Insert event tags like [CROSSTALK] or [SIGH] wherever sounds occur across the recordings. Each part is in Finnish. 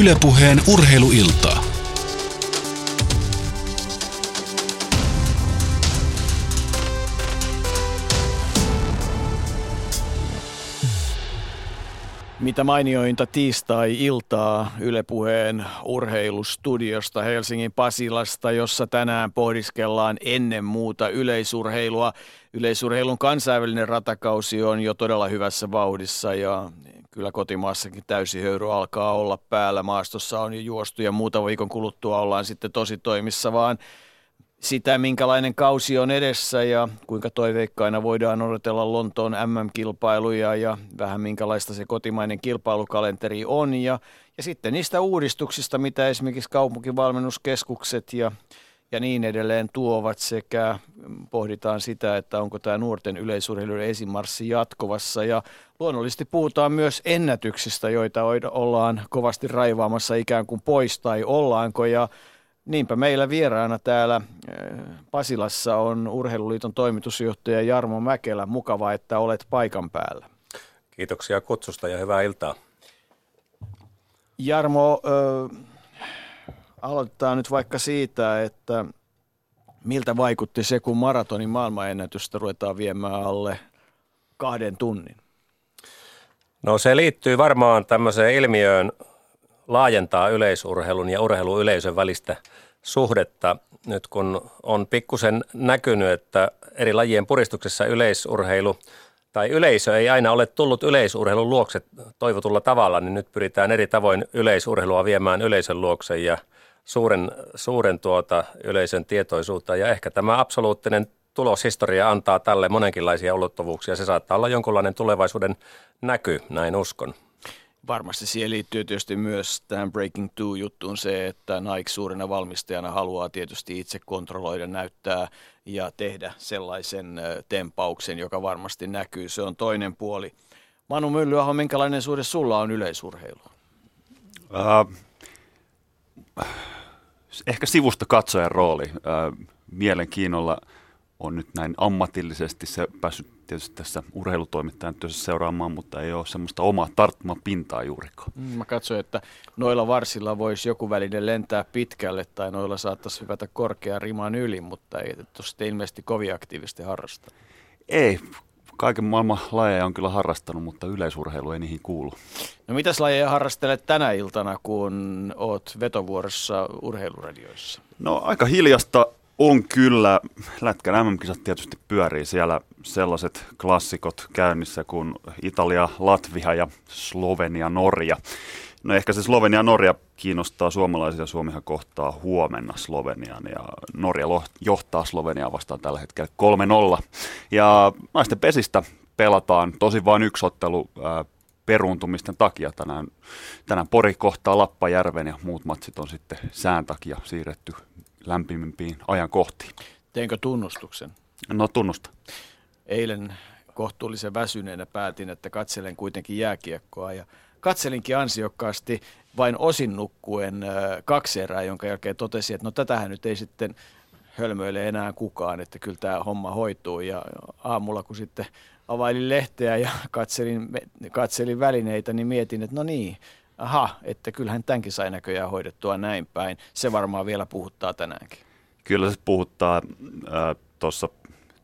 Ylepuheen urheiluiltaa. Mitä mainiointa tiistai-iltaa Ylepuheen urheilustudiosta Helsingin Pasilasta, jossa tänään pohdiskellaan ennen muuta yleisurheilua. Yleisurheilun kansainvälinen ratakausi on jo todella hyvässä vauhdissa ja kyllä kotimaassakin täysi höyry alkaa olla päällä. Maastossa on jo juostu ja muuta viikon kuluttua ollaan sitten tosi toimissa vaan sitä, minkälainen kausi on edessä ja kuinka toiveikkaina voidaan odotella Lontoon MM-kilpailuja ja vähän minkälaista se kotimainen kilpailukalenteri on. Ja, ja sitten niistä uudistuksista, mitä esimerkiksi kaupunkivalmennuskeskukset ja, ja niin edelleen tuovat sekä pohditaan sitä, että onko tämä nuorten yleisurheilijoiden esimarssi jatkuvassa. Ja luonnollisesti puhutaan myös ennätyksistä, joita ollaan kovasti raivaamassa ikään kuin pois tai ollaanko. Ja Niinpä meillä vieraana täällä äh, Pasilassa on Urheiluliiton toimitusjohtaja Jarmo Mäkelä. Mukava, että olet paikan päällä. Kiitoksia kutsusta ja hyvää iltaa. Jarmo, äh, aloitetaan nyt vaikka siitä, että miltä vaikutti se, kun maratonin maailmanennätystä ruvetaan viemään alle kahden tunnin? No se liittyy varmaan tämmöiseen ilmiöön laajentaa yleisurheilun ja urheiluyleisön välistä suhdetta nyt kun on pikkusen näkynyt, että eri lajien puristuksessa yleisurheilu tai yleisö ei aina ole tullut yleisurheilun luokse toivotulla tavalla, niin nyt pyritään eri tavoin yleisurheilua viemään yleisön luokse ja suuren, suuren tuota yleisön tietoisuutta. Ja ehkä tämä absoluuttinen tuloshistoria antaa tälle monenkinlaisia ulottuvuuksia. Se saattaa olla jonkunlainen tulevaisuuden näky, näin uskon. Varmasti siihen liittyy tietysti myös tähän Breaking Two-juttuun se, että Nike suurena valmistajana haluaa tietysti itse kontrolloida, näyttää ja tehdä sellaisen tempauksen, joka varmasti näkyy. Se on toinen puoli. Manu Myllyaho, minkälainen suhde sulla on yleisurheiluun? Uh, ehkä sivusta katsojan rooli. Mielenkiinnolla on nyt näin ammatillisesti se päässyt tietysti tässä urheilutoimittajan työssä seuraamaan, mutta ei ole semmoista omaa tarttumapintaa juurikaan. Mm, mä katsoin, että noilla varsilla voisi joku väline lentää pitkälle tai noilla saattaisi hyvätä korkean riman yli, mutta ei tuosta ilmeisesti kovin aktiivisesti harrasta. Ei, kaiken maailman lajeja on kyllä harrastanut, mutta yleisurheilu ei niihin kuulu. No mitäs lajeja harrastelet tänä iltana, kun oot vetovuorossa urheiluradioissa? No aika hiljasta on kyllä. Lätkän MM-kisat tietysti pyörii siellä sellaiset klassikot käynnissä kuin Italia, Latvia ja Slovenia, Norja. No ehkä se Slovenia-Norja kiinnostaa suomalaisia. Suomihan kohtaa huomenna Slovenian ja Norja johtaa Sloveniaa vastaan tällä hetkellä 3-0. Ja naisten pesistä pelataan tosi vain yksi ottelu ää, peruuntumisten takia tänään. Tänään Pori kohtaa Lappajärven ja muut matsit on sitten sään takia siirretty lämpimimpiin ajankohtiin. Teenkö tunnustuksen? No tunnusta. Eilen kohtuullisen väsyneenä päätin, että katselen kuitenkin jääkiekkoa ja katselinkin ansiokkaasti vain osin nukkuen kaksi erää, jonka jälkeen totesin, että no tätähän nyt ei sitten hölmöile enää kukaan, että kyllä tämä homma hoituu. Ja aamulla kun sitten availin lehteä ja [LAUGHS] katselin, katselin välineitä, niin mietin, että no niin, aha, että kyllähän tämänkin sai näköjään hoidettua näin päin. Se varmaan vielä puhuttaa tänäänkin. Kyllä se puhuttaa. Äh, Tuossa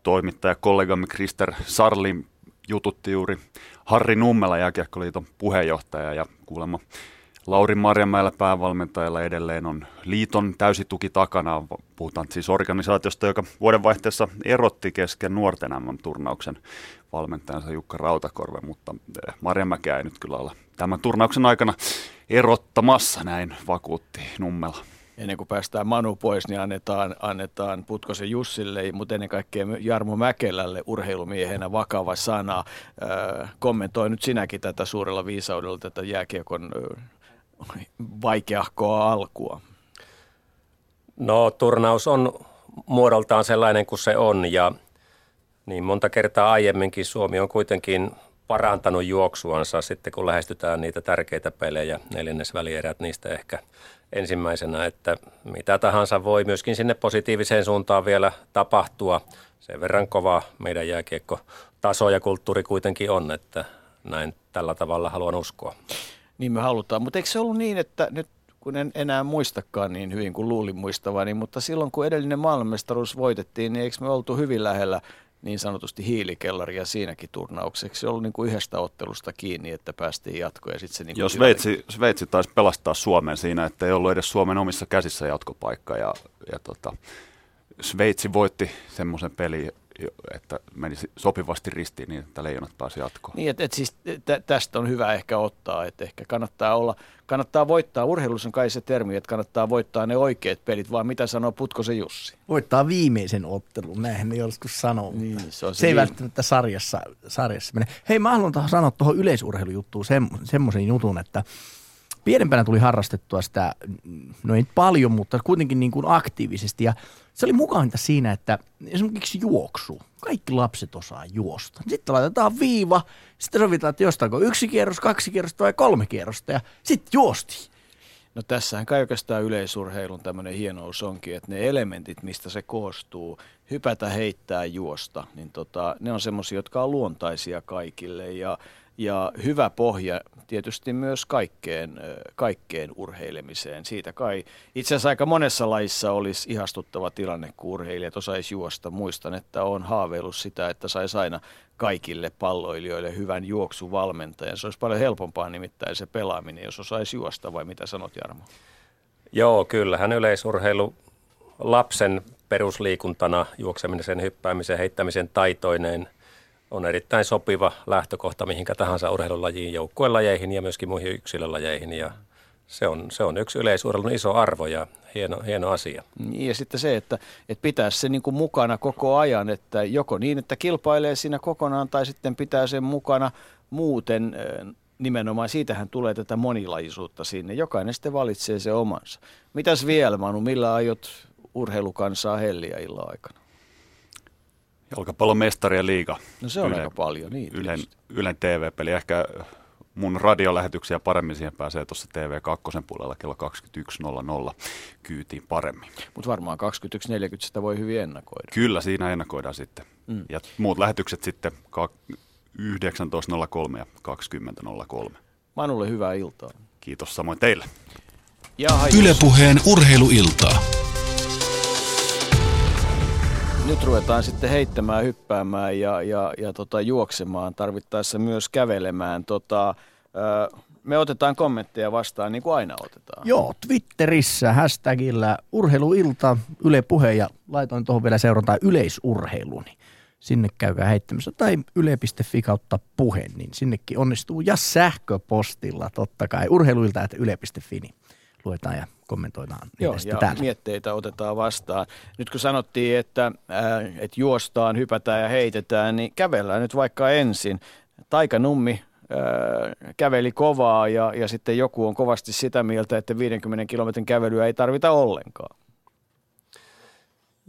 toimittajakollegamme Krister Sarli jututti juuri Harri Nummela, jääkiekkoliiton puheenjohtaja, ja kuulemma Lauri Marjamäellä päävalmentajalla edelleen on liiton täysi tuki takana. Puhutaan siis organisaatiosta, joka vuodenvaihteessa erotti kesken nuorten MM-turnauksen valmentajansa Jukka Rautakorve, mutta eh, Marjamäkeä ei nyt kyllä olla tämän turnauksen aikana erottamassa, näin vakuutti Nummela. Ennen kuin päästään Manu pois, niin annetaan, annetaan Putkosen Jussille, mutta ennen kaikkea Jarmo Mäkelälle urheilumiehenä vakava sana. Äh, kommentoi nyt sinäkin tätä suurella viisaudella, tätä jääkiekon vaikeahkoa alkua? No turnaus on muodoltaan sellainen kuin se on ja niin monta kertaa aiemminkin Suomi on kuitenkin parantanut juoksuansa sitten, kun lähestytään niitä tärkeitä pelejä, neljännesvälierät niistä ehkä ensimmäisenä, että mitä tahansa voi myöskin sinne positiiviseen suuntaan vielä tapahtua. Sen verran kova meidän jääkiekko taso ja kulttuuri kuitenkin on, että näin tällä tavalla haluan uskoa. Niin me halutaan, mutta eikö se ollut niin, että nyt kun en enää muistakaan niin hyvin kuin luulin muistavani, mutta silloin kun edellinen maailmanmestaruus voitettiin, niin eikö me oltu hyvin lähellä niin sanotusti hiilikellaria siinäkin turnauksessa. Se oli niin kuin yhdestä ottelusta kiinni, että päästiin jatkoon. Ja sit se niin Jos Sveitsi, Sveitsi taisi pelastaa Suomen siinä, että ei ollut edes Suomen omissa käsissä jatkopaikka. Ja, ja tota, Sveitsi voitti semmoisen pelin, että meni sopivasti ristiin niin, että leijonat pääsi jatkoon. Niin, että, että siis t- tästä on hyvä ehkä ottaa, että ehkä kannattaa olla, kannattaa voittaa, urheilussa on kai se termi, että kannattaa voittaa ne oikeat pelit, vaan mitä sanoo Putkosen Jussi? Voittaa viimeisen ottelun, näinhän ne joskus sanoo. Niin, se, on se, se ei välttämättä sarjassa, sarjassa mene. Hei, mä haluan sanoa tuohon yleisurheilujuttuun semmoisen jutun, että pienempänä tuli harrastettua sitä, no ei paljon, mutta kuitenkin niin kuin aktiivisesti. Ja se oli mukavinta siinä, että esimerkiksi juoksu. Kaikki lapset osaa juosta. Sitten laitetaan viiva, sitten sovitaan, että jostainko yksi kierros, kaksi kierrosta vai kolme kierrosta ja sitten juosti. No tässähän kai oikeastaan yleisurheilun tämmöinen hienous onkin, että ne elementit, mistä se koostuu, hypätä, heittää, juosta, niin tota, ne on semmoisia, jotka on luontaisia kaikille ja ja hyvä pohja tietysti myös kaikkeen, kaikkeen urheilemiseen. Siitä kai itse asiassa aika monessa lajissa olisi ihastuttava tilanne, kun urheilijat osaisi juosta. Muistan, että on haaveillut sitä, että saisi aina kaikille palloilijoille hyvän juoksuvalmentajan. Se olisi paljon helpompaa nimittäin se pelaaminen, jos osaisi juosta, vai mitä sanot Jarmo? Joo, kyllähän yleisurheilu lapsen perusliikuntana, juokseminen, sen hyppäämisen, heittämisen taitoineen – on erittäin sopiva lähtökohta mihinkä tahansa urheilulajiin, joukkuelajeihin ja myöskin muihin yksilölajeihin. Ja se on, se on yksi yleisurheilun iso arvo ja hieno, hieno asia. Ja sitten se, että, että pitää se niin kuin mukana koko ajan, että joko niin, että kilpailee siinä kokonaan tai sitten pitää sen mukana muuten nimenomaan siitähän tulee tätä monilajisuutta sinne. Jokainen sitten valitsee se omansa. Mitäs vielä, Manu, millä aiot urheilukansaa helliä illan aikana? Jalkapallon mestarien liiga. No se on Yle, aika paljon, niin. Ylen, Ylen TV-peli. Ehkä mun radiolähetyksiä paremmin siihen pääsee tuossa TV2 puolella kello 21.00 kyytiin paremmin. Mutta varmaan 21.40 sitä voi hyvin ennakoida. Kyllä, siinä ennakoidaan sitten. Mm. Ja muut lähetykset sitten 19.03 ja 20.03. Manulle hyvää iltaa. Kiitos samoin teille. Ja Ylepuheen urheiluiltaa nyt ruvetaan sitten heittämään, hyppäämään ja, ja, ja tota, juoksemaan, tarvittaessa myös kävelemään. Tota, me otetaan kommentteja vastaan niin kuin aina otetaan. Joo, Twitterissä hashtagillä urheiluilta, Yle Puhe ja laitoin tuohon vielä seurantaa yleisurheiluni. Sinne käykää heittämässä tai yle.fi kautta puhe, niin sinnekin onnistuu. Ja sähköpostilla totta kai urheiluilta, että yle.fi, niin luetaan ja kommentoidaan Joo, ja täällä. mietteitä otetaan vastaan. Nyt kun sanottiin, että, ää, että juostaan, hypätään ja heitetään, niin kävellään nyt vaikka ensin. Nummi ää, käveli kovaa ja, ja sitten joku on kovasti sitä mieltä, että 50 kilometrin kävelyä ei tarvita ollenkaan.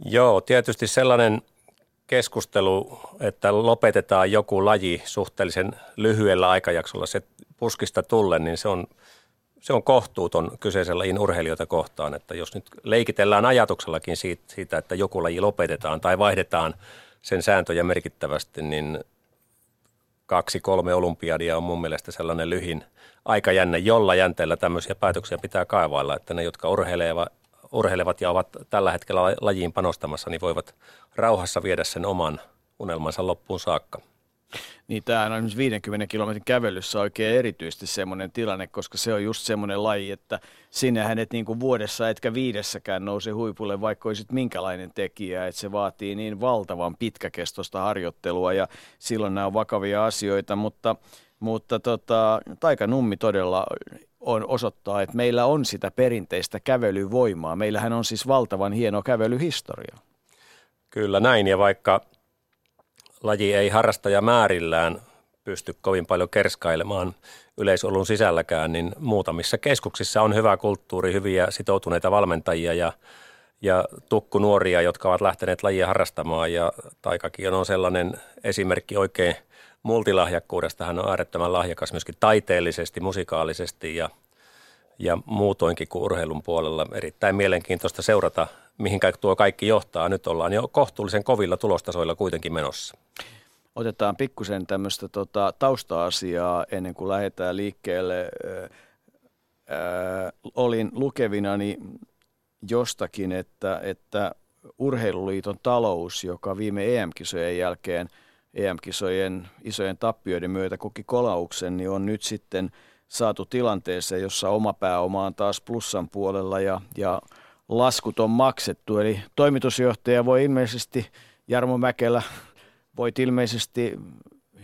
Joo, tietysti sellainen keskustelu, että lopetetaan joku laji suhteellisen lyhyellä aikajaksolla se puskista tulle, niin se on – se on kohtuuton kyseisen lajin urheilijoita kohtaan, että jos nyt leikitellään ajatuksellakin siitä, siitä, että joku laji lopetetaan tai vaihdetaan sen sääntöjä merkittävästi, niin kaksi, kolme olympiadia on mun mielestä sellainen lyhin aikajänne, jolla jänteellä tämmöisiä päätöksiä pitää kaivailla, että ne, jotka urheilevat, urheilevat ja ovat tällä hetkellä lajiin panostamassa, niin voivat rauhassa viedä sen oman unelmansa loppuun saakka. Niin tämä on 50 kilometrin kävelyssä oikein erityisesti semmoinen tilanne, koska se on just semmoinen laji, että sinnehän et niin kuin vuodessa etkä viidessäkään nouse huipulle, vaikka olisit minkälainen tekijä, että se vaatii niin valtavan pitkäkestoista harjoittelua ja silloin nämä on vakavia asioita, mutta, mutta tota, Taika Nummi todella on, osoittaa, että meillä on sitä perinteistä kävelyvoimaa. Meillähän on siis valtavan hieno kävelyhistoria. Kyllä näin, ja vaikka laji ei harrastaja määrillään pysty kovin paljon kerskailemaan yleisolun sisälläkään, niin muutamissa keskuksissa on hyvä kulttuuri, hyviä sitoutuneita valmentajia ja, ja tukkunuoria, jotka ovat lähteneet lajia harrastamaan ja Taikakin on sellainen esimerkki oikein multilahjakkuudesta. Hän on äärettömän lahjakas myöskin taiteellisesti, musikaalisesti ja, ja muutoinkin kuin urheilun puolella. Erittäin mielenkiintoista seurata mihin tuo kaikki johtaa. Nyt ollaan jo kohtuullisen kovilla tulostasoilla kuitenkin menossa. otetaan pikkusen tämmöistä tota, tausta-asiaa ennen kuin lähdetään liikkeelle. Ää, olin lukevinani jostakin, että, että Urheiluliiton talous, joka viime EM-kisojen jälkeen, EM-kisojen isojen tappioiden myötä koki kolauksen, niin on nyt sitten saatu tilanteeseen, jossa oma pääoma on taas plussan puolella ja, ja laskut on maksettu. Eli toimitusjohtaja voi ilmeisesti, Jarmo Mäkelä, voit ilmeisesti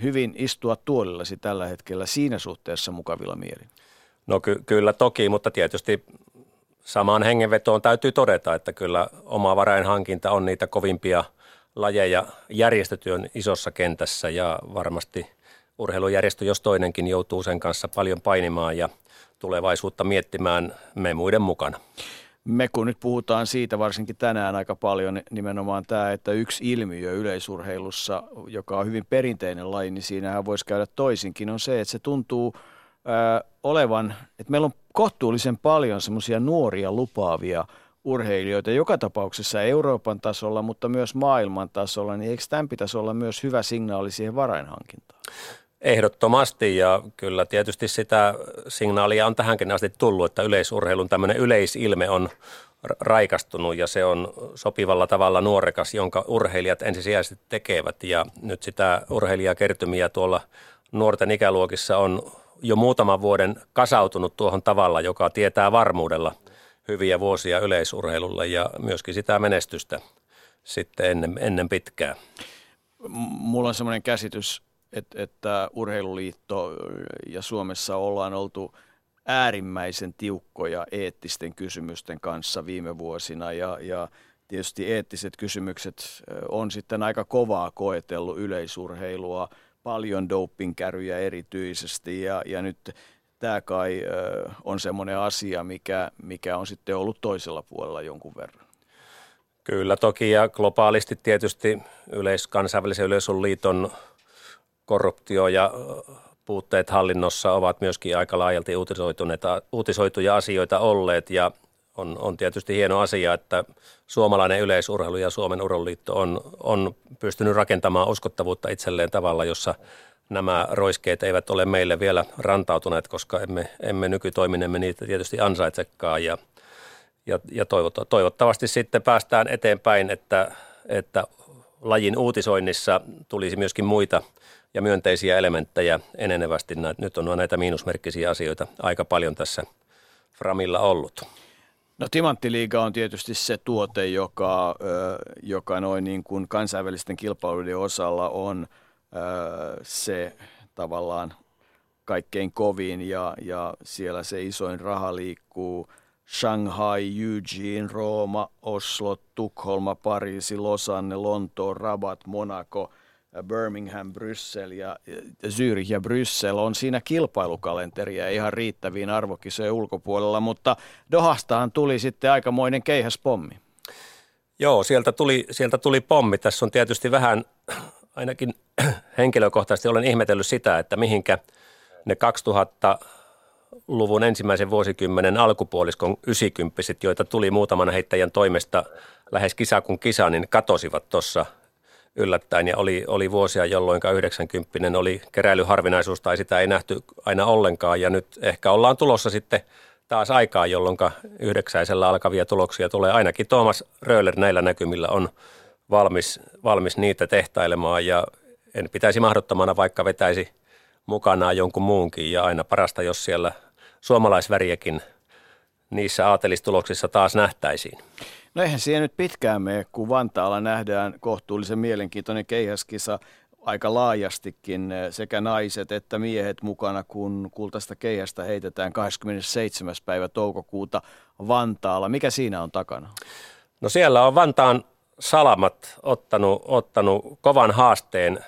hyvin istua tuolillasi tällä hetkellä siinä suhteessa mukavilla mielin. No ky- kyllä toki, mutta tietysti samaan hengenvetoon täytyy todeta, että kyllä oma varainhankinta on niitä kovimpia lajeja järjestötyön isossa kentässä ja varmasti urheilujärjestö, jos toinenkin joutuu sen kanssa paljon painimaan ja tulevaisuutta miettimään me muiden mukana. Me kun nyt puhutaan siitä varsinkin tänään aika paljon nimenomaan tämä, että yksi ilmiö yleisurheilussa, joka on hyvin perinteinen laji, niin siinähän voisi käydä toisinkin, on se, että se tuntuu – olevan, että meillä on kohtuullisen paljon semmoisia nuoria lupaavia urheilijoita joka tapauksessa Euroopan tasolla, mutta myös maailman tasolla, niin eikö tämän pitäisi olla myös hyvä signaali siihen varainhankintaan? Ehdottomasti ja kyllä tietysti sitä signaalia on tähänkin asti tullut, että yleisurheilun tämmöinen yleisilme on raikastunut ja se on sopivalla tavalla nuorekas, jonka urheilijat ensisijaisesti tekevät ja nyt sitä urheilijakertymiä tuolla nuorten ikäluokissa on jo muutaman vuoden kasautunut tuohon tavalla, joka tietää varmuudella hyviä vuosia yleisurheilulle ja myöskin sitä menestystä sitten ennen, ennen pitkää. Mulla on semmoinen käsitys, että, että urheiluliitto ja Suomessa ollaan oltu äärimmäisen tiukkoja eettisten kysymysten kanssa viime vuosina ja, ja tietysti eettiset kysymykset on sitten aika kovaa koetellut yleisurheilua – paljon dopingkäryjä erityisesti ja, ja nyt tämä kai on semmoinen asia, mikä, mikä on sitten ollut toisella puolella jonkun verran. Kyllä toki ja globaalisti tietysti yleis, kansainvälisen yleisöliiton korruptio ja puutteet hallinnossa ovat myöskin aika laajalti uutisoituja asioita olleet. Ja on, on tietysti hieno asia, että suomalainen yleisurheilu ja Suomen urheiluliitto on, on pystynyt rakentamaan uskottavuutta itselleen tavalla, jossa nämä roiskeet eivät ole meille vielä rantautuneet, koska emme, emme nykytoiminemme niitä tietysti ansaitsekaan. Ja, ja, ja toivottavasti sitten päästään eteenpäin, että, että lajin uutisoinnissa tulisi myöskin muita ja myönteisiä elementtejä enenevästi. Nyt on näitä miinusmerkkisiä asioita aika paljon tässä Framilla ollut. No Timanttiliiga on tietysti se tuote, joka, joka noin niin kuin kansainvälisten kilpailuiden osalla on se tavallaan kaikkein kovin ja, ja siellä se isoin raha liikkuu. Shanghai, Eugene, Rooma, Oslo, Tukholma, Pariisi, Losanne, Lontoon, Rabat, Monaco – Birmingham, Bryssel ja Zürich ja Bryssel on siinä kilpailukalenteria ihan riittäviin arvokisojen ulkopuolella, mutta Dohastahan tuli sitten aikamoinen keihäspommi. Joo, sieltä tuli, sieltä tuli pommi. Tässä on tietysti vähän, ainakin [CLEARS THROAT] henkilökohtaisesti olen ihmetellyt sitä, että mihinkä ne 2000-luvun ensimmäisen vuosikymmenen alkupuoliskon 90 joita tuli muutaman heittäjän toimesta lähes kisa kuin kisa, niin katosivat tuossa – yllättäen. Ja oli, oli vuosia, jolloin 90 oli keräilyharvinaisuus tai sitä ei nähty aina ollenkaan. Ja nyt ehkä ollaan tulossa sitten taas aikaa, jolloin yhdeksäisellä alkavia tuloksia tulee. Ainakin Thomas Röller näillä näkymillä on valmis, valmis niitä tehtailemaan. Ja en pitäisi mahdottomana, vaikka vetäisi mukanaan jonkun muunkin. Ja aina parasta, jos siellä suomalaisväriäkin niissä aatelistuloksissa taas nähtäisiin. No eihän siihen nyt pitkään mene, kun Vantaalla nähdään kohtuullisen mielenkiintoinen keihäskisa aika laajastikin sekä naiset että miehet mukana, kun kultaista keihästä heitetään 27. päivä toukokuuta Vantaalla. Mikä siinä on takana? No siellä on Vantaan salamat ottanut, ottanut kovan haasteen –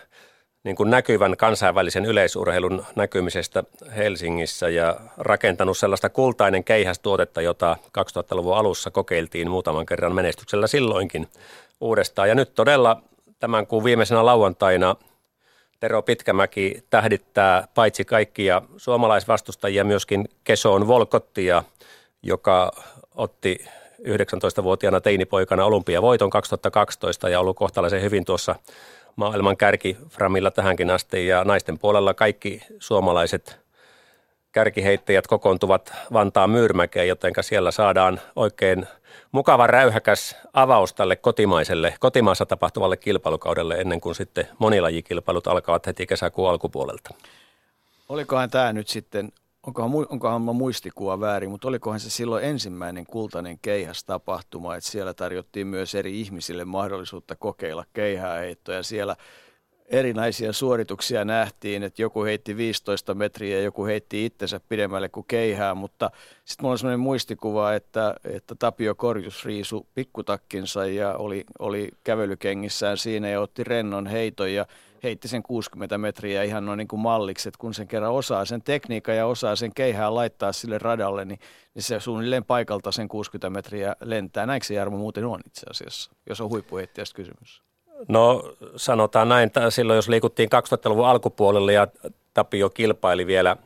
niin kuin näkyvän kansainvälisen yleisurheilun näkymisestä Helsingissä ja rakentanut sellaista kultainen keihästuotetta, jota 2000-luvun alussa kokeiltiin muutaman kerran menestyksellä silloinkin uudestaan. Ja nyt todella tämän kuun viimeisenä lauantaina Tero Pitkämäki tähdittää paitsi kaikkia suomalaisvastustajia myöskin Kesoon Volkottia, joka otti 19-vuotiaana teinipoikana olympiavoiton 2012 ja ollut kohtalaisen hyvin tuossa maailman kärki Framilla tähänkin asti ja naisten puolella kaikki suomalaiset kärkiheittäjät kokoontuvat Vantaan Myyrmäkeen, joten siellä saadaan oikein mukava räyhäkäs avaus tälle kotimaiselle, kotimaassa tapahtuvalle kilpailukaudelle ennen kuin sitten monilajikilpailut alkavat heti kesäkuun alkupuolelta. Olikohan tämä nyt sitten, onkohan, onkohan mä muistikuva väärin, mutta olikohan se silloin ensimmäinen kultainen keihäs tapahtuma, että siellä tarjottiin myös eri ihmisille mahdollisuutta kokeilla keihääheittoja. Siellä erinäisiä suorituksia nähtiin, että joku heitti 15 metriä ja joku heitti itsensä pidemmälle kuin keihää, mutta sitten mulla on sellainen muistikuva, että, että Tapio Korjus riisu pikkutakkinsa ja oli, oli kävelykengissään siinä ja otti rennon heiton ja heitti sen 60 metriä ihan noin niin kuin malliksi, että kun sen kerran osaa sen tekniikan ja osaa sen keihää laittaa sille radalle, niin, niin se suunnilleen paikalta sen 60 metriä lentää. Näinkö se Jarmo muuten on itse asiassa, jos on huippuheittäjästä kysymys? No sanotaan näin, että silloin jos liikuttiin 2000-luvun alkupuolelle ja Tapio kilpaili vielä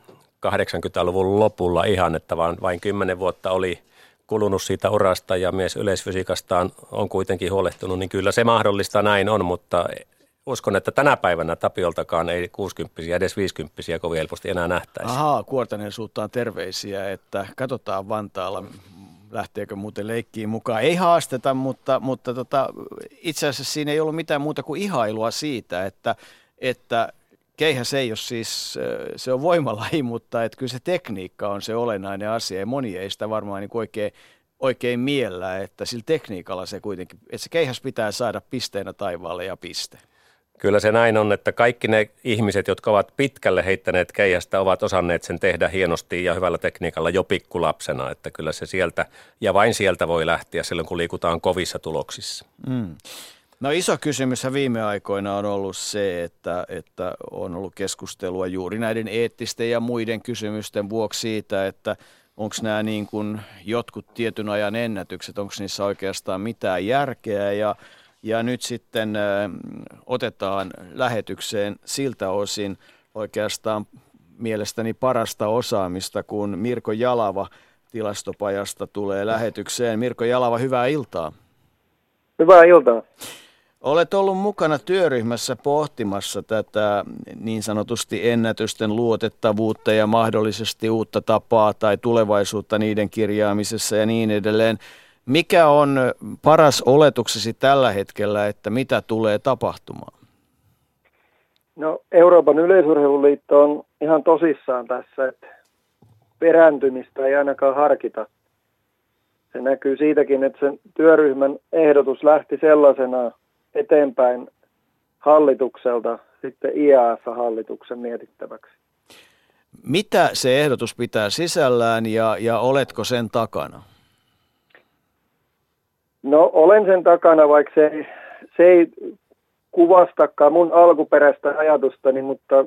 80-luvun lopulla ihan, että vain, vain 10 vuotta oli kulunut siitä urasta ja mies yleisfysiikastaan on kuitenkin huolehtunut, niin kyllä se mahdollista näin on, mutta uskon, että tänä päivänä Tapioltakaan ei 60 edes 50 kovin helposti enää nähtäisi. Ahaa, Kuortanen suuttaa terveisiä, että katsotaan Vantaalla, lähteekö muuten leikkiin mukaan. Ei haasteta, mutta, mutta tota, itse asiassa siinä ei ollut mitään muuta kuin ihailua siitä, että, että keihä se ei ole siis, se on voimalaji, mutta että kyllä se tekniikka on se olennainen asia ja moni ei sitä varmaan niin oikein, oikein miellä, että sillä tekniikalla se kuitenkin, että se keihäs pitää saada pisteenä taivaalle ja piste. Kyllä se näin on, että kaikki ne ihmiset, jotka ovat pitkälle heittäneet keihästä, ovat osanneet sen tehdä hienosti ja hyvällä tekniikalla jo pikkulapsena. Että kyllä se sieltä ja vain sieltä voi lähteä silloin, kun liikutaan kovissa tuloksissa. Mm. No iso kysymys viime aikoina on ollut se, että, että on ollut keskustelua juuri näiden eettisten ja muiden kysymysten vuoksi siitä, että onko nämä niin kuin jotkut tietyn ajan ennätykset, onko niissä oikeastaan mitään järkeä ja ja nyt sitten äh, otetaan lähetykseen siltä osin oikeastaan mielestäni parasta osaamista, kun Mirko Jalava tilastopajasta tulee lähetykseen. Mirko Jalava, hyvää iltaa. Hyvää iltaa. Olet ollut mukana työryhmässä pohtimassa tätä niin sanotusti ennätysten luotettavuutta ja mahdollisesti uutta tapaa tai tulevaisuutta niiden kirjaamisessa ja niin edelleen. Mikä on paras oletuksesi tällä hetkellä, että mitä tulee tapahtumaan? No Euroopan yleisurheiluliitto on ihan tosissaan tässä, että perääntymistä ei ainakaan harkita. Se näkyy siitäkin, että sen työryhmän ehdotus lähti sellaisena eteenpäin hallitukselta sitten IAF-hallituksen mietittäväksi. Mitä se ehdotus pitää sisällään ja, ja oletko sen takana? No olen sen takana, vaikka se ei, se ei kuvastakaan mun alkuperäistä ajatustani, mutta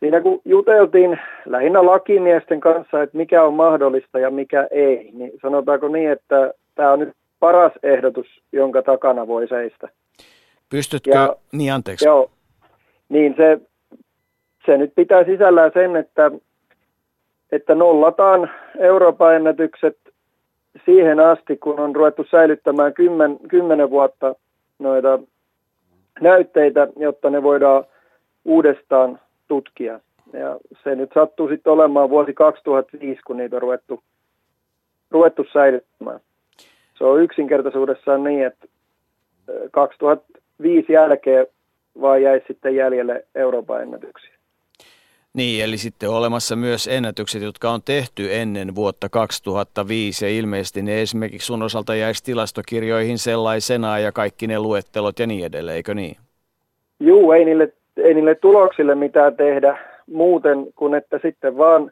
siinä kun juteltiin lähinnä lakimiesten kanssa, että mikä on mahdollista ja mikä ei, niin sanotaanko niin, että tämä on nyt paras ehdotus, jonka takana voi seistä. Pystytkö, ja, niin anteeksi. Joo, niin se, se nyt pitää sisällään sen, että, että nollataan Euroopan ennätykset siihen asti, kun on ruvettu säilyttämään kymmen, kymmenen vuotta noita näytteitä, jotta ne voidaan uudestaan tutkia. Ja se nyt sattuu sitten olemaan vuosi 2005, kun niitä on ruvettu, ruvettu säilyttämään. Se on yksinkertaisuudessaan niin, että 2005 jälkeen vaan jäi sitten jäljelle Euroopan ennätyksiä. Niin, eli sitten on olemassa myös ennätykset, jotka on tehty ennen vuotta 2005 ja ilmeisesti ne esimerkiksi sun osalta jäisi tilastokirjoihin sellaisena ja kaikki ne luettelot ja niin edelleen, eikö niin? Juu, ei niille, ei niille tuloksille mitään tehdä muuten kuin että sitten vaan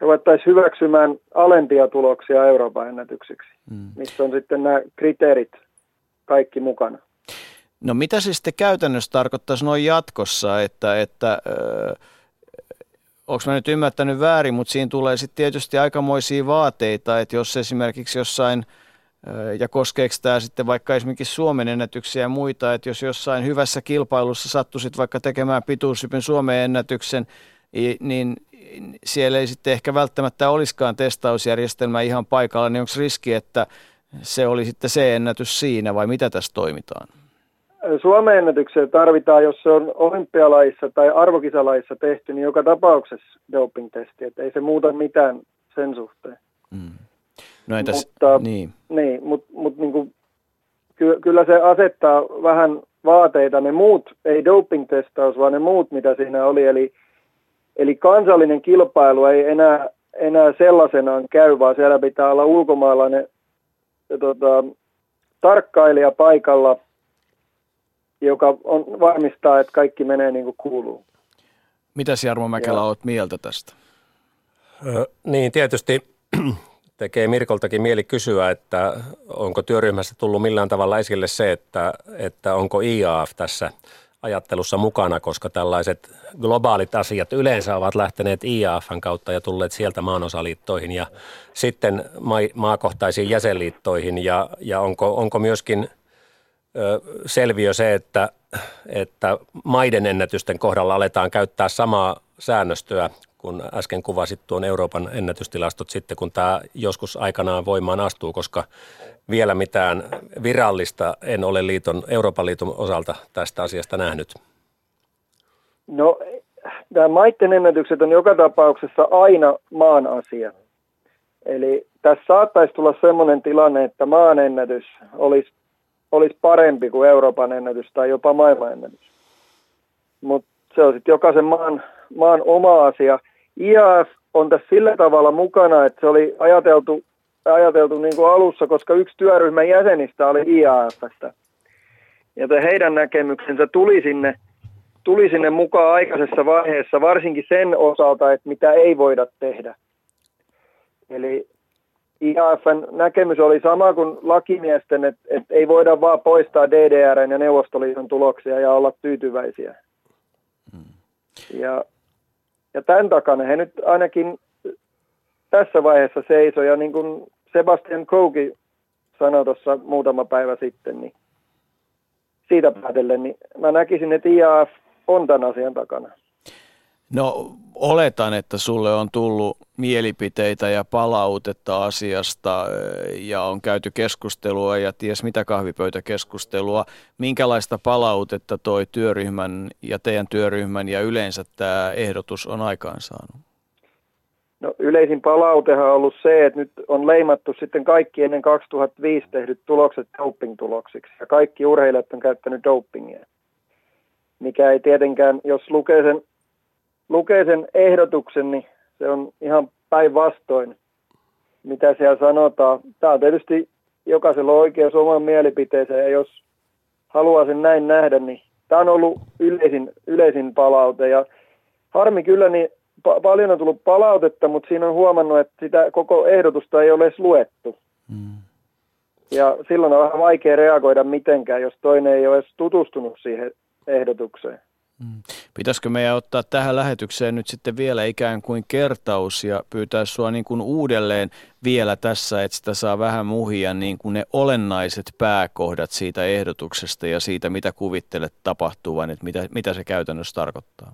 ruvettaisiin hyväksymään alempia tuloksia Euroopan ennätyksiksi, hmm. missä on sitten nämä kriteerit kaikki mukana. No mitä se sitten käytännössä tarkoittaisi noin jatkossa, että, että öö, onko mä nyt ymmärtänyt väärin, mutta siinä tulee sitten tietysti aikamoisia vaateita, että jos esimerkiksi jossain, ja koskeeko tämä sitten vaikka esimerkiksi Suomen ennätyksiä ja muita, että jos jossain hyvässä kilpailussa sattuisit vaikka tekemään pituushypyn Suomen ennätyksen, niin siellä ei sitten ehkä välttämättä olisikaan testausjärjestelmä ihan paikalla, niin onko riski, että se oli sitten se ennätys siinä vai mitä tässä toimitaan? Suomen ennätykseen tarvitaan, jos se on olympialaissa tai arvokisalaissa tehty, niin joka tapauksessa doping-testi, että ei se muuta mitään sen suhteen. Mm. No entäs, mutta, niin. Niin, mutta mut niin ky, kyllä se asettaa vähän vaateita, ne muut, ei doping-testaus, vaan ne muut, mitä siinä oli, eli, eli kansallinen kilpailu ei enää, enää sellaisenaan käy, vaan siellä pitää olla ulkomaalainen tota, tarkkailija paikalla, joka on, varmistaa, että kaikki menee niin kuin kuuluu. Mitäs Jarmo Mäkelä olet mieltä tästä? Ö, niin, tietysti [CLEARS THROAT] tekee Mirkoltakin mieli kysyä, että onko työryhmässä tullut millään tavalla esille se, että, että onko IAF tässä ajattelussa mukana, koska tällaiset globaalit asiat yleensä ovat lähteneet IAFn kautta ja tulleet sieltä maanosaliittoihin ja sitten maakohtaisiin jäsenliittoihin ja, ja onko, onko myöskin selviö se, että, että maiden ennätysten kohdalla aletaan käyttää samaa säännöstöä kun äsken kuvasit tuon Euroopan ennätystilastot sitten, kun tämä joskus aikanaan voimaan astuu, koska vielä mitään virallista en ole liiton, Euroopan liiton osalta tästä asiasta nähnyt. No, tämä maiden ennätykset on joka tapauksessa aina maan asia. Eli tässä saattaisi tulla sellainen tilanne, että maan ennätys olisi, olisi parempi kuin Euroopan ennätys tai jopa maailman ennätys. Mutta se on sitten jokaisen maan, maan oma asia. IAF on tässä sillä tavalla mukana, että se oli ajateltu, ajateltu niin kuin alussa, koska yksi työryhmän jäsenistä oli IAFstä. Ja heidän näkemyksensä tuli sinne, tuli sinne mukaan aikaisessa vaiheessa, varsinkin sen osalta, että mitä ei voida tehdä. Eli IAFn näkemys oli sama kuin lakimiesten, että, että ei voida vaan poistaa DDRn ja Neuvostoliiton tuloksia ja olla tyytyväisiä. Hmm. Ja ja tämän takana he nyt ainakin tässä vaiheessa seisoo. Ja niin kuin Sebastian Kouki sanoi tuossa muutama päivä sitten, niin siitä päätellen, niin mä näkisin, että IAF on tämän asian takana. No oletan, että sulle on tullut mielipiteitä ja palautetta asiasta ja on käyty keskustelua ja ties mitä kahvipöytäkeskustelua. Minkälaista palautetta toi työryhmän ja teidän työryhmän ja yleensä tämä ehdotus on aikaansaanut? No yleisin palautehan on ollut se, että nyt on leimattu sitten kaikki ennen 2005 tehdyt tulokset doping-tuloksiksi ja kaikki urheilijat on käyttänyt dopingia. Mikä ei tietenkään, jos lukee sen lukee sen ehdotuksen, niin se on ihan päinvastoin, mitä siellä sanotaan. Tämä on tietysti jokaisella on oikeus omaan mielipiteeseen, ja jos haluaa sen näin nähdä, niin tämä on ollut yleisin, yleisin palaute. Ja harmi kyllä, niin pa- paljon on tullut palautetta, mutta siinä on huomannut, että sitä koko ehdotusta ei ole edes luettu. Mm. Ja silloin on vähän vaikea reagoida mitenkään, jos toinen ei ole edes tutustunut siihen ehdotukseen. Mm. Pitäisikö meidän ottaa tähän lähetykseen nyt sitten vielä ikään kuin kertaus ja pyytää sinua niin kuin uudelleen vielä tässä, että sitä saa vähän muhia niin kuin ne olennaiset pääkohdat siitä ehdotuksesta ja siitä, mitä kuvittelet tapahtuvan, että mitä, mitä se käytännössä tarkoittaa?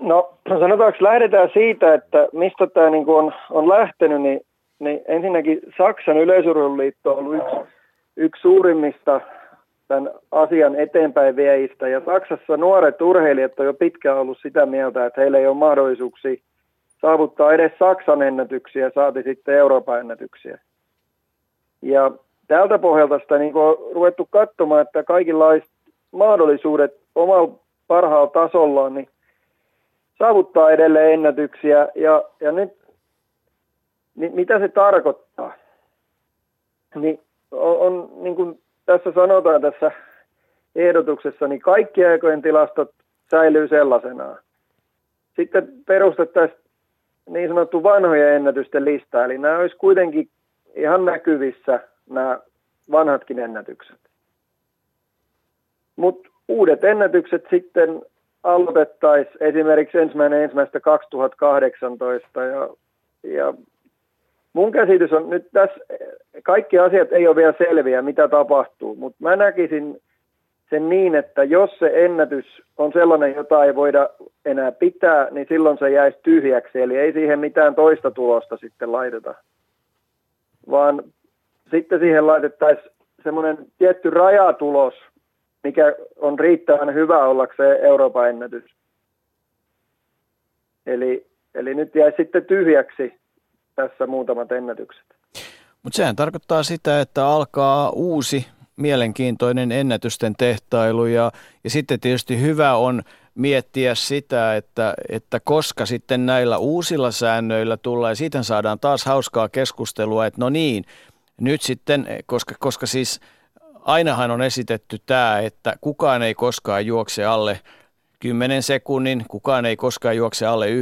No sanotaanko lähdetään siitä, että mistä tämä niin kuin on, on lähtenyt, niin, niin ensinnäkin Saksan yleisurheiluliitto on ollut yksi, yksi suurimmista tämän asian eteenpäin vieistä. Ja Saksassa nuoret urheilijat on jo pitkään ollut sitä mieltä, että heillä ei ole mahdollisuuksia saavuttaa edes Saksan ennätyksiä, saati sitten Euroopan ennätyksiä. Ja tältä pohjalta sitä niin on ruvettu katsomaan, että kaikenlaiset mahdollisuudet omalla parhaalla tasollaan niin saavuttaa edelleen ennätyksiä. Ja, ja nyt, niin mitä se tarkoittaa? Niin on, on niin kuin tässä sanotaan tässä ehdotuksessa, niin kaikki aikojen tilastot säilyy sellaisenaan. Sitten perustettaisiin niin sanottu vanhojen ennätysten lista, eli nämä olisi kuitenkin ihan näkyvissä nämä vanhatkin ennätykset. Mutta uudet ennätykset sitten aloitettaisiin esimerkiksi ensimmäinen ensimmäistä 2018 ja, ja mun käsitys on nyt tässä, kaikki asiat ei ole vielä selviä, mitä tapahtuu, mutta mä näkisin sen niin, että jos se ennätys on sellainen, jota ei voida enää pitää, niin silloin se jäisi tyhjäksi, eli ei siihen mitään toista tulosta sitten laiteta, vaan sitten siihen laitettaisiin semmoinen tietty rajatulos, mikä on riittävän hyvä ollakseen Euroopan ennätys. Eli, eli nyt jäi sitten tyhjäksi tässä muutamat ennätykset. Mutta sehän tarkoittaa sitä, että alkaa uusi mielenkiintoinen ennätysten tehtailu ja, ja sitten tietysti hyvä on miettiä sitä, että, että koska sitten näillä uusilla säännöillä tulee, siitä saadaan taas hauskaa keskustelua, että no niin, nyt sitten, koska, koska siis ainahan on esitetty tämä, että kukaan ei koskaan juokse alle 10 sekunnin, kukaan ei koskaan juokse alle 9,9,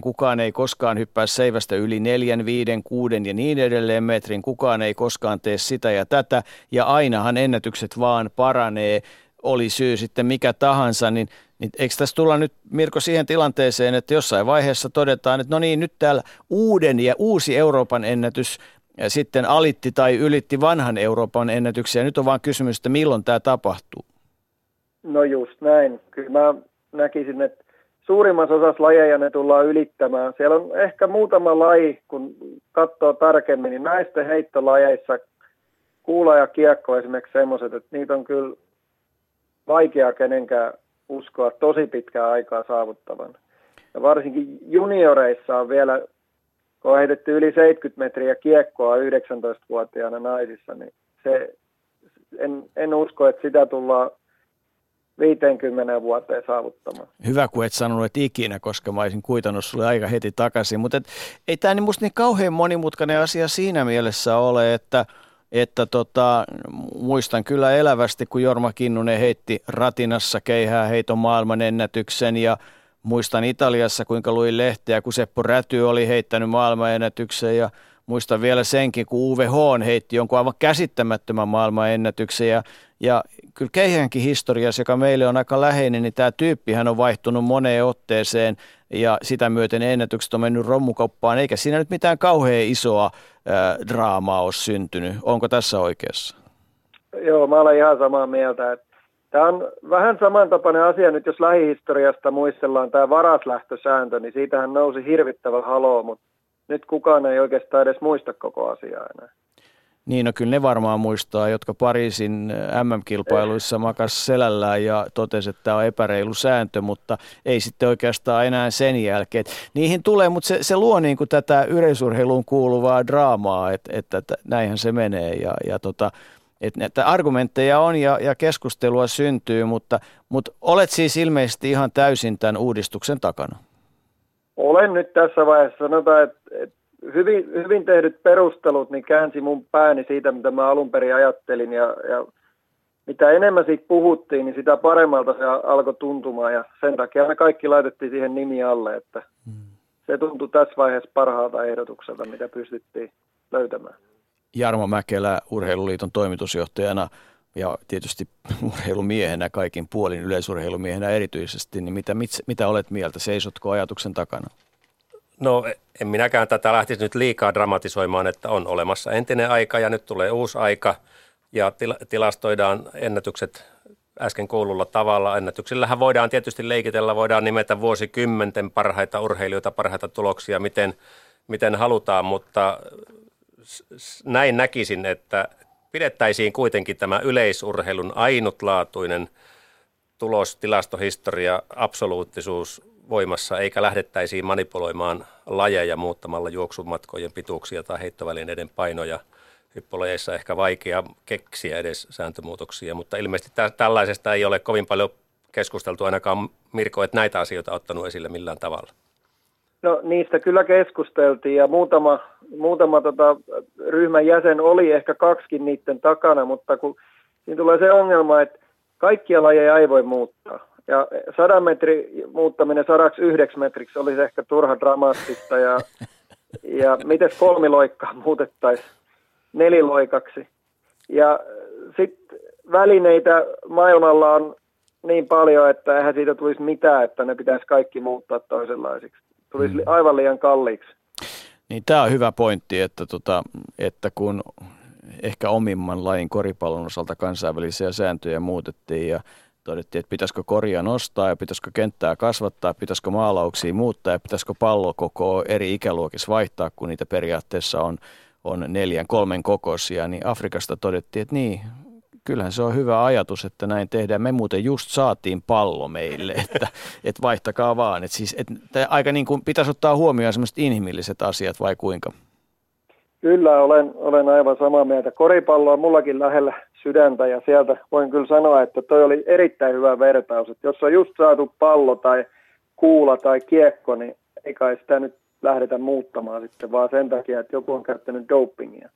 kukaan ei koskaan hyppää seivästä yli 4, 5, 6 ja niin edelleen metrin, kukaan ei koskaan tee sitä ja tätä, ja ainahan ennätykset vaan paranee, oli syy sitten mikä tahansa, niin, niin eikö tässä tulla nyt Mirko siihen tilanteeseen, että jossain vaiheessa todetaan, että no niin, nyt täällä uuden ja uusi Euroopan ennätys ja sitten alitti tai ylitti vanhan Euroopan ennätyksen, ja nyt on vaan kysymys, että milloin tämä tapahtuu. No just näin. Kyllä mä näkisin, että suurimmassa osassa lajeja ne tullaan ylittämään. Siellä on ehkä muutama laji, kun katsoo tarkemmin, niin naisten heittolajeissa kuula ja kiekko esimerkiksi semmoiset, että niitä on kyllä vaikea kenenkään uskoa tosi pitkää aikaa saavuttavan. Ja varsinkin junioreissa on vielä, kun on heitetty yli 70 metriä kiekkoa 19-vuotiaana naisissa, niin se, en, en usko, että sitä tullaan 50 vuoteen saavuttamaan. Hyvä, kun et sanonut, että ikinä, koska mä olisin kuitannut sulle aika heti takaisin. Mutta et, ei tämä niin musta niin kauhean monimutkainen asia siinä mielessä ole, että, että tota, muistan kyllä elävästi, kun Jorma Kinnunen heitti ratinassa keihää heiton maailmanennätyksen ja muistan Italiassa, kuinka luin lehteä, kun Seppo Räty oli heittänyt maailmanennätyksen ja muistan vielä senkin, kun Hoon heitti jonkun aivan käsittämättömän maailmanennätyksen ja, ja kyllä Keihänkin historiassa, joka meille on aika läheinen, niin tämä tyyppihän on vaihtunut moneen otteeseen ja sitä myöten ennätykset on mennyt romukoppaan, eikä siinä nyt mitään kauhean isoa draamaa ole syntynyt. Onko tässä oikeassa? Joo, mä olen ihan samaa mieltä. Tämä on vähän samantapainen asia nyt, jos lähihistoriasta muistellaan tämä varaslähtösääntö, niin siitähän nousi hirvittävä haloo, mutta nyt kukaan ei oikeastaan edes muista koko asiaa enää. Niin, no kyllä ne varmaan muistaa, jotka Pariisin MM-kilpailuissa makas selällään ja totesi, että tämä on epäreilu sääntö, mutta ei sitten oikeastaan enää sen jälkeen. Niihin tulee, mutta se, se luo niin kuin tätä yleisurheiluun kuuluvaa draamaa, että, että, että näinhän se menee ja, ja tota, että, että argumentteja on ja, ja keskustelua syntyy, mutta, mutta olet siis ilmeisesti ihan täysin tämän uudistuksen takana. Olen nyt tässä vaiheessa, sanotaan, että, että hyvin, hyvin tehdyt perustelut niin käänsi mun pääni siitä, mitä mä alun perin ajattelin ja, ja mitä enemmän siitä puhuttiin, niin sitä paremmalta se alkoi tuntumaan ja sen takia me kaikki laitettiin siihen nimi alle, että hmm. se tuntui tässä vaiheessa parhaalta ehdotukselta, mitä pystyttiin löytämään. Jarmo Mäkelä Urheiluliiton toimitusjohtajana ja tietysti urheilumiehenä kaikin puolin, yleisurheilumiehenä erityisesti, niin mitä, mit, mitä olet mieltä? Seisotko ajatuksen takana? No en minäkään tätä lähtisi nyt liikaa dramatisoimaan, että on olemassa entinen aika ja nyt tulee uusi aika ja til- tilastoidaan ennätykset äsken kuululla tavalla. Ennätyksillähän voidaan tietysti leikitellä, voidaan nimetä vuosikymmenten parhaita urheilijoita, parhaita tuloksia, miten, miten halutaan, mutta näin näkisin, että pidettäisiin kuitenkin tämä yleisurheilun ainutlaatuinen tulos, tilastohistoria, absoluuttisuus voimassa, eikä lähdettäisiin manipuloimaan lajeja muuttamalla juoksumatkojen pituuksia tai heittovälineiden painoja. Hyppylajeissa ehkä vaikea keksiä edes sääntömuutoksia, mutta ilmeisesti tä- tällaisesta ei ole kovin paljon keskusteltu ainakaan Mirko, että näitä asioita ottanut esille millään tavalla. No niistä kyllä keskusteltiin ja muutama, muutama tota, ryhmän jäsen oli ehkä kaksikin niiden takana, mutta kun siinä tulee se ongelma, että kaikkia lajeja ei voi muuttaa. Ja sadan metri muuttaminen sadaksi yhdeksi metriksi olisi ehkä turha dramaattista ja, ja miten kolmiloikkaa muutettaisiin neliloikaksi. Ja sitten välineitä maailmalla on niin paljon, että eihän siitä tulisi mitään, että ne pitäisi kaikki muuttaa toisenlaisiksi. Tulisi mm. aivan liian kalliiksi. Niin tämä on hyvä pointti, että, tota, että kun ehkä omimman lajin koripallon osalta kansainvälisiä sääntöjä muutettiin ja todettiin, että pitäisikö korja nostaa ja pitäisikö kenttää kasvattaa, pitäisikö maalauksia muuttaa ja pitäisikö pallo koko eri ikäluokissa vaihtaa, kun niitä periaatteessa on, on neljän, kolmen kokoisia, niin Afrikasta todettiin, että niin, kyllähän se on hyvä ajatus, että näin tehdään. Me muuten just saatiin pallo meille, [LAUGHS] että, että vaihtakaa vaan. Että siis, että aika niin kuin pitäisi ottaa huomioon sellaiset inhimilliset asiat vai kuinka? Kyllä, olen, olen aivan samaa mieltä. Koripallo on mullakin lähellä sydäntä ja sieltä voin kyllä sanoa, että toi oli erittäin hyvä vertaus. Että jos on just saatu pallo tai kuula tai kiekko, niin ei kai sitä nyt lähdetä muuttamaan sitten, vaan sen takia, että joku on käyttänyt dopingia.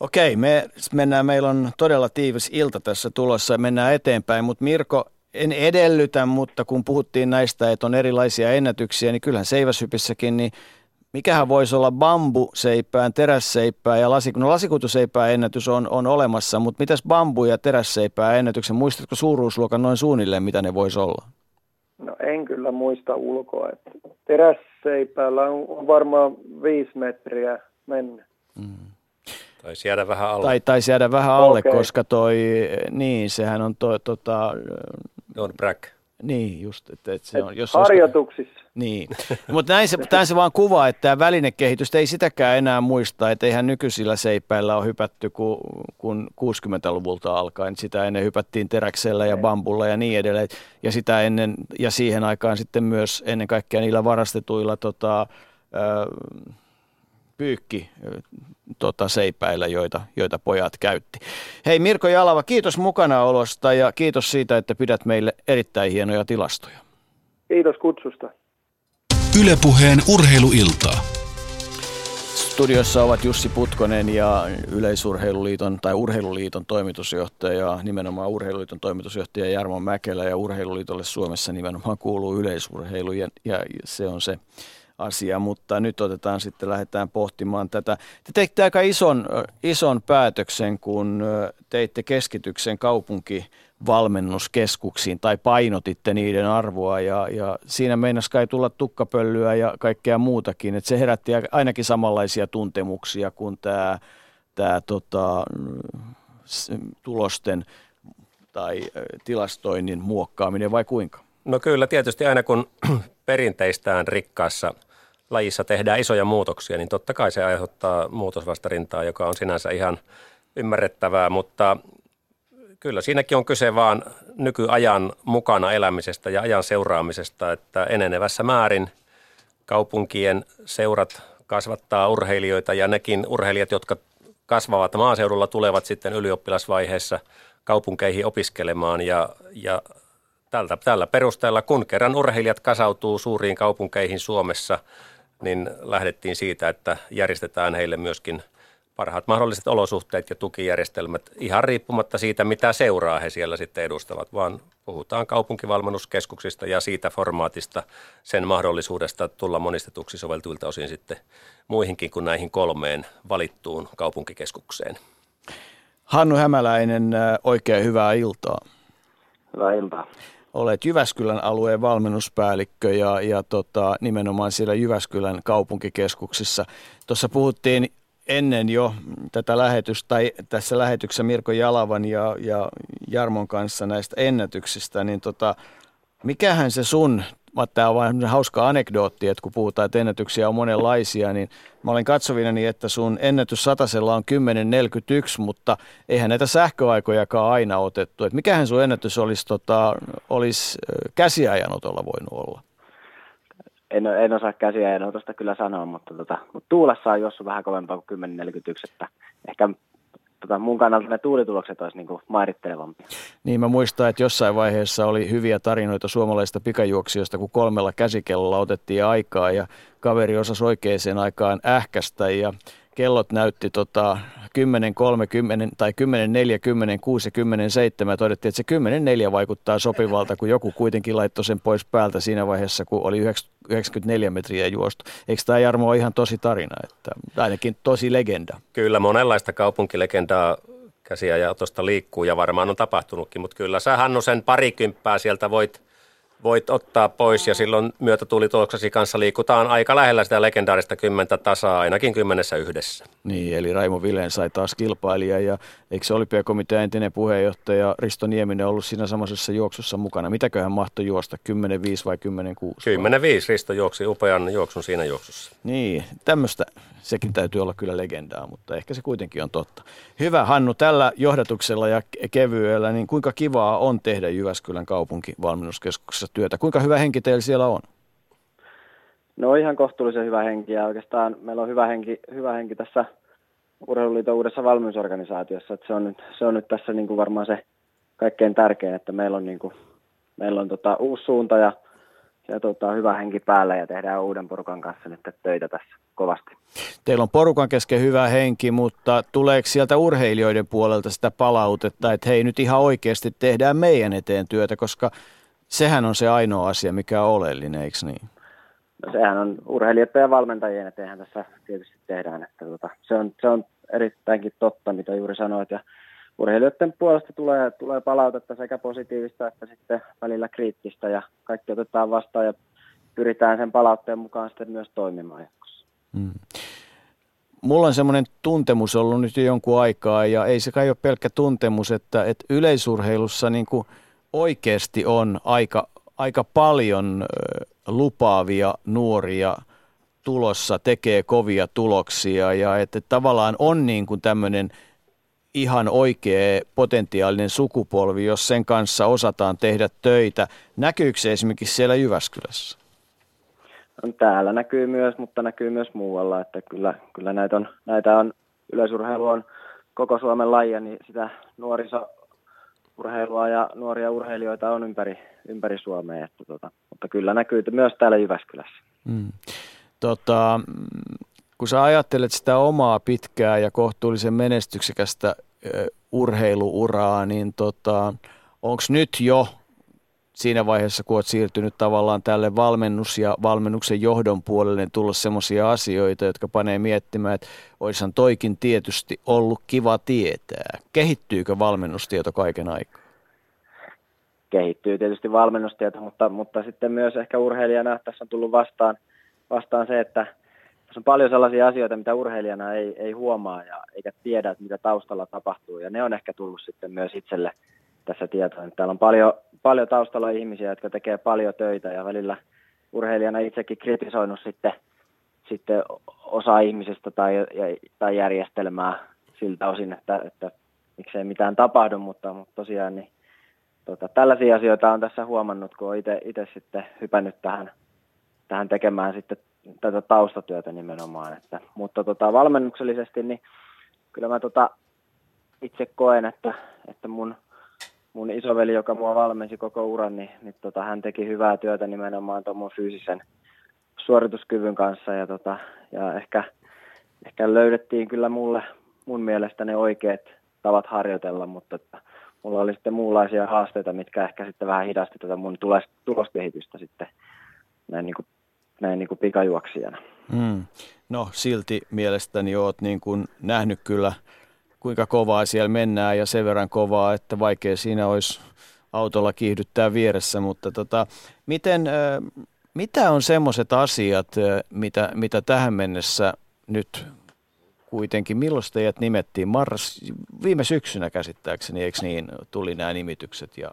Okei, me mennään, meillä on todella tiivis ilta tässä tulossa ja mennään eteenpäin, mutta Mirko, en edellytä, mutta kun puhuttiin näistä, että on erilaisia ennätyksiä, niin kyllähän seiväshypissäkin, niin mikähän voisi olla bambuseipään, terässeipää ja lasik- no lasikuituseipää ennätys on, on olemassa, mutta mitäs bambu ja terässeipää ennätyksen, muistatko suuruusluokan noin suunnilleen, mitä ne voisi olla? No en kyllä muista ulkoa. Että terässeipäällä on varmaan viisi metriä mennyt. Mm. Taisi jäädä vähän alle. Tai taisi jäädä vähän alle, okay. koska toi, niin, sehän on toi, tota... Don Brack. Niin, just, että, että se on... Jos harjoituksissa. Niin, mutta näin se, tämän se vaan kuvaa, että tämä välinekehitystä ei sitäkään enää muista, että eihän nykyisillä seipäillä ole hypätty kun, kun 60-luvulta alkaen. Sitä ennen hypättiin teräksellä ja bambulla ja niin edelleen. Ja sitä ennen, ja siihen aikaan sitten myös ennen kaikkea niillä varastetuilla tota, pyykki tota, seipäillä, joita, joita pojat käytti. Hei Mirko Jalava, kiitos mukanaolosta ja kiitos siitä, että pidät meille erittäin hienoja tilastoja. Kiitos kutsusta. Ylepuheen urheiluiltaa. Studiossa ovat Jussi Putkonen ja Yleisurheiluliiton tai Urheiluliiton toimitusjohtaja, nimenomaan Urheiluliiton toimitusjohtaja Jarmo Mäkelä ja Urheiluliitolle Suomessa nimenomaan kuuluu yleisurheilu ja, ja se on se asia, mutta nyt otetaan sitten, lähdetään pohtimaan tätä. Te teitte aika ison, ison päätöksen, kun teitte keskityksen kaupunkivalmennuskeskuksiin tai painotitte niiden arvoa ja, ja siinä meinas kai tulla tukkapöllyä ja kaikkea muutakin, että se herätti ainakin samanlaisia tuntemuksia kuin tämä, tämä tota, tulosten tai tilastoinnin muokkaaminen vai kuinka? No kyllä, tietysti aina kun [CLEARS THROAT] perinteistään rikkaassa lajissa tehdään isoja muutoksia, niin totta kai se aiheuttaa muutosvastarintaa, joka on sinänsä ihan ymmärrettävää, mutta kyllä siinäkin on kyse vaan nykyajan mukana elämisestä ja ajan seuraamisesta, että enenevässä määrin kaupunkien seurat kasvattaa urheilijoita ja nekin urheilijat, jotka kasvavat maaseudulla, tulevat sitten ylioppilasvaiheessa kaupunkeihin opiskelemaan ja, ja tältä, tällä perusteella, kun kerran urheilijat kasautuu suuriin kaupunkeihin Suomessa, niin lähdettiin siitä, että järjestetään heille myöskin parhaat mahdolliset olosuhteet ja tukijärjestelmät ihan riippumatta siitä, mitä seuraa he siellä sitten edustavat, vaan puhutaan kaupunkivalmennuskeskuksista ja siitä formaatista, sen mahdollisuudesta tulla monistetuksi soveltuilta osin sitten muihinkin kuin näihin kolmeen valittuun kaupunkikeskukseen. Hannu Hämäläinen, oikein hyvää iltaa. Hyvää iltaa olet Jyväskylän alueen valmennuspäällikkö ja, ja tota, nimenomaan siellä Jyväskylän kaupunkikeskuksissa. Tuossa puhuttiin ennen jo tätä lähetystä, tai tässä lähetyksessä Mirko Jalavan ja, ja Jarmon kanssa näistä ennätyksistä, niin tota, mikähän se sun Tämä on vain hauska anekdootti, että kun puhutaan, että ennätyksiä on monenlaisia, niin mä olen katsovinani, että sun ennätys satasella on 10.41, mutta eihän näitä sähköaikojakaan aina otettu. Että mikähän sun ennätys olisi, tota, olisi käsiajanotolla voinut olla? En, en osaa käsiajanotosta kyllä sanoa, mutta, tota, mutta tuulessa on jossain vähän kovempaa kuin 10.41, että ehkä tota, mun kannalta ne tuulitulokset olisi niin mairittelevampia. Niin mä muistan, että jossain vaiheessa oli hyviä tarinoita suomalaisista pikajuoksijoista, kun kolmella käsikellolla otettiin aikaa ja kaveri osasi oikeaan aikaan ähkästä ja kellot näytti tota 10, 30 tai 10, 4, 10, 6 ja 10, 7. Todettiin, että se 10, 4 vaikuttaa sopivalta, kun joku kuitenkin laittoi sen pois päältä siinä vaiheessa, kun oli 94 metriä juostu. Eikö tämä Jarmo ole ihan tosi tarina, että ainakin tosi legenda? Kyllä, monenlaista kaupunkilegendaa käsiä ja tuosta liikkuu ja varmaan on tapahtunutkin, mutta kyllä sä Hannu sen parikymppää sieltä voit – voit ottaa pois ja silloin myötätuulituloksesi kanssa liikutaan aika lähellä sitä legendaarista kymmentä tasaa, ainakin kymmenessä yhdessä. Niin, eli Raimo Vilen sai taas kilpailija ja eikö se olympiakomitea entinen puheenjohtaja Risto Nieminen ollut siinä samassa juoksussa mukana? Mitäköhän mahtoi juosta, 10-5 vai 10-6? 10-5 Risto juoksi upean juoksun siinä juoksussa. Niin, tämmöistä sekin täytyy olla kyllä legendaa, mutta ehkä se kuitenkin on totta. Hyvä Hannu, tällä johdatuksella ja kevyellä, niin kuinka kivaa on tehdä Jyväskylän kaupunkivalmennuskeskuksessa työtä? Kuinka hyvä henki teillä siellä on? No ihan kohtuullisen hyvä henki ja oikeastaan meillä on hyvä henki, hyvä henki tässä Urheiluliiton uudessa valmennusorganisaatiossa. Että se, on nyt, se on nyt tässä niin kuin varmaan se kaikkein tärkein, että meillä on, niin kuin, meillä on tota uusi suunta ja, ja tota, hyvä henki päällä ja tehdään uuden porukan kanssa nyt töitä tässä kovasti. Teillä on porukan kesken hyvä henki, mutta tuleeko sieltä urheilijoiden puolelta sitä palautetta, että hei nyt ihan oikeasti tehdään meidän eteen työtä, koska sehän on se ainoa asia, mikä on oleellinen, eikö niin? No sehän on urheilijoiden ja valmentajien eteenhän tässä tietysti tehdään. Että tota, se, on, se on erittäinkin totta, mitä juuri sanoit. Ja urheilijoiden puolesta tulee, tulee palautetta sekä positiivista että sitten välillä kriittistä ja kaikki otetaan vastaan ja pyritään sen palautteen mukaan sitten myös toimimaan jatkossa. Mm. Mulla on semmoinen tuntemus ollut nyt jo jonkun aikaa ja ei se kai ole pelkkä tuntemus, että, että yleisurheilussa niin kuin oikeasti on aika, aika paljon lupaavia nuoria tulossa, tekee kovia tuloksia ja että tavallaan on niin kuin tämmöinen ihan oikea potentiaalinen sukupolvi, jos sen kanssa osataan tehdä töitä. Näkyykö se esimerkiksi siellä Jyväskylässä? No, täällä näkyy myös, mutta näkyy myös muualla, että kyllä, kyllä näitä, on, näitä on, yleisurheilu on koko Suomen lajia, niin sitä nuorisourheilua ja nuoria urheilijoita on ympäri, ympäri Suomea, että tota, mutta kyllä näkyy myös täällä Jyväskylässä. Mm. Tota, kun sä ajattelet sitä omaa pitkää ja kohtuullisen menestyksekästä urheiluuraa, niin tota, onko nyt jo siinä vaiheessa, kun olet siirtynyt tavallaan tälle valmennus- ja valmennuksen johdon puolelle, niin tullut sellaisia asioita, jotka panee miettimään, että olisihan toikin tietysti ollut kiva tietää. Kehittyykö valmennustieto kaiken aikaa? Kehittyy tietysti valmennustieto, mutta, mutta sitten myös ehkä urheilijana tässä on tullut vastaan, vastaan se, että tässä on paljon sellaisia asioita, mitä urheilijana ei, ei huomaa ja eikä tiedä, että mitä taustalla tapahtuu. Ja ne on ehkä tullut sitten myös itselle tässä tietoa. Täällä on paljon, paljon taustalla ihmisiä, jotka tekee paljon töitä ja välillä urheilijana itsekin kritisoinut sitten, sitten osa ihmisistä tai, tai järjestelmää siltä osin, että, että miksei mitään tapahdu, mutta, mutta tosiaan niin, tota, tällaisia asioita on tässä huomannut, kun olen itse sitten hypännyt tähän, tähän tekemään sitten tätä taustatyötä nimenomaan. Että, mutta tota, valmennuksellisesti niin kyllä mä tota, itse koen, että, että mun, mun isoveli, joka mua valmensi koko uran, niin, niin tota, hän teki hyvää työtä nimenomaan tuon mun fyysisen suorituskyvyn kanssa ja, tota, ja ehkä, ehkä löydettiin kyllä mulle mun mielestä ne oikeat tavat harjoitella, mutta että mulla oli sitten muunlaisia haasteita, mitkä ehkä sitten vähän hidasti tätä mun tuloskehitystä sitten näin niin kuin näin niin kuin pikajuoksijana. Mm. No silti mielestäni olet niin kuin nähnyt kyllä, kuinka kovaa siellä mennään ja sen verran kovaa, että vaikea siinä olisi autolla kiihdyttää vieressä, mutta tota, miten, mitä on semmoiset asiat, mitä, mitä tähän mennessä nyt kuitenkin, milloin teidät nimettiin? Marras, viime syksynä käsittääkseni, eikö niin, tuli nämä nimitykset? Ja...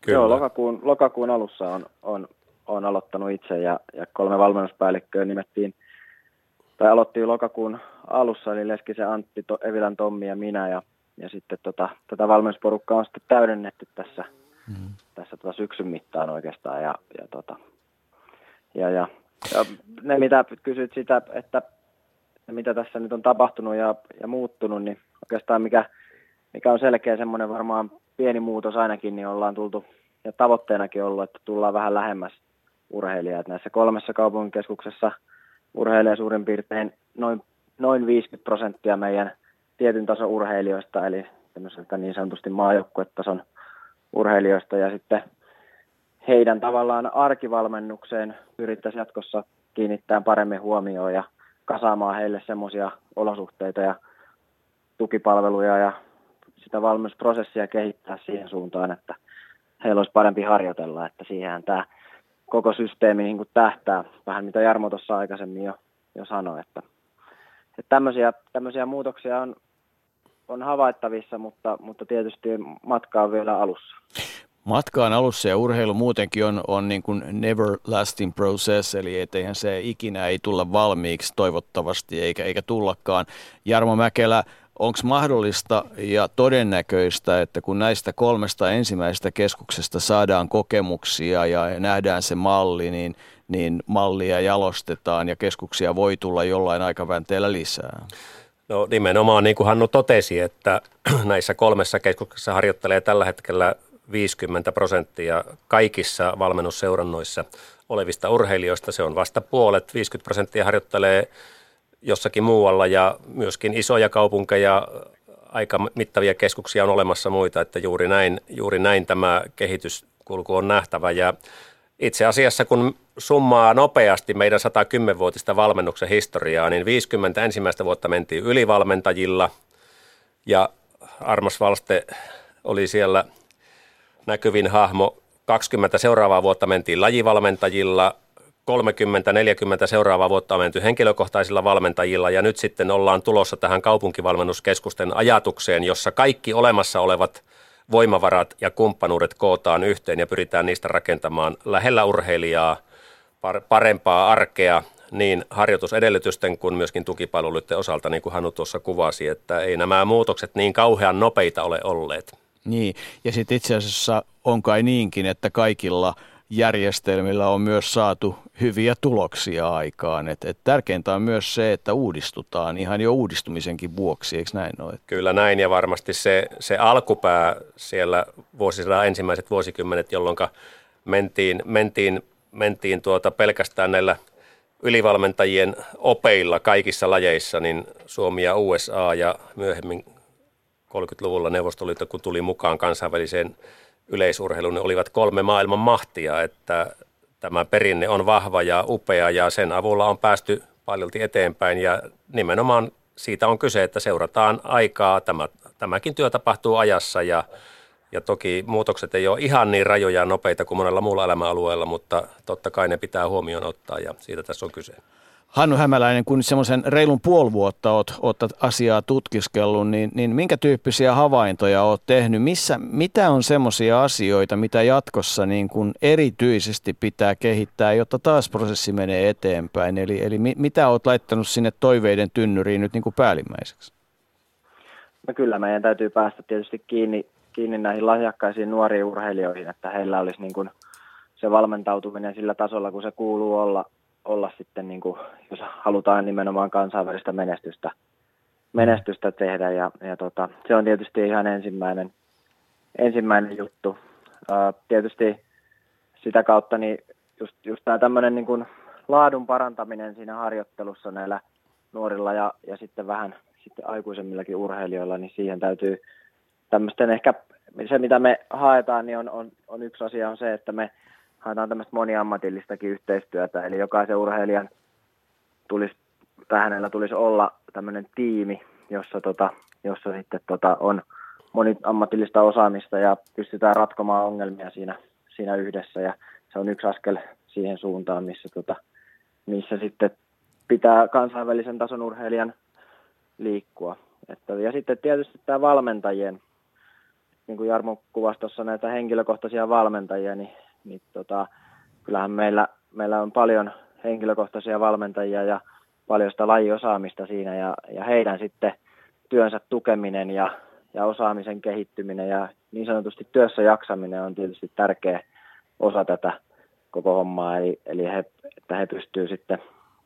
Kyllä. Joo, lokakuun, lokakuun alussa on, on olen aloittanut itse ja, ja kolme valmennuspäällikköä nimettiin, tai aloitti lokakuun alussa, eli Leskisen Antti, to, Evilän Tommi ja minä, ja, ja sitten tota, tätä valmennusporukkaa on sitten täydennetty tässä, mm. tässä tota syksyn mittaan oikeastaan, ja, ja, tota, ja, ja, ja ne mitä kysyt sitä, että mitä tässä nyt on tapahtunut ja, ja muuttunut, niin oikeastaan mikä, mikä on selkeä semmoinen varmaan pieni muutos ainakin, niin ollaan tultu, ja tavoitteenakin ollut, että tullaan vähän lähemmäs urheilijat. Näissä kolmessa kaupunkikeskuksessa urheilee suurin piirtein noin, noin 50 prosenttia meidän tietyn tason urheilijoista, eli niin sanotusti maajoukkuetason urheilijoista, ja sitten heidän tavallaan arkivalmennukseen pyrittäisiin jatkossa kiinnittää paremmin huomioon ja kasaamaan heille semmoisia olosuhteita ja tukipalveluja ja sitä valmennusprosessia kehittää siihen suuntaan, että heillä olisi parempi harjoitella, että siihen tämä koko systeemi niin kuin tähtää, vähän mitä Jarmo tuossa aikaisemmin jo, jo sanoi, että, että tämmöisiä, tämmöisiä muutoksia on, on havaittavissa, mutta, mutta tietysti matka on vielä alussa. matkaan alussa ja urheilu muutenkin on, on niin kuin never lasting process, eli etteihän se ikinä ei tulla valmiiksi toivottavasti eikä, eikä tullakaan. Jarmo Mäkelä, onko mahdollista ja todennäköistä, että kun näistä kolmesta ensimmäisestä keskuksesta saadaan kokemuksia ja nähdään se malli, niin, niin mallia jalostetaan ja keskuksia voi tulla jollain aikavänteellä lisää? No nimenomaan niin kuin Hannu totesi, että [CLEARS THROAT] näissä kolmessa keskuksessa harjoittelee tällä hetkellä 50 prosenttia kaikissa valmennusseurannoissa olevista urheilijoista. Se on vasta puolet. 50 prosenttia harjoittelee jossakin muualla ja myöskin isoja kaupunkeja, aika mittavia keskuksia on olemassa muita, että juuri näin, juuri näin tämä kehityskulku on nähtävä. Ja itse asiassa kun summaa nopeasti meidän 110-vuotista valmennuksen historiaa, niin 50 ensimmäistä vuotta mentiin ylivalmentajilla ja Armas Valste oli siellä näkyvin hahmo. 20 seuraavaa vuotta mentiin lajivalmentajilla, 30-40 seuraavaa vuotta on menty henkilökohtaisilla valmentajilla ja nyt sitten ollaan tulossa tähän kaupunkivalmennuskeskusten ajatukseen, jossa kaikki olemassa olevat voimavarat ja kumppanuudet kootaan yhteen ja pyritään niistä rakentamaan lähellä urheilijaa parempaa arkea niin harjoitusedellytysten kuin myöskin tukipalveluiden osalta, niin kuin Hannu tuossa kuvasi, että ei nämä muutokset niin kauhean nopeita ole olleet. Niin, ja sitten itse asiassa on kai niinkin, että kaikilla järjestelmillä on myös saatu hyviä tuloksia aikaan. Et, et tärkeintä on myös se, että uudistutaan ihan jo uudistumisenkin vuoksi, eikö näin ole? Kyllä näin, ja varmasti se, se alkupää siellä vuosisadan ensimmäiset vuosikymmenet, jolloin mentiin, mentiin, mentiin tuota pelkästään näillä ylivalmentajien opeilla kaikissa lajeissa, niin Suomi ja USA ja myöhemmin 30-luvulla Neuvostoliitto, kun tuli mukaan kansainväliseen yleisurheiluun, ne olivat kolme maailman mahtia, että tämä perinne on vahva ja upea ja sen avulla on päästy paljolti eteenpäin ja nimenomaan siitä on kyse, että seurataan aikaa. Tämä, tämäkin työ tapahtuu ajassa ja, ja toki muutokset ei ole ihan niin rajoja ja nopeita kuin monella muulla elämäalueella, mutta totta kai ne pitää huomioon ottaa ja siitä tässä on kyse. Hannu Hämäläinen, kun semmoisen reilun puoli vuotta oot, oot asiaa tutkiskellut, niin, niin minkä tyyppisiä havaintoja oot tehnyt? Missä, mitä on semmoisia asioita, mitä jatkossa niin kuin erityisesti pitää kehittää, jotta taas prosessi menee eteenpäin? Eli, eli mi, mitä oot laittanut sinne toiveiden tynnyriin nyt niin kuin päällimmäiseksi? No kyllä meidän täytyy päästä tietysti kiinni, kiinni näihin lahjakkaisiin nuoriin urheilijoihin, että heillä olisi niin kuin se valmentautuminen sillä tasolla, kun se kuuluu olla – olla sitten, niin kuin, jos halutaan nimenomaan kansainvälistä menestystä, menestystä tehdä. Ja, ja tota, se on tietysti ihan ensimmäinen, ensimmäinen juttu. Ää, tietysti sitä kautta niin just, just tämä tämmöinen niin kuin laadun parantaminen siinä harjoittelussa näillä nuorilla ja, ja sitten vähän sitten aikuisemmillakin urheilijoilla, niin siihen täytyy tämmöisten ehkä, se mitä me haetaan, niin on, on, on yksi asia on se, että me haetaan tämmöistä moniammatillistakin yhteistyötä, eli jokaisen urheilijan tulisi, tai hänellä tulisi olla tämmöinen tiimi, jossa, tota, jossa sitten tota, on moniammatillista osaamista ja pystytään ratkomaan ongelmia siinä, siinä yhdessä ja se on yksi askel siihen suuntaan, missä, tota, missä sitten pitää kansainvälisen tason urheilijan liikkua. Että, ja sitten tietysti tämä valmentajien, niin kuin Jarmo kuvasi tuossa näitä henkilökohtaisia valmentajia, niin niin tota, kyllähän meillä, meillä on paljon henkilökohtaisia valmentajia ja paljon sitä lajiosaamista siinä ja, ja heidän sitten työnsä tukeminen ja, ja osaamisen kehittyminen ja niin sanotusti työssä jaksaminen on tietysti tärkeä osa tätä koko hommaa, eli, eli he, että he pystyvät sitten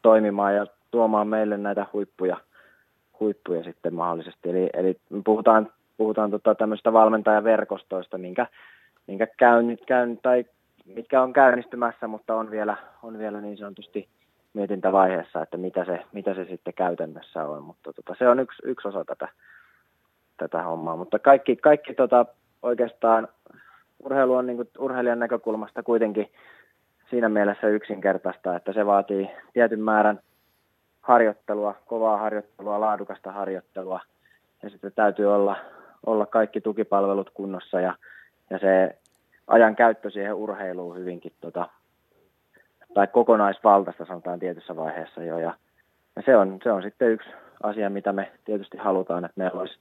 toimimaan ja tuomaan meille näitä huippuja, huippuja sitten mahdollisesti. Eli, eli puhutaan, puhutaan tota tämmöistä valmentajaverkostoista, minkä, minkä käyn, käyn, tai mitkä on käynnistymässä, mutta on vielä, on vielä niin sanotusti mietintävaiheessa, että mitä se, mitä se sitten käytännössä on. Mutta tota, se on yksi, yksi osa tätä, tätä hommaa. Mutta kaikki, kaikki tota, oikeastaan urheilu on niin kuin urheilijan näkökulmasta kuitenkin siinä mielessä yksinkertaista, että se vaatii tietyn määrän harjoittelua, kovaa harjoittelua, laadukasta harjoittelua. Ja sitten täytyy olla, olla kaikki tukipalvelut kunnossa ja, ja se ajan käyttö siihen urheiluun hyvinkin, tota, tai kokonaisvaltaista sanotaan tietyssä vaiheessa jo. Ja, ja se, on, se on sitten yksi asia, mitä me tietysti halutaan, että meillä olisi,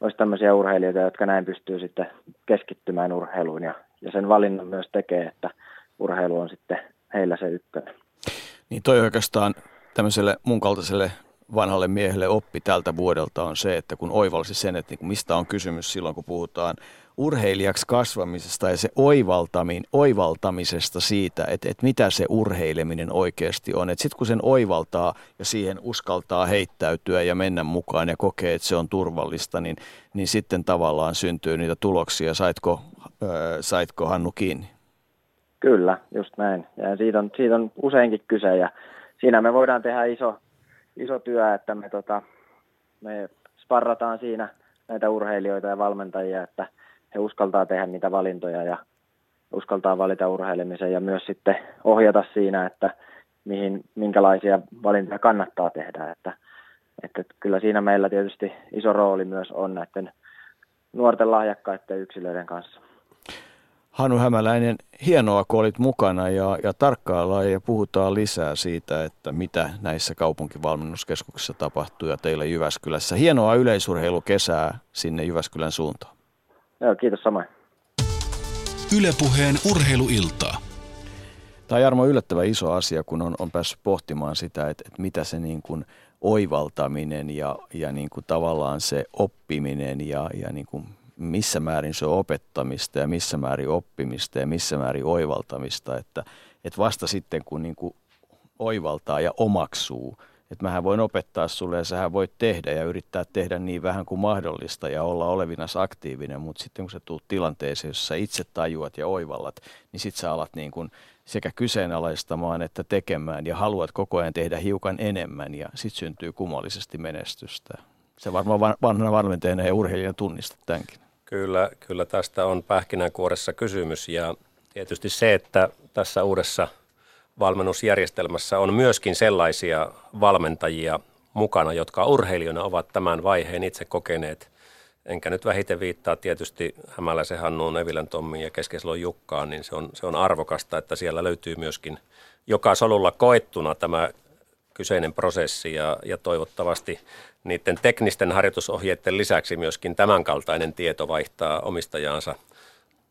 olisi tämmöisiä urheilijoita, jotka näin pystyy sitten keskittymään urheiluun ja, ja sen valinnan myös tekee, että urheilu on sitten heillä se ykkönen. Niin toi oikeastaan tämmöiselle mun kaltaiselle vanhalle miehelle oppi tältä vuodelta on se, että kun oivalsi sen, että niin mistä on kysymys silloin, kun puhutaan urheilijaksi kasvamisesta ja se oivaltamin, oivaltamisesta siitä, että, että mitä se urheileminen oikeasti on. Sitten kun sen oivaltaa ja siihen uskaltaa heittäytyä ja mennä mukaan ja kokee, että se on turvallista, niin, niin sitten tavallaan syntyy niitä tuloksia. Saitko, äh, saitko Hannu kiinni? Kyllä, just näin. Ja siitä on, siitä on useinkin kyse ja siinä me voidaan tehdä iso, iso työ, että me, tota, me sparrataan siinä näitä urheilijoita ja valmentajia, että he uskaltaa tehdä niitä valintoja ja uskaltaa valita urheilemisen ja myös sitten ohjata siinä, että mihin, minkälaisia valintoja kannattaa tehdä. Että, että kyllä siinä meillä tietysti iso rooli myös on näiden nuorten lahjakkaiden yksilöiden kanssa. Hanu Hämäläinen, hienoa kun olit mukana ja, ja tarkkaillaan ja puhutaan lisää siitä, että mitä näissä kaupunkivalmennuskeskuksissa tapahtuu ja teillä Jyväskylässä. Hienoa yleisurheilukesää sinne Jyväskylän suuntaan. Joo, kiitos samoin. Ylepuheen urheiluiltaa. Tämä on Jarmo yllättävä iso asia, kun on, on päässyt pohtimaan sitä, että, että mitä se niin kuin oivaltaminen ja, ja niin kuin tavallaan se oppiminen ja, ja niin kuin missä määrin se on opettamista ja missä määrin oppimista ja missä määrin oivaltamista. Että, että vasta sitten kun niin kuin oivaltaa ja omaksuu, että mähän voin opettaa sulle ja sähän voit tehdä ja yrittää tehdä niin vähän kuin mahdollista ja olla olevinas aktiivinen, mutta sitten kun sä tuut tilanteeseen, jossa itse tajuat ja oivallat, niin sitten sä alat niin kuin sekä kyseenalaistamaan että tekemään ja haluat koko ajan tehdä hiukan enemmän ja sitten syntyy kummallisesti menestystä. Se varmaan vanhana valmentajana ja urheilijana tunnistat tämänkin. Kyllä, kyllä tästä on pähkinänkuoressa kysymys ja tietysti se, että tässä uudessa valmennusjärjestelmässä on myöskin sellaisia valmentajia mukana, jotka urheilijoina ovat tämän vaiheen itse kokeneet. Enkä nyt vähiten viittaa tietysti Hämäläisen Hannuun, Evilän Tommiin ja Keskeiselon Jukkaan, niin se on, se on arvokasta, että siellä löytyy myöskin joka solulla koettuna tämä kyseinen prosessi ja, ja toivottavasti niiden teknisten harjoitusohjeiden lisäksi myöskin tämänkaltainen tieto vaihtaa omistajaansa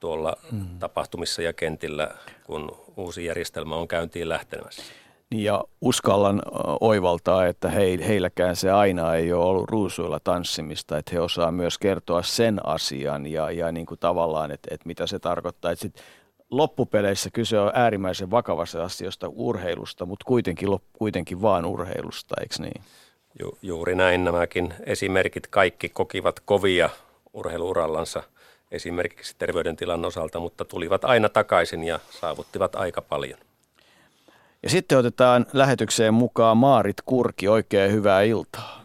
tuolla mm. tapahtumissa ja kentillä, kun uusi järjestelmä on käyntiin lähtemässä. Niin ja uskallan oivaltaa, että he, heilläkään se aina ei ole ollut ruusuilla tanssimista, että he osaa myös kertoa sen asian ja, ja niin kuin tavallaan, että, että mitä se tarkoittaa. Että sit loppupeleissä kyse on äärimmäisen vakavasta asiasta urheilusta, mutta kuitenkin, kuitenkin vaan urheilusta, eikö niin? Ju, juuri näin nämäkin esimerkit kaikki kokivat kovia urheiluurallansa esimerkiksi terveydentilan osalta, mutta tulivat aina takaisin ja saavuttivat aika paljon. Ja sitten otetaan lähetykseen mukaan Maarit Kurki. Oikein hyvää iltaa.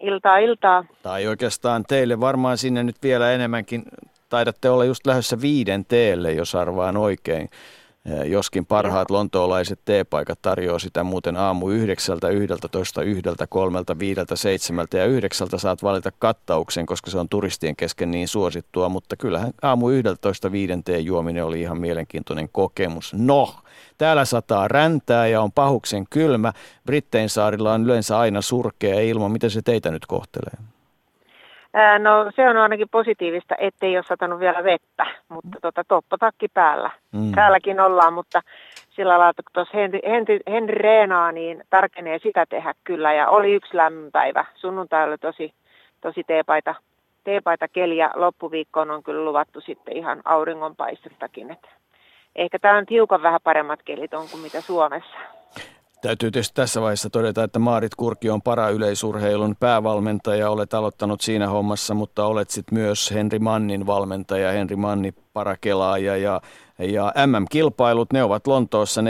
Iltaa, iltaa. Tai oikeastaan teille varmaan sinne nyt vielä enemmänkin. Taidatte olla just lähdössä viiden teelle, jos arvaan oikein. Joskin parhaat lontoolaiset teepaikat tarjoaa sitä muuten aamu yhdeksältä, yhdeltä, toista yhdeltä, kolmelta, viideltä, seitsemältä ja yhdeksältä saat valita kattauksen, koska se on turistien kesken niin suosittua, mutta kyllähän aamu yhdeltä, toista viidenteen juominen oli ihan mielenkiintoinen kokemus. No, täällä sataa räntää ja on pahuksen kylmä. Brittein saarilla on yleensä aina surkea ilma. Miten se teitä nyt kohtelee? No se on ainakin positiivista, ettei ole satanut vielä vettä, mutta tota, toppotakki päällä. Mm. Täälläkin ollaan, mutta sillä lailla, kun tuossa Henri, Henri, Henri reenaa, niin tarkenee sitä tehdä kyllä. Ja oli yksi lämmin päivä. Sunnuntai oli tosi, tosi teepaita, teepaita keli ja loppuviikkoon on kyllä luvattu sitten ihan auringonpaistettakin. Et ehkä tämä on hiukan vähän paremmat kelit on kuin mitä Suomessa. Täytyy tietysti tässä vaiheessa todeta, että Maarit Kurki on parayleisurheilun päävalmentaja. Olet aloittanut siinä hommassa, mutta olet sitten myös Henri Mannin valmentaja, Henri Manni parakelaaja ja, ja MM-kilpailut, ne ovat Lontoossa 14.23.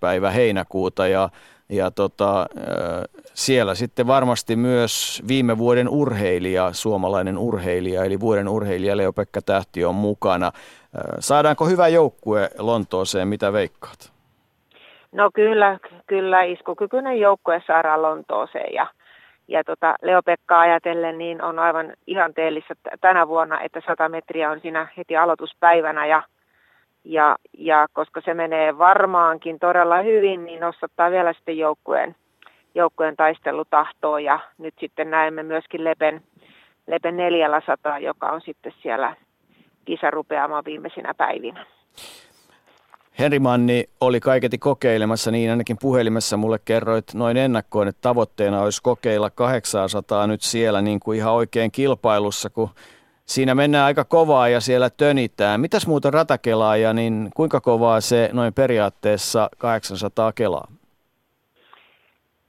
päivä heinäkuuta ja, ja tota, siellä sitten varmasti myös viime vuoden urheilija, suomalainen urheilija, eli vuoden urheilija Leo-Pekka Tähti on mukana. Saadaanko hyvä joukkue Lontooseen, mitä veikkaat? No kyllä, kyllä iskukykyinen joukkue saadaan Lontooseen ja, ja tota Leo-Pekka ajatellen niin on aivan ihanteellista tänä vuonna, että 100 metriä on siinä heti aloituspäivänä ja, ja, ja koska se menee varmaankin todella hyvin, niin nostattaa vielä sitten joukkueen, joukkueen taistelutahtoa ja nyt sitten näemme myöskin Lepen, Lepen 400, joka on sitten siellä kisa rupeamaan viimeisinä päivinä. Henri Manni oli kaiketi kokeilemassa, niin ainakin puhelimessa mulle kerroit noin ennakkoon, että tavoitteena olisi kokeilla 800 nyt siellä niin kuin ihan oikein kilpailussa, kun siinä mennään aika kovaa ja siellä tönitään. Mitäs muuta ratakelaa ja niin kuinka kovaa se noin periaatteessa 800 kelaa?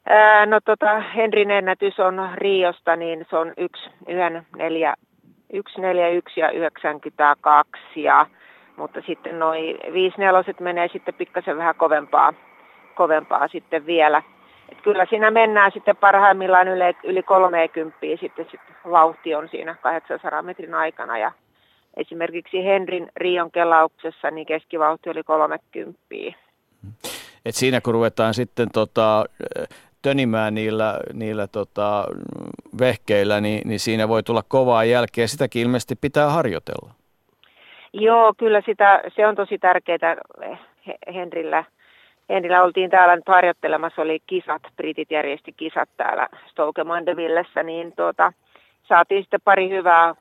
Ää, no tota, Henrin ennätys on Riosta, niin se on 1, 1, 1, 4, 1 ja 92 ja mutta sitten noin viisneloset menee sitten pikkasen vähän kovempaa, kovempaa sitten vielä. Et kyllä siinä mennään sitten parhaimmillaan yli, yli 30 sitten, sitten vauhti on siinä 800 metrin aikana ja esimerkiksi Henrin Rion kelauksessa niin keskivauhti oli 30. Et siinä kun ruvetaan sitten tota, tönimään niillä, niillä tota, vehkeillä, niin, niin siinä voi tulla kovaa jälkeä. Sitäkin ilmeisesti pitää harjoitella. Joo, kyllä sitä, se on tosi tärkeää Henrillä. Henrillä oltiin täällä nyt harjoittelemassa, oli kisat, Britit järjesti kisat täällä Stoke Mandevillessä, niin tuota, saatiin sitten pari hyvää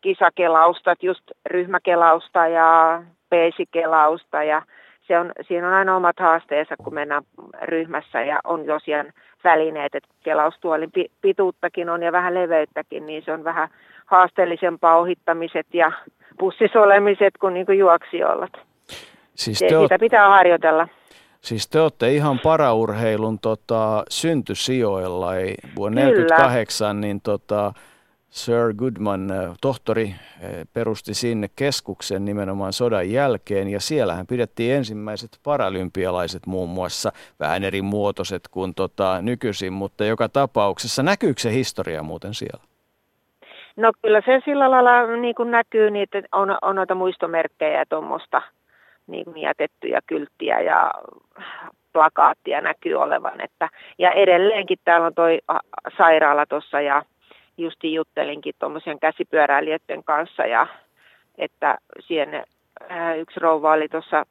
kisakelausta, just ryhmäkelausta ja peesikelausta ja se on, siinä on aina omat haasteensa, kun mennään ryhmässä ja on tosiaan välineet, että kelaustuolin pituuttakin on ja vähän leveyttäkin, niin se on vähän haasteellisempaa ohittamiset ja pussisolemiset kuin, niin kuin juoksijoilla. Siis te Sitä pitää harjoitella. Siis te olette ihan paraurheilun tota, syntysijoilla, ei vuonna 1948, niin tota, Sir Goodman, tohtori, perusti sinne keskuksen nimenomaan sodan jälkeen ja siellähän pidettiin ensimmäiset paralympialaiset muun muassa, vähän eri muotoiset kuin tota, nykyisin, mutta joka tapauksessa näkyykö se historia muuten siellä? No kyllä se sillä lailla niin kuin näkyy, niin että on, on noita muistomerkkejä ja tuommoista niin jätettyjä kylttiä ja plakaattia näkyy olevan. Että, ja edelleenkin täällä on toi sairaala tuossa ja justi juttelinkin tuommoisen käsipyöräilijöiden kanssa ja että siihen yksi rouva oli tuossa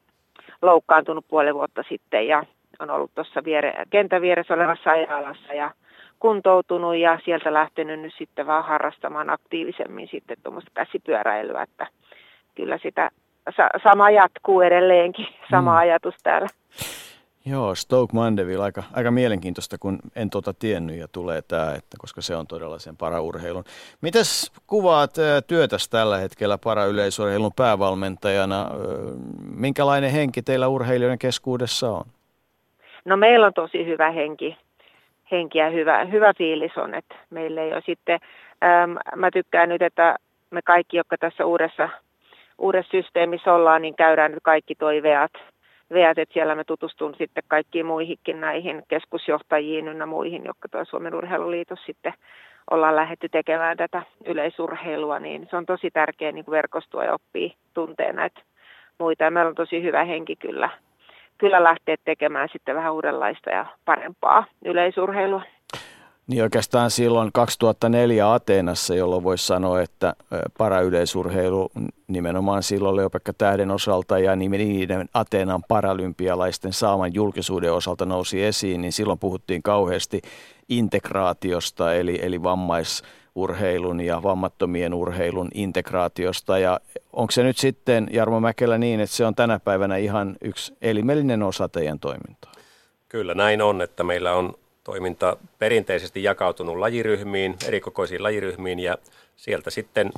loukkaantunut puoli vuotta sitten ja on ollut tuossa viere, kentän vieressä olevassa sairaalassa ja kuntoutunut ja sieltä lähtenyt nyt sitten vaan harrastamaan aktiivisemmin sitten tuommoista käsipyöräilyä, että kyllä sitä sa- sama jatkuu edelleenkin, [LAUGHS] sama mm. ajatus täällä. Joo, Stoke Mandeville, aika, aika mielenkiintoista, kun en tuota tiennyt ja tulee tämä, että koska se on todella sen paraurheilun. Mitäs kuvaat työtäs tällä hetkellä parayleisurheilun päävalmentajana? Minkälainen henki teillä urheilijoiden keskuudessa on? No meillä on tosi hyvä henki henki ja hyvä, hyvä fiilis on, että meillä ei ole sitten, äm, mä tykkään nyt, että me kaikki, jotka tässä uudessa, uudessa systeemissä ollaan, niin käydään nyt kaikki toi veat, veat että siellä me tutustun sitten kaikkiin muihinkin näihin keskusjohtajiin ynnä muihin, jotka tuo Suomen urheiluliitos sitten ollaan lähdetty tekemään tätä yleisurheilua, niin se on tosi tärkeää niin verkostua ja oppia tuntee näitä muita. Ja meillä on tosi hyvä henki kyllä kyllä lähteä tekemään sitten vähän uudenlaista ja parempaa yleisurheilua. Niin oikeastaan silloin 2004 Ateenassa, jolloin voisi sanoa, että parayleisurheilu nimenomaan silloin Leopekka Tähden osalta ja niiden Ateenan paralympialaisten saaman julkisuuden osalta nousi esiin, niin silloin puhuttiin kauheasti integraatiosta eli, eli vammais urheilun ja vammattomien urheilun integraatiosta. Ja onko se nyt sitten, Jarmo Mäkelä, niin, että se on tänä päivänä ihan yksi elimellinen osa teidän toimintaa? Kyllä näin on, että meillä on toiminta perinteisesti jakautunut lajiryhmiin, erikokoisiin lajiryhmiin ja sieltä sitten,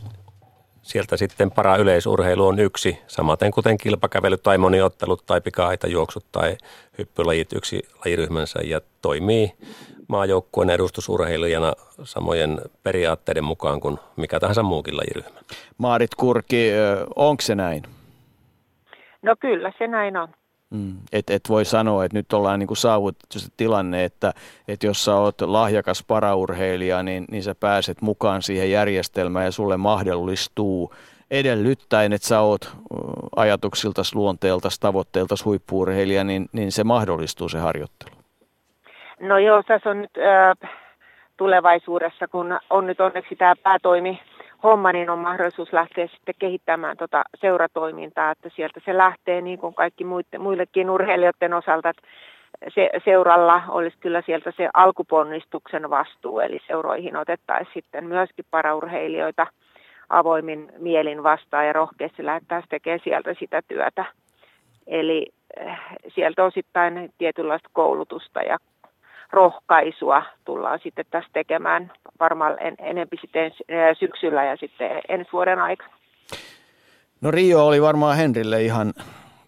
sieltä sitten para-yleisurheilu on yksi, samaten kuten kilpakävelyt tai moniottelut tai juoksut tai hyppylajit yksi lajiryhmänsä ja toimii maajoukkueen edustusurheilijana samojen periaatteiden mukaan kuin mikä tahansa muukin lajiryhmä. Maarit Kurki, onko se näin? No kyllä se näin on. Mm. Et, et voi sanoa, että nyt ollaan niinku saavutettu se tilanne, että et jos sä oot lahjakas paraurheilija, niin, niin sä pääset mukaan siihen järjestelmään ja sulle mahdollistuu edellyttäen, että sä oot ajatuksilta, luonteelta, tavoitteelta huippuurheilija, niin, niin se mahdollistuu se harjoittelu. No joo, tässä on nyt äh, tulevaisuudessa, kun on nyt onneksi tämä päätoimi homma, niin on mahdollisuus lähteä sitten kehittämään tota seuratoimintaa, että sieltä se lähtee niin kuin kaikki muille, muillekin urheilijoiden osalta, että se, seuralla olisi kyllä sieltä se alkuponnistuksen vastuu, eli seuroihin otettaisiin sitten myöskin paraurheilijoita avoimin mielin vastaan ja rohkeasti lähdetään tekemään sieltä sitä työtä. Eli eh, sieltä osittain tietynlaista koulutusta ja rohkaisua tullaan sitten tässä tekemään varmaan en, enempi sitten eh, syksyllä ja sitten ensi vuoden aikana. No Rio oli varmaan Henrille ihan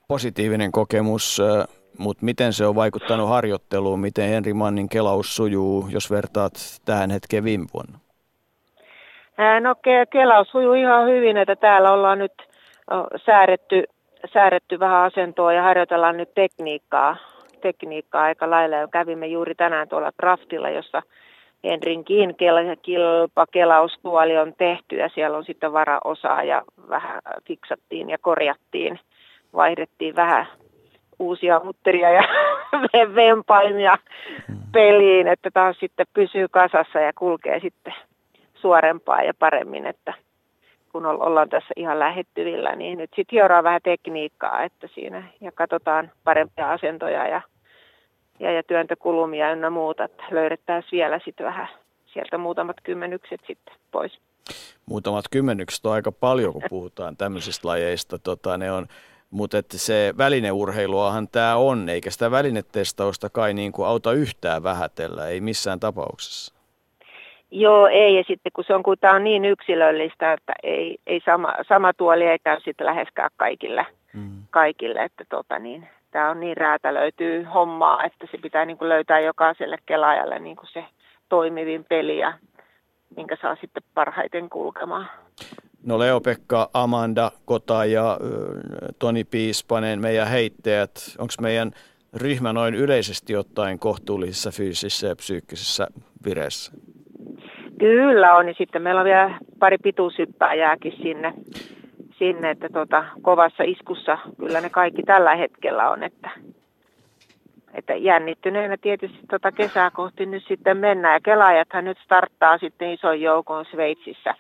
positiivinen kokemus, eh, mutta miten se on vaikuttanut harjoitteluun, miten Henri Mannin kelaus sujuu, jos vertaat tähän hetkeen viime vuonna? No kelaus sujuu ihan hyvin, että täällä ollaan nyt säädetty, säädetty vähän asentoa ja harjoitellaan nyt tekniikkaa, tekniikkaa aika lailla. Ja kävimme juuri tänään tuolla draftilla, jossa Henrinkin kilpakelaustuoli on tehty ja siellä on sitten varaosaa ja vähän fiksattiin ja korjattiin. Vaihdettiin vähän uusia mutteria ja [LAUGHS] vempaimia peliin, että taas sitten pysyy kasassa ja kulkee sitten suorempaa ja paremmin, että kun ollaan tässä ihan lähettyvillä, niin nyt sitten hioraa vähän tekniikkaa, että siinä ja katsotaan parempia asentoja ja, ja, ja työntökulumia ynnä muuta, että löydettäisiin vielä sitten vähän sieltä muutamat kymmenykset sitten pois. Muutamat kymmenykset on aika paljon, kun puhutaan tämmöisistä lajeista. Tota, ne on, mutta että se välineurheiluahan tämä on, eikä sitä välinetestausta kai niin kuin auta yhtään vähätellä, ei missään tapauksessa. Joo, ei. Ja sitten kun se on, kun tämä on niin yksilöllistä, että ei, ei sama, sama tuoli ei käy sitten läheskään kaikille, mm. kaikille että tota niin, tämä on niin räätälöityy hommaa, että se pitää niin kuin löytää jokaiselle kelaajalle niin kuin se toimivin peli ja minkä saa sitten parhaiten kulkemaan. No Leo-Pekka, Amanda, Kota ja Toni Piispanen, meidän heittäjät, onko meidän ryhmä noin yleisesti ottaen kohtuullisessa fyysisessä ja psyykkisessä vireessä? Kyllä on, ja sitten meillä on vielä pari pituushyppääjääkin sinne, sinne että tota, kovassa iskussa kyllä ne kaikki tällä hetkellä on, että, että jännittyneenä tietysti tota kesää kohti nyt sitten mennään, ja kelaajathan nyt starttaa sitten ison joukon Sveitsissä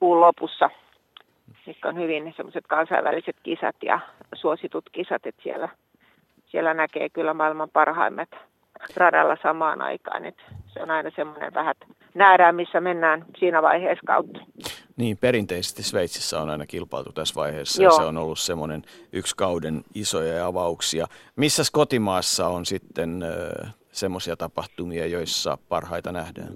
kuun lopussa, mitkä on hyvin semmoiset kansainväliset kisat ja suositut kisat, että siellä, siellä näkee kyllä maailman parhaimmat radalla samaan aikaan. Että se on aina semmoinen vähän, nähdään missä mennään siinä vaiheessa kautta. Niin, perinteisesti Sveitsissä on aina kilpailtu tässä vaiheessa Joo. ja se on ollut semmoinen yksi kauden isoja avauksia. Missä kotimaassa on sitten äh, semmoisia tapahtumia, joissa parhaita nähdään?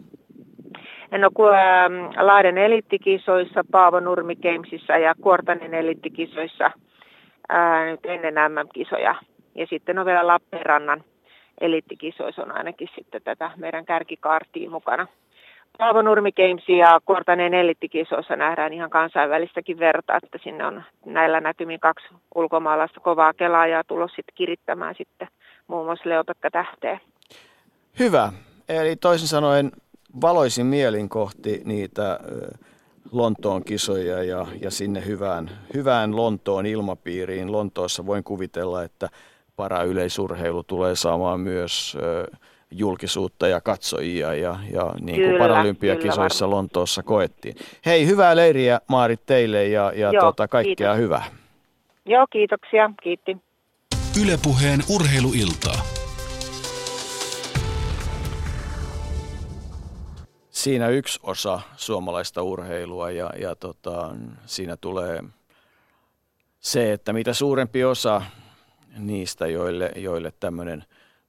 No kun äh, Laaden elittikisoissa, Paavo Nurmi Gamesissa ja Kuortanen elittikisoissa äh, nyt ennen MM-kisoja. Ja sitten on vielä Lappeenrannan elittikisoissa on ainakin sitten tätä meidän kärkikaartia mukana. Paavo Nurmi Games ja Kuortaneen elittikisoissa nähdään ihan kansainvälistäkin verta, että sinne on näillä näkymin kaksi ulkomaalaista kovaa kelaajaa tulos sitten kirittämään sitten muun muassa Leopekka Tähteä. Hyvä. Eli toisin sanoen valoisin mielin kohti niitä Lontoon kisoja ja, ja sinne hyvään, hyvään Lontoon ilmapiiriin. Lontoossa voin kuvitella, että parayleisurheilu tulee saamaan myös julkisuutta ja katsojia ja, ja niin kuin kyllä, paralympiakisoissa kyllä Lontoossa koettiin. Hei, hyvää leiriä Maarit teille ja, ja Joo, tota, kaikkea kiitos. hyvää. Joo, kiitoksia. Kiitti. Ylepuheen urheiluiltaa. Siinä yksi osa suomalaista urheilua ja, ja tota, siinä tulee se, että mitä suurempi osa niistä, joille, joille tämmöinen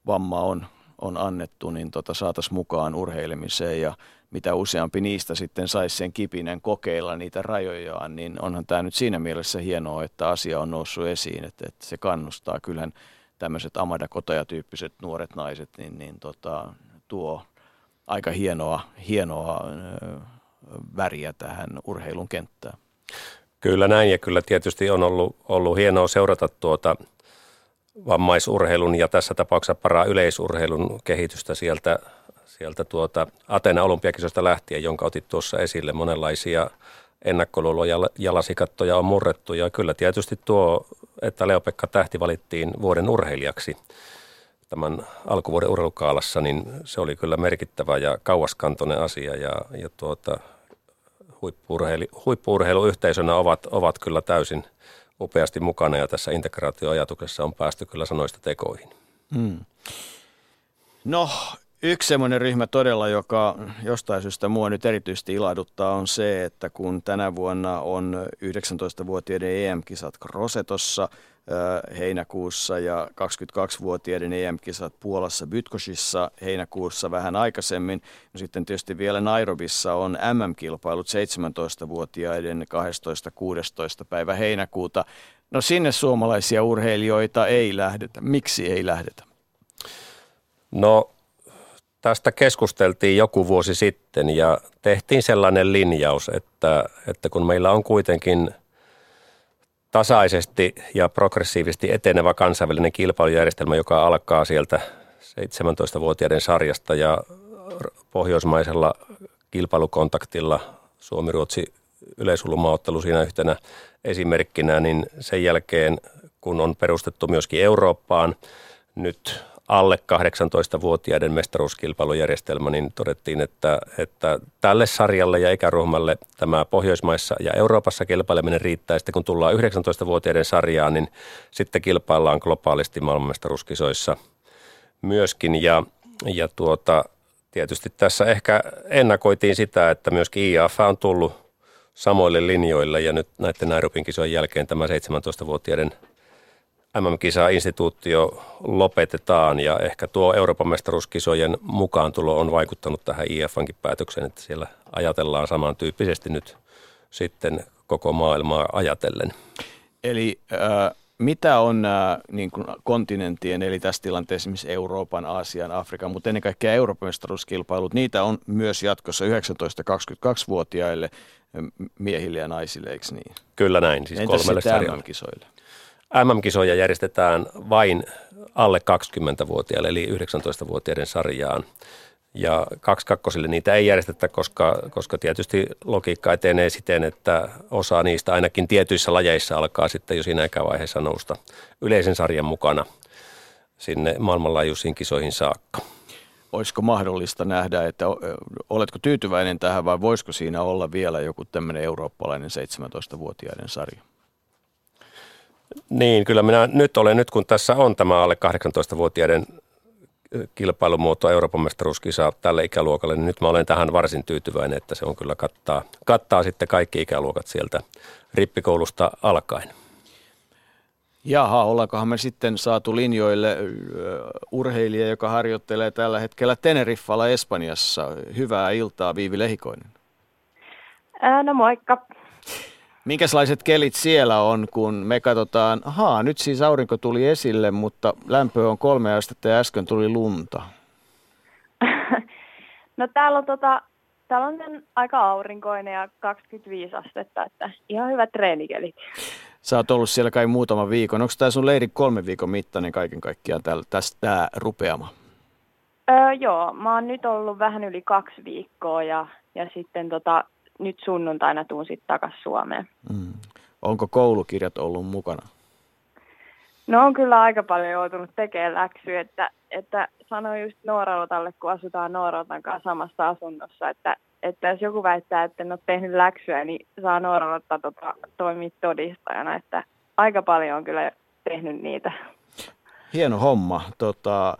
vamma on, on annettu, niin tota, saataisiin mukaan urheilemiseen ja mitä useampi niistä sitten saisi sen kipinen kokeilla niitä rajojaan, niin onhan tämä nyt siinä mielessä hienoa, että asia on noussut esiin, että, että se kannustaa. Kyllähän tämmöiset Amada Kotaja-tyyppiset nuoret naiset, niin, niin tota, tuo aika hienoa, hienoa väriä tähän urheilun kenttään. Kyllä näin ja kyllä tietysti on ollut, ollut hienoa seurata tuota vammaisurheilun ja tässä tapauksessa para yleisurheilun kehitystä sieltä, sieltä tuota Atena olympiakisosta lähtien, jonka otit tuossa esille. Monenlaisia ennakkoluuloja ja lasikattoja on murrettu ja kyllä tietysti tuo, että Leopekka Tähti valittiin vuoden urheilijaksi tämän alkuvuoden urheilukaalassa, niin se oli kyllä merkittävä ja kauaskantoinen asia ja, ja tuota, huippuurheiluyhteisönä ovat, ovat kyllä täysin – upeasti mukana ja tässä integraatioajatuksessa on päästy kyllä sanoista tekoihin. Hmm. No, Yksi semmoinen ryhmä todella, joka jostain syystä mua nyt erityisesti ilahduttaa, on se, että kun tänä vuonna on 19-vuotiaiden EM-kisat Rosetossa heinäkuussa ja 22-vuotiaiden EM-kisat Puolassa Bytkosissa heinäkuussa vähän aikaisemmin. No sitten tietysti vielä Nairobissa on MM-kilpailut 17-vuotiaiden 12-16 päivä heinäkuuta. No sinne suomalaisia urheilijoita ei lähdetä. Miksi ei lähdetä? No tästä keskusteltiin joku vuosi sitten ja tehtiin sellainen linjaus, että, että kun meillä on kuitenkin tasaisesti ja progressiivisesti etenevä kansainvälinen kilpailujärjestelmä, joka alkaa sieltä 17-vuotiaiden sarjasta ja pohjoismaisella kilpailukontaktilla Suomi-Ruotsi yleisulumaaottelu siinä yhtenä esimerkkinä, niin sen jälkeen kun on perustettu myöskin Eurooppaan nyt alle 18-vuotiaiden mestaruuskilpailujärjestelmä, niin todettiin, että, että tälle sarjalle ja ikäryhmälle tämä Pohjoismaissa ja Euroopassa kilpaileminen riittää. Sitten kun tullaan 19-vuotiaiden sarjaan, niin sitten kilpaillaan globaalisti maailmanmestaruuskisoissa myöskin. Ja, ja tuota, tietysti tässä ehkä ennakoitiin sitä, että myöskin IAF on tullut samoille linjoille ja nyt näiden Nairobin kisojen jälkeen tämä 17-vuotiaiden MM-kisa-instituutio lopetetaan ja ehkä tuo Euroopan mestaruuskisojen mukaantulo on vaikuttanut tähän IFNkin päätökseen, että siellä ajatellaan samantyyppisesti nyt sitten koko maailmaa ajatellen. Eli äh, mitä on nämä niin kuin kontinenttien, eli tässä tilanteessa esimerkiksi Euroopan, Aasian, Afrikan, mutta ennen kaikkea Euroopan mestaruuskilpailut, niitä on myös jatkossa 19-22-vuotiaille miehille ja naisille, eikö niin? Kyllä näin, siis Entäs kolmelle sarjalle. kisoille MM-kisoja järjestetään vain alle 20-vuotiaille, eli 19-vuotiaiden sarjaan. Ja kaksi kakkosille niitä ei järjestetä, koska, koska tietysti logiikka etenee siten, että osa niistä ainakin tietyissä lajeissa alkaa sitten jo siinä ikävaiheessa nousta yleisen sarjan mukana sinne maailmanlaajuisiin kisoihin saakka. Olisiko mahdollista nähdä, että oletko tyytyväinen tähän vai voisiko siinä olla vielä joku tämmöinen eurooppalainen 17-vuotiaiden sarja? Niin, kyllä minä nyt olen, nyt kun tässä on tämä alle 18-vuotiaiden kilpailumuoto Euroopan mestaruuskisa tälle ikäluokalle, niin nyt mä olen tähän varsin tyytyväinen, että se on kyllä kattaa, kattaa sitten kaikki ikäluokat sieltä rippikoulusta alkaen. Jaha, ollaankohan me sitten saatu linjoille urheilija, joka harjoittelee tällä hetkellä Teneriffalla Espanjassa. Hyvää iltaa, Viivi Lehikoinen. Ää, no moikka. Minkälaiset kelit siellä on, kun me katsotaan, haa, nyt siis aurinko tuli esille, mutta lämpö on kolme astetta ja äsken tuli lunta. [LAUGHS] no täällä on, tota, täällä on aika aurinkoinen ja 25 astetta, että ihan hyvät treenikelit. Sä oot ollut siellä kai muutama viikon. Onko tämä sun leiri kolme viikon mittainen kaiken kaikkiaan tästä tää rupeama? Öö, joo, mä oon nyt ollut vähän yli kaksi viikkoa ja, ja sitten tota, nyt sunnuntaina tuun sitten takaisin Suomeen. Mm. Onko koulukirjat ollut mukana? No on kyllä aika paljon joutunut tekemään läksyä, että, että sanoin just Nooralotalle, kun asutaan Nooralotan kanssa samassa asunnossa, että, että jos joku väittää, että en ole tehnyt läksyä, niin saa Nooralotta tota, toimia todistajana, että aika paljon on kyllä tehnyt niitä. Hieno homma. Tota,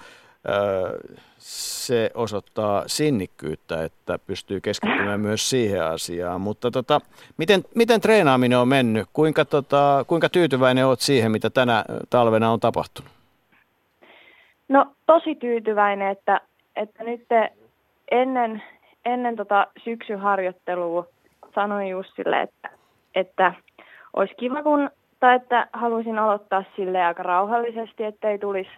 se osoittaa sinnikkyyttä, että pystyy keskittymään myös siihen asiaan. Mutta tota, miten, miten treenaaminen on mennyt? Kuinka, tota, kuinka tyytyväinen olet siihen, mitä tänä talvena on tapahtunut? No tosi tyytyväinen, että, että nyt ennen, ennen tota syksyharjoittelua sanoin Jussille, että, että olisi kiva, kun, tai että haluaisin aloittaa sille aika rauhallisesti, ettei tulisi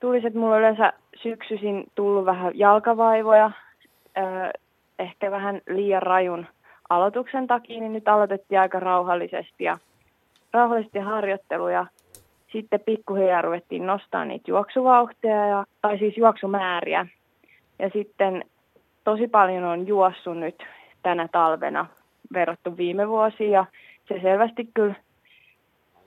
tulisi, että mulla yleensä syksyisin tullut vähän jalkavaivoja, ehkä vähän liian rajun aloituksen takia, niin nyt aloitettiin aika rauhallisesti ja rauhallisesti harjoitteluja. Sitten pikkuhiljaa ruvettiin nostaa niitä juoksuvauhtia, ja, tai siis juoksumääriä. Ja sitten tosi paljon on juossut nyt tänä talvena verrattu viime vuosiin ja se selvästi kyllä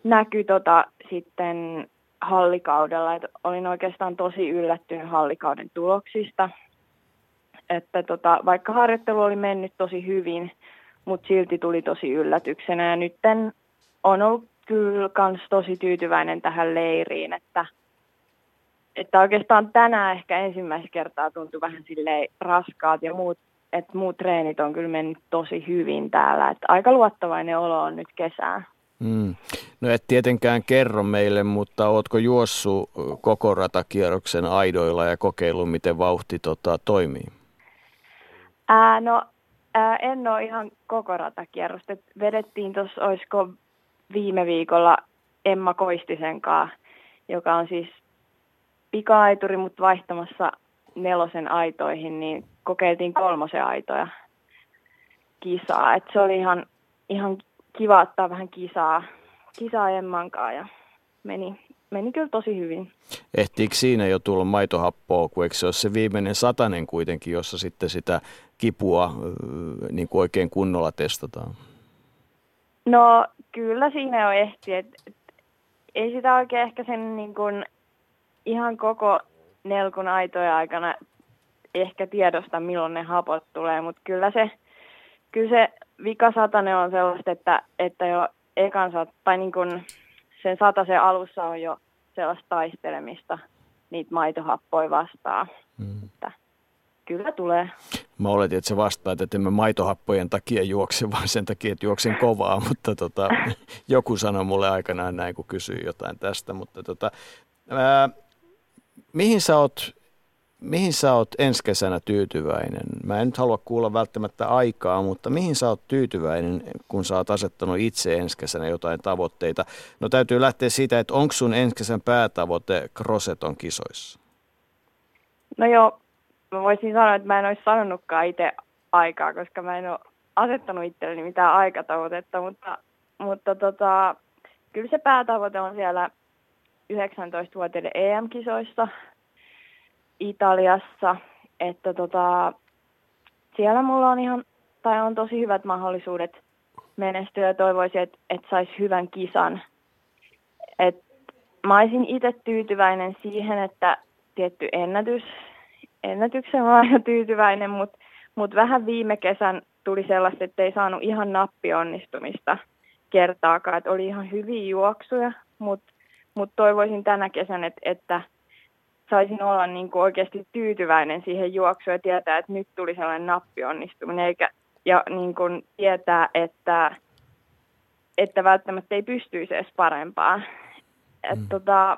näkyy tota, sitten hallikaudella. Et olin oikeastaan tosi yllättynyt hallikauden tuloksista. Että tota, vaikka harjoittelu oli mennyt tosi hyvin, mutta silti tuli tosi yllätyksenä. Ja nyt on ollut kyllä kans tosi tyytyväinen tähän leiriin, että, että oikeastaan tänään ehkä ensimmäistä kertaa tuntui vähän silleen raskaat ja muut, että muut treenit on kyllä mennyt tosi hyvin täällä. Että aika luottavainen olo on nyt kesään. Mm. No et tietenkään kerro meille, mutta ootko juossut koko ratakierroksen aidoilla ja kokeillut, miten vauhti tota, toimii? Ää, no ää, en ole ihan koko ratakierrosta. Vedettiin tuossa, olisiko viime viikolla Emma Koistisen kanssa, joka on siis pika-aituri, mutta vaihtamassa nelosen aitoihin, niin kokeiltiin kolmosen aitoja kisaa. Et se oli ihan, ihan kiva ottaa vähän kisaa, kisaa Emmankaa ja meni, meni kyllä tosi hyvin. Ehtiikö siinä jo tulla maitohappoa, kun eikö se ole se viimeinen satanen kuitenkin, jossa sitten sitä kipua niin kuin oikein kunnolla testataan? No kyllä siinä jo ehti, et, et, ei sitä oikein ehkä sen niin kuin ihan koko nelkun aitoja aikana ehkä tiedosta, milloin ne hapot tulee, mutta kyllä se, kyllä se vikasatanen on sellaista, että, että jo ekan sat, tai niin kuin sen satasen alussa on jo sellaista taistelemista niitä maitohappoja vastaan. Mm. Että kyllä tulee. Mä oletin, että se vastaa, että emme maitohappojen takia juokse, vaan sen takia, että juoksen kovaa, [LAUGHS] mutta tota, joku sanoi mulle aikanaan näin, kun kysyi jotain tästä. Mutta tota, ää, mihin sä oot mihin sä oot ensi kesänä tyytyväinen? Mä en nyt halua kuulla välttämättä aikaa, mutta mihin sä oot tyytyväinen, kun sä oot asettanut itse ensi kesänä jotain tavoitteita? No täytyy lähteä siitä, että onko sun ensi kesän päätavoite Crosseton kisoissa? No joo, mä voisin sanoa, että mä en olisi sanonutkaan itse aikaa, koska mä en ole asettanut itselleni mitään aikatavoitetta, mutta, mutta tota, kyllä se päätavoite on siellä 19-vuotiaiden EM-kisoissa – Italiassa, että tota, siellä mulla on ihan, tai on tosi hyvät mahdollisuudet menestyä ja toivoisin, että, että saisi hyvän kisan. Et mä olisin itse tyytyväinen siihen, että tietty ennätys, ennätyksen on aina tyytyväinen, mutta mut vähän viime kesän tuli sellaista, että ei saanut ihan nappionnistumista kertaakaan, että oli ihan hyviä juoksuja, mutta mut toivoisin tänä kesän, että, että saisin olla niin kuin oikeasti tyytyväinen siihen juoksuun ja tietää, että nyt tuli sellainen nappionnistuminen, eikä, ja niin kuin tietää, että, että välttämättä ei pystyisi edes parempaan. Et mm. tota,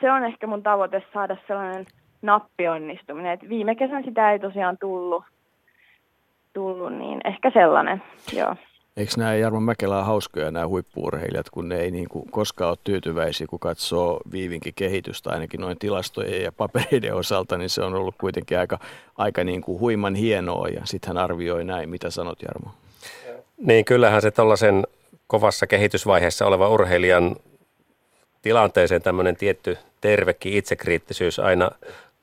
se on ehkä mun tavoite saada sellainen nappionnistuminen. Et viime kesän sitä ei tosiaan tullut, tullut niin ehkä sellainen, joo. Eikö nämä Jarmo Mäkelä hauskoja nämä huippuurheilijat, kun ne ei niin kuin koskaan ole tyytyväisiä, kun katsoo Viivinkin kehitystä, ainakin noin tilastojen ja papereiden osalta, niin se on ollut kuitenkin aika, aika niin kuin huiman hienoa ja sitten hän arvioi näin. Mitä sanot Jarmo? Niin kyllähän se tuollaisen kovassa kehitysvaiheessa oleva urheilijan tilanteeseen tämmöinen tietty tervekin itsekriittisyys aina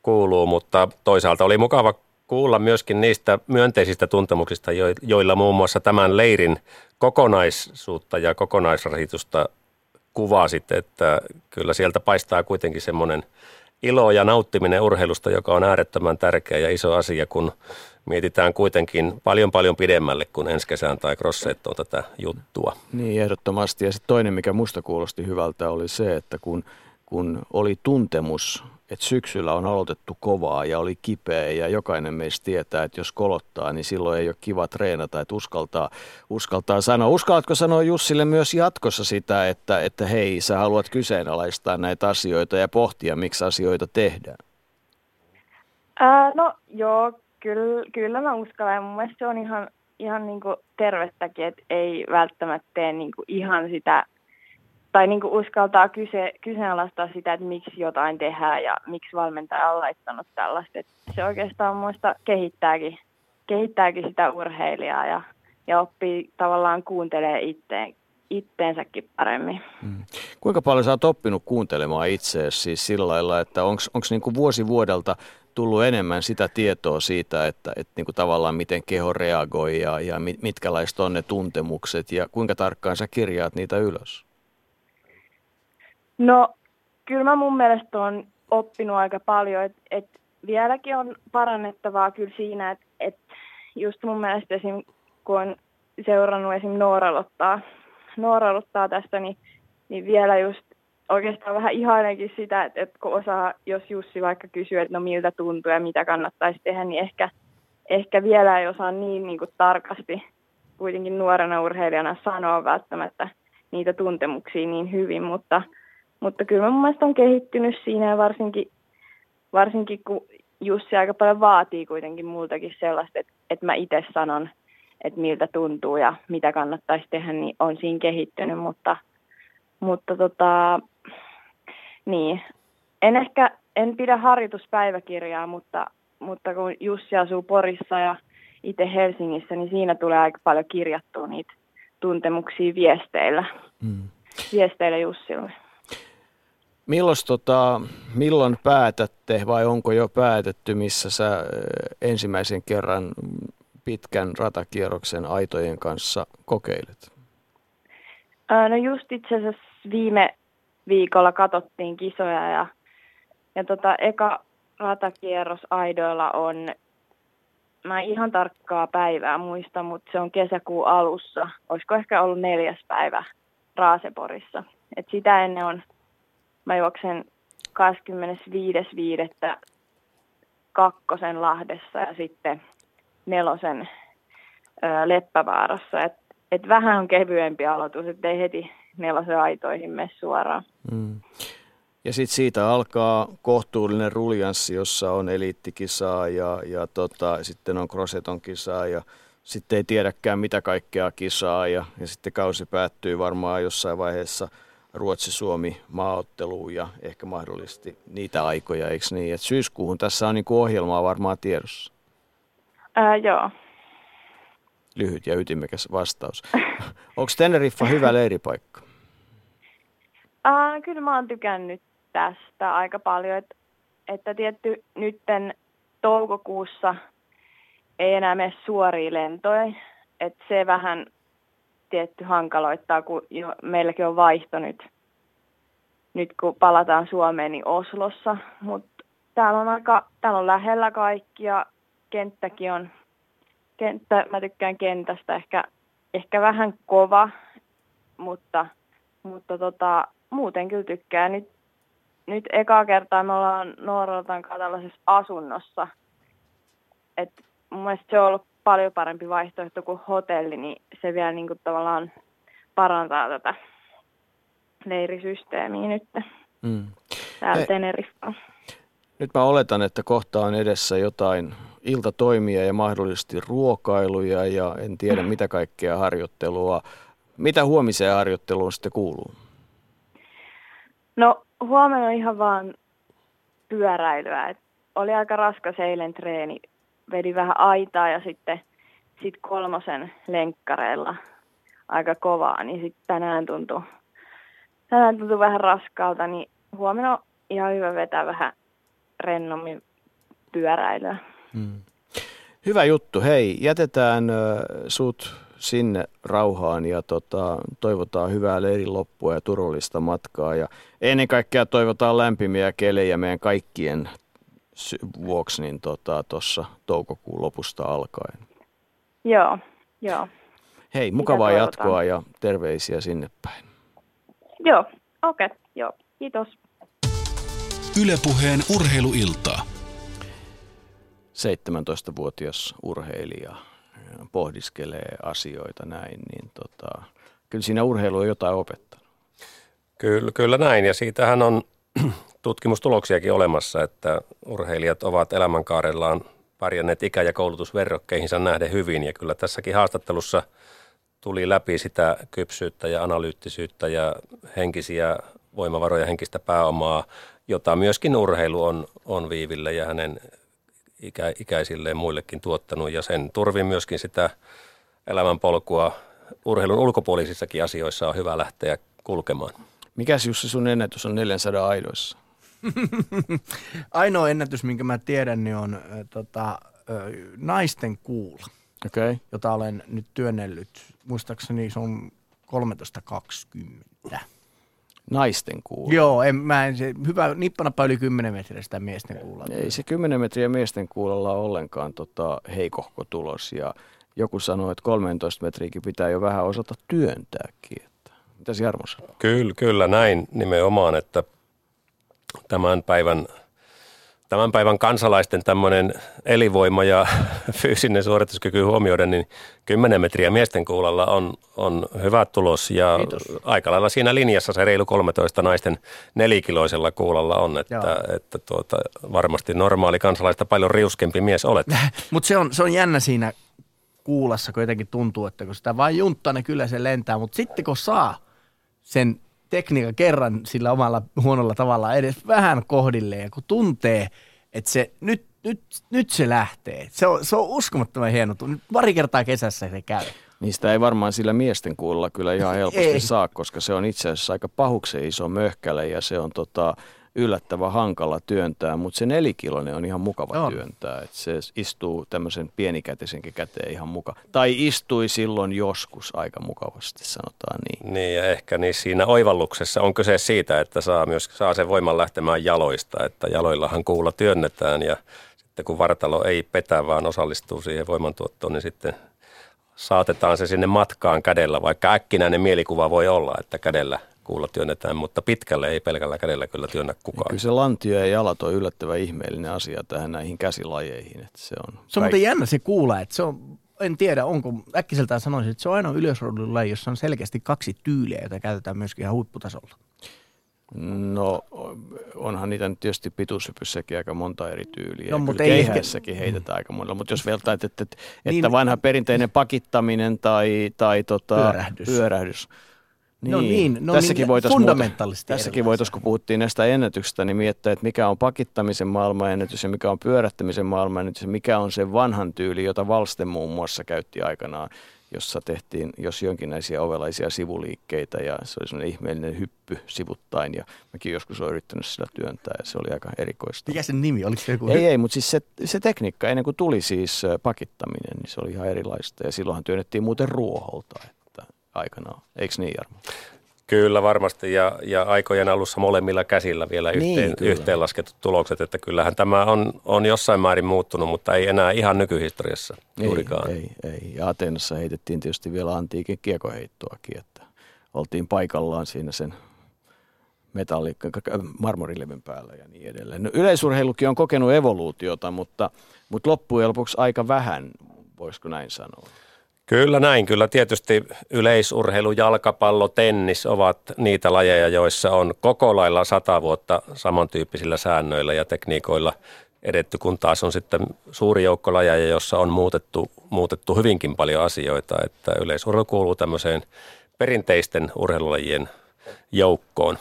kuuluu, mutta toisaalta oli mukava kuulla myöskin niistä myönteisistä tuntemuksista, joilla muun muassa tämän leirin kokonaisuutta ja kokonaisrasitusta kuvasit, että kyllä sieltä paistaa kuitenkin semmoinen ilo ja nauttiminen urheilusta, joka on äärettömän tärkeä ja iso asia, kun mietitään kuitenkin paljon paljon pidemmälle kuin ensi kesään tai crossettoon tätä juttua. Niin, ehdottomasti. Ja sitten toinen, mikä musta kuulosti hyvältä, oli se, että kun, kun oli tuntemus että syksyllä on aloitettu kovaa ja oli kipeä ja jokainen meistä tietää, että jos kolottaa, niin silloin ei ole kiva treenata, että uskaltaa, uskaltaa sanoa. Uskallatko sanoa Jussille myös jatkossa sitä, että, että hei, sä haluat kyseenalaistaa näitä asioita ja pohtia, miksi asioita tehdään? Ää, no joo, kyllä, kyllä mä uskallan. Mun mielestä se on ihan, ihan niin kuin tervettäkin, että ei välttämättä tee niin kuin ihan sitä tai niin kuin uskaltaa kyse, kyseenalaistaa sitä, että miksi jotain tehdään ja miksi valmentaja on laittanut tällaista. Että se oikeastaan muista kehittääkin, kehittääkin sitä urheilijaa ja, ja oppii tavallaan kuuntelee itteen, itteensäkin paremmin. Hmm. Kuinka paljon sä oot oppinut kuuntelemaan itseäsi siis sillä lailla, että onko niin vuosi vuodelta tullut enemmän sitä tietoa siitä, että, että niin kuin tavallaan miten keho reagoi ja, ja mitkälaiset on ne tuntemukset ja kuinka tarkkaan sä kirjaat niitä ylös? No kyllä mä mun mielestä on oppinut aika paljon, että et vieläkin on parannettavaa kyllä siinä, että et just mun mielestä esim. kun on seurannut esim. Nooralottaa, Nooralottaa tästä, niin, niin vielä just oikeastaan vähän ihailenkin sitä, että, että kun osaa, jos Jussi vaikka kysyy, että no miltä tuntuu ja mitä kannattaisi tehdä, niin ehkä, ehkä vielä ei osaa niin, niin kuin tarkasti kuitenkin nuorena urheilijana sanoa välttämättä niitä tuntemuksia niin hyvin, mutta, mutta kyllä mun mielestä on kehittynyt siinä ja varsinkin, varsinkin kun Jussi aika paljon vaatii kuitenkin multakin sellaista, että, että mä itse sanon, että miltä tuntuu ja mitä kannattaisi tehdä, niin on siinä kehittynyt, mutta, mutta tota, niin. En ehkä, en pidä harjoituspäiväkirjaa, mutta, mutta kun Jussi asuu Porissa ja itse Helsingissä, niin siinä tulee aika paljon kirjattua niitä tuntemuksia viesteillä, mm. viesteillä Jussille. Milloin, tota, milloin päätätte vai onko jo päätetty, missä sä ensimmäisen kerran pitkän ratakierroksen aitojen kanssa kokeilet? No just itse asiassa viime viikolla katsottiin kisoja ja, ja tota, eka ratakierros aidoilla on, mä ihan tarkkaa päivää muista, mutta se on kesäkuun alussa. Olisiko ehkä ollut neljäs päivä Raaseporissa. Et sitä ennen on, mä juoksen 25.5. kakkosen Lahdessa ja sitten nelosen Leppävaarassa. Et, et vähän on kevyempi aloitus, ettei heti nelosen aitoihin mene suoraan. Mm. Ja sitten siitä alkaa kohtuullinen ruljanssi, jossa on eliittikisaa ja, ja tota, sitten on Croseton kisaa ja sitten ei tiedäkään mitä kaikkea kisaa ja, ja sitten kausi päättyy varmaan jossain vaiheessa Ruotsi-Suomi maaotteluun ja ehkä mahdollisesti niitä aikoja, eikö niin? Et syyskuuhun tässä on niinku ohjelmaa varmaan tiedossa. Ää, joo. Lyhyt ja ytimekäs vastaus. [LAUGHS] Onko Teneriffa hyvä leiripaikka? Ää, kyllä mä oon tykännyt tästä aika paljon, että, että tietty nytten toukokuussa ei enää mene suoria lentoja, että se vähän tietty hankaloittaa, kun jo, meilläkin on vaihto nyt, nyt kun palataan Suomeen, niin Oslossa, mutta täällä on aika, täällä on lähellä kaikkia, kenttäkin on, kenttä, mä tykkään kentästä, ehkä, ehkä vähän kova, mutta, mutta tota, muuten kyllä tykkään. Nyt, nyt eka kertaa me ollaan Nooroltan tällaisessa asunnossa. Et mun mielestä se on ollut paljon parempi vaihtoehto kuin hotelli, niin se vielä niin kuin tavallaan parantaa tätä leirisysteemiä nyt mm. täällä Teneriffalla. Nyt mä oletan, että kohta on edessä jotain iltatoimia ja mahdollisesti ruokailuja ja en tiedä mitä kaikkea harjoittelua. Mitä huomiseen harjoitteluun sitten kuuluu? No huomenna on ihan vaan pyöräilyä. Et oli aika raskas eilen treeni. Vedi vähän aitaa ja sitten sit kolmosen lenkkareilla aika kovaa, niin sitten tänään tuntui, tänään tuntui vähän raskaalta, niin huomenna on ihan hyvä vetää vähän rennommin pyöräilyä. Hmm. Hyvä juttu. Hei, jätetään sut sinne rauhaan ja tota, toivotaan hyvää leirin loppua ja turvallista matkaa. Ja ennen kaikkea toivotaan lämpimiä kelejä meidän kaikkien vuoksi niin tuossa tota, toukokuun lopusta alkaen. Joo, joo. Hei, mukavaa jatkoa ja terveisiä sinne päin. Joo, okei, okay, joo, kiitos. Ylepuheen urheiluiltaa. 17-vuotias urheilija pohdiskelee asioita näin, niin tota, kyllä siinä urheilu on jotain opettanut. Kyllä, kyllä näin ja siitähän on tutkimustuloksiakin olemassa, että urheilijat ovat elämänkaarellaan pärjänneet ikä- ja koulutusverrokkeihinsa nähden hyvin ja kyllä tässäkin haastattelussa tuli läpi sitä kypsyyttä ja analyyttisyyttä ja henkisiä voimavaroja, henkistä pääomaa, jota myöskin urheilu on, on Viiville ja hänen ikä, ikäisilleen muillekin tuottanut ja sen turvin myöskin sitä elämänpolkua urheilun ulkopuolisissakin asioissa on hyvä lähteä kulkemaan. Mikäs Jussi sun ennätys on 400 aidoissa? [LAUGHS] Ainoa ennätys, minkä mä tiedän, niin on äh, tota, äh, naisten kuula, okay. jota olen nyt työnnellyt. Muistaakseni se on 13.20 naisten kuulla. Joo, en, mä en, se, hyvä, nippanapa yli 10 metriä sitä miesten kuulla. Ei se 10 metriä miesten kuulla ole ollenkaan tota, heikohko tulos ja joku sanoi, että 13 metriäkin pitää jo vähän osata työntääkin. Että Mitä Jarmo sanoo? Kyllä, kyllä näin nimenomaan, että tämän päivän – tämän päivän kansalaisten tämmöinen elinvoima ja [LAUGHS] fyysinen suorituskyky huomioiden, niin 10 metriä miesten kuulalla on, on hyvä tulos ja Kiitos. aika lailla siinä linjassa se reilu 13 naisten nelikiloisella kuulalla on, että, että tuota, varmasti normaali kansalaista paljon riuskempi mies olet. [LAUGHS] Mutta se on, se on jännä siinä kuulassa, kun jotenkin tuntuu, että kun sitä vain junttaa, niin kyllä se lentää, mutta sitten kun saa sen tekniikan kerran sillä omalla huonolla tavalla edes vähän kohdilleen, kun tuntee, että se nyt, nyt, nyt se lähtee. Se on, se on uskomattoman hieno. Pari kertaa kesässä se käy. Niistä ei varmaan sillä miesten kuulla kyllä ihan helposti ei. saa, koska se on itse asiassa aika pahuksen iso möhkäle ja se on tota, yllättävän hankala työntää, mutta se nelikiloinen on ihan mukava on. työntää. Että se istuu tämmöisen pienikätisenkin käteen ihan muka. Tai istui silloin joskus aika mukavasti, sanotaan niin. Niin ja ehkä niin siinä oivalluksessa on kyse siitä, että saa myös saa sen voiman lähtemään jaloista, että jaloillahan kuulla työnnetään ja sitten kun vartalo ei petä, vaan osallistuu siihen voimantuottoon, niin sitten saatetaan se sinne matkaan kädellä, vaikka äkkinäinen mielikuva voi olla, että kädellä kuulla työnnetään, mutta pitkälle ei pelkällä kädellä kyllä työnnä kukaan. Kyllä se lantio ja jalat on yllättävän ihmeellinen asia tähän näihin käsilajeihin. Että se on, se on muuten jännä se kuulla, että se on, en tiedä onko, äkkiseltään sanoisin, että se on aina yleisrodulla, jossa on selkeästi kaksi tyyliä, joita käytetään myöskin ihan huipputasolla. No onhan niitä nyt tietysti pituushypyssäkin aika monta eri tyyliä. No, mutta ei keihässäkin ehkä... heitetään aika monella. Mutta jos vertaat, että, että, niin, että vanha perinteinen pakittaminen tai, tai tota, pyörähdys. pyörähdys No niin, no tässäkin niin, voitaisiin fundamentaalisesti Tässäkin voitaisiin, kun puhuttiin näistä ennätyksistä, niin miettiä, että mikä on pakittamisen maailmanennätys ja mikä on pyörättämisen maailmanennätys ja mikä on se vanhan tyyli, jota Valste muun muassa käytti aikanaan, jossa tehtiin jos jonkinlaisia ovelaisia sivuliikkeitä ja se oli semmoinen ihmeellinen hyppy sivuttain ja mäkin joskus olen yrittänyt sitä työntää ja se oli aika erikoista. Mikä sen nimi? Oliko se joku? Ei, ei, mutta siis se, se tekniikka ennen kuin tuli siis pakittaminen, niin se oli ihan erilaista ja silloinhan työnnettiin muuten ruoholta aikanaan. Eikö niin, Jarmo? Kyllä varmasti ja, ja aikojen alussa molemmilla käsillä vielä niin, yhteen, niin, yhteenlasketut tulokset, että kyllähän tämä on, on jossain määrin muuttunut, mutta ei enää ihan nykyhistoriassa ei, juurikaan. Ei, ei. Ja Ateenassa heitettiin tietysti vielä antiikin kiekoheittoakin, että oltiin paikallaan siinä sen metalli, marmorilevyn päällä ja niin edelleen. No, yleisurheilukin on kokenut evoluutiota, mutta, mutta loppujen lopuksi aika vähän, voisiko näin sanoa. Kyllä näin, kyllä tietysti yleisurheilu, jalkapallo, tennis ovat niitä lajeja, joissa on koko lailla sata vuotta samantyyppisillä säännöillä ja tekniikoilla edetty, kun taas on sitten suuri joukko lajeja, jossa on muutettu, muutettu hyvinkin paljon asioita, että yleisurheilu kuuluu tämmöiseen perinteisten urheilulajien joukkoon.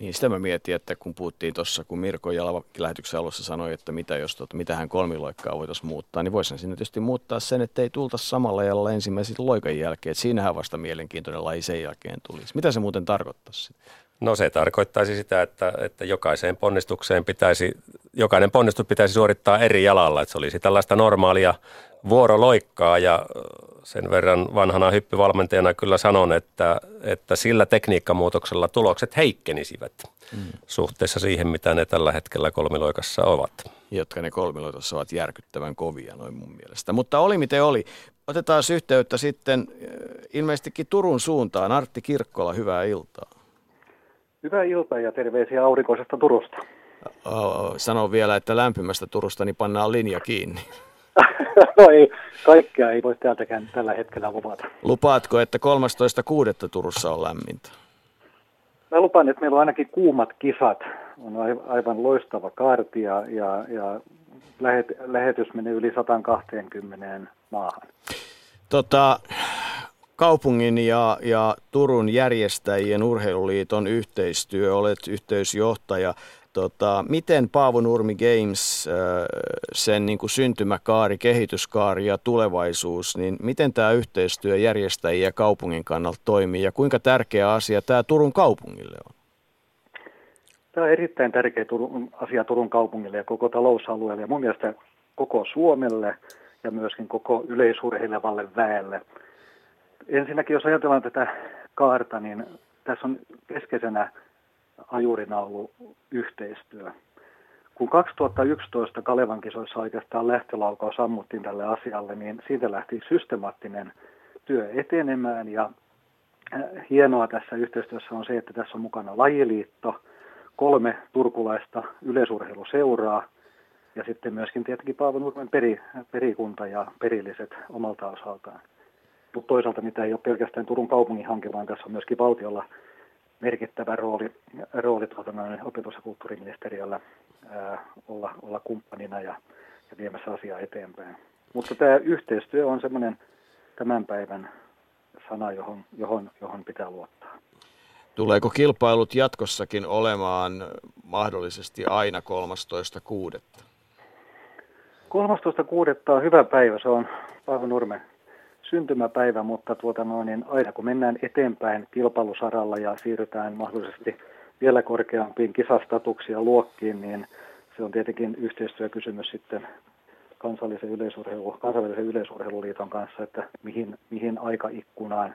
Niin sitä mä mietin, että kun puhuttiin tuossa, kun Mirko Jalava lähetyksen alussa sanoi, että mitä jos tuota, mitä hän kolmiloikkaa voitaisiin muuttaa, niin voisihan sinne tietysti muuttaa sen, että ei tulta samalla jalalla ensimmäisen loikan jälkeen. Että siinähän vasta mielenkiintoinen laji sen jälkeen tulisi. Mitä se muuten tarkoittaisi? No se tarkoittaisi sitä, että, että jokaiseen ponnistukseen pitäisi, jokainen ponnistus pitäisi suorittaa eri jalalla. Että se olisi tällaista normaalia vuoroloikkaa ja sen verran vanhana hyppyvalmentajana kyllä sanon, että, että sillä tekniikkamuutoksella tulokset heikkenisivät mm. suhteessa siihen, mitä ne tällä hetkellä kolmiloikassa ovat. Jotka ne kolmiloikassa ovat järkyttävän kovia noin mun mielestä. Mutta oli miten oli. Otetaan yhteyttä sitten ilmeisestikin Turun suuntaan. Artti Kirkkola, hyvää iltaa. Hyvää iltaa ja terveisiä aurinkoisesta Turusta. Sano vielä, että lämpimästä Turusta niin pannaan linja kiinni. [LAUGHS] no ei, kaikkea ei voi täältäkään tällä hetkellä lupata. Lupaatko, että 13.6. Turussa on lämmintä? Mä lupaan, että meillä on ainakin kuumat kisat. On aivan loistava kaarti ja, ja, ja lähet, lähetys menee yli 120 maahan. Tota, kaupungin ja, ja Turun järjestäjien urheiluliiton yhteistyö, olet yhteysjohtaja. Tota, miten Paavo Nurmi Games, äh, sen niin kuin syntymäkaari, kehityskaari ja tulevaisuus, niin miten tämä yhteistyö järjestäjien ja kaupungin kannalta toimii ja kuinka tärkeä asia tämä Turun kaupungille on? Tämä on erittäin tärkeä asia Turun kaupungille ja koko talousalueelle ja mun mielestä koko Suomelle ja myöskin koko yleisurheilevalle väelle. Ensinnäkin jos ajatellaan tätä kaarta, niin tässä on keskeisenä ajurina ollut yhteistyö. Kun 2011 Kalevan kisoissa oikeastaan lähtölaukaus sammuttiin tälle asialle, niin siitä lähti systemaattinen työ etenemään ja hienoa tässä yhteistyössä on se, että tässä on mukana lajiliitto, kolme turkulaista yleisurheiluseuraa ja sitten myöskin tietenkin Paavo Nurmen peri, perikunta ja perilliset omalta osaltaan. Mutta toisaalta mitä ei ole pelkästään Turun kaupungin hanke, vaan tässä on myöskin valtiolla merkittävä rooli, rooli tuota, opetus- ja kulttuuriministeriöllä ää, olla, olla kumppanina ja, ja viemässä asiaa eteenpäin. Mutta tämä yhteistyö on semmoinen tämän päivän sana, johon, johon, johon pitää luottaa. Tuleeko kilpailut jatkossakin olemaan mahdollisesti aina 13.6.? 13.6. on hyvä päivä, se on Paavo Nurmen syntymäpäivä, mutta tuota noin, niin aina kun mennään eteenpäin kilpailusaralla ja siirrytään mahdollisesti vielä korkeampiin kisastatuksia luokkiin, niin se on tietenkin yhteistyökysymys sitten kansallisen yleisurheilu, kansainvälisen yleisurheiluliiton kanssa, että mihin, mihin aikaikkunaan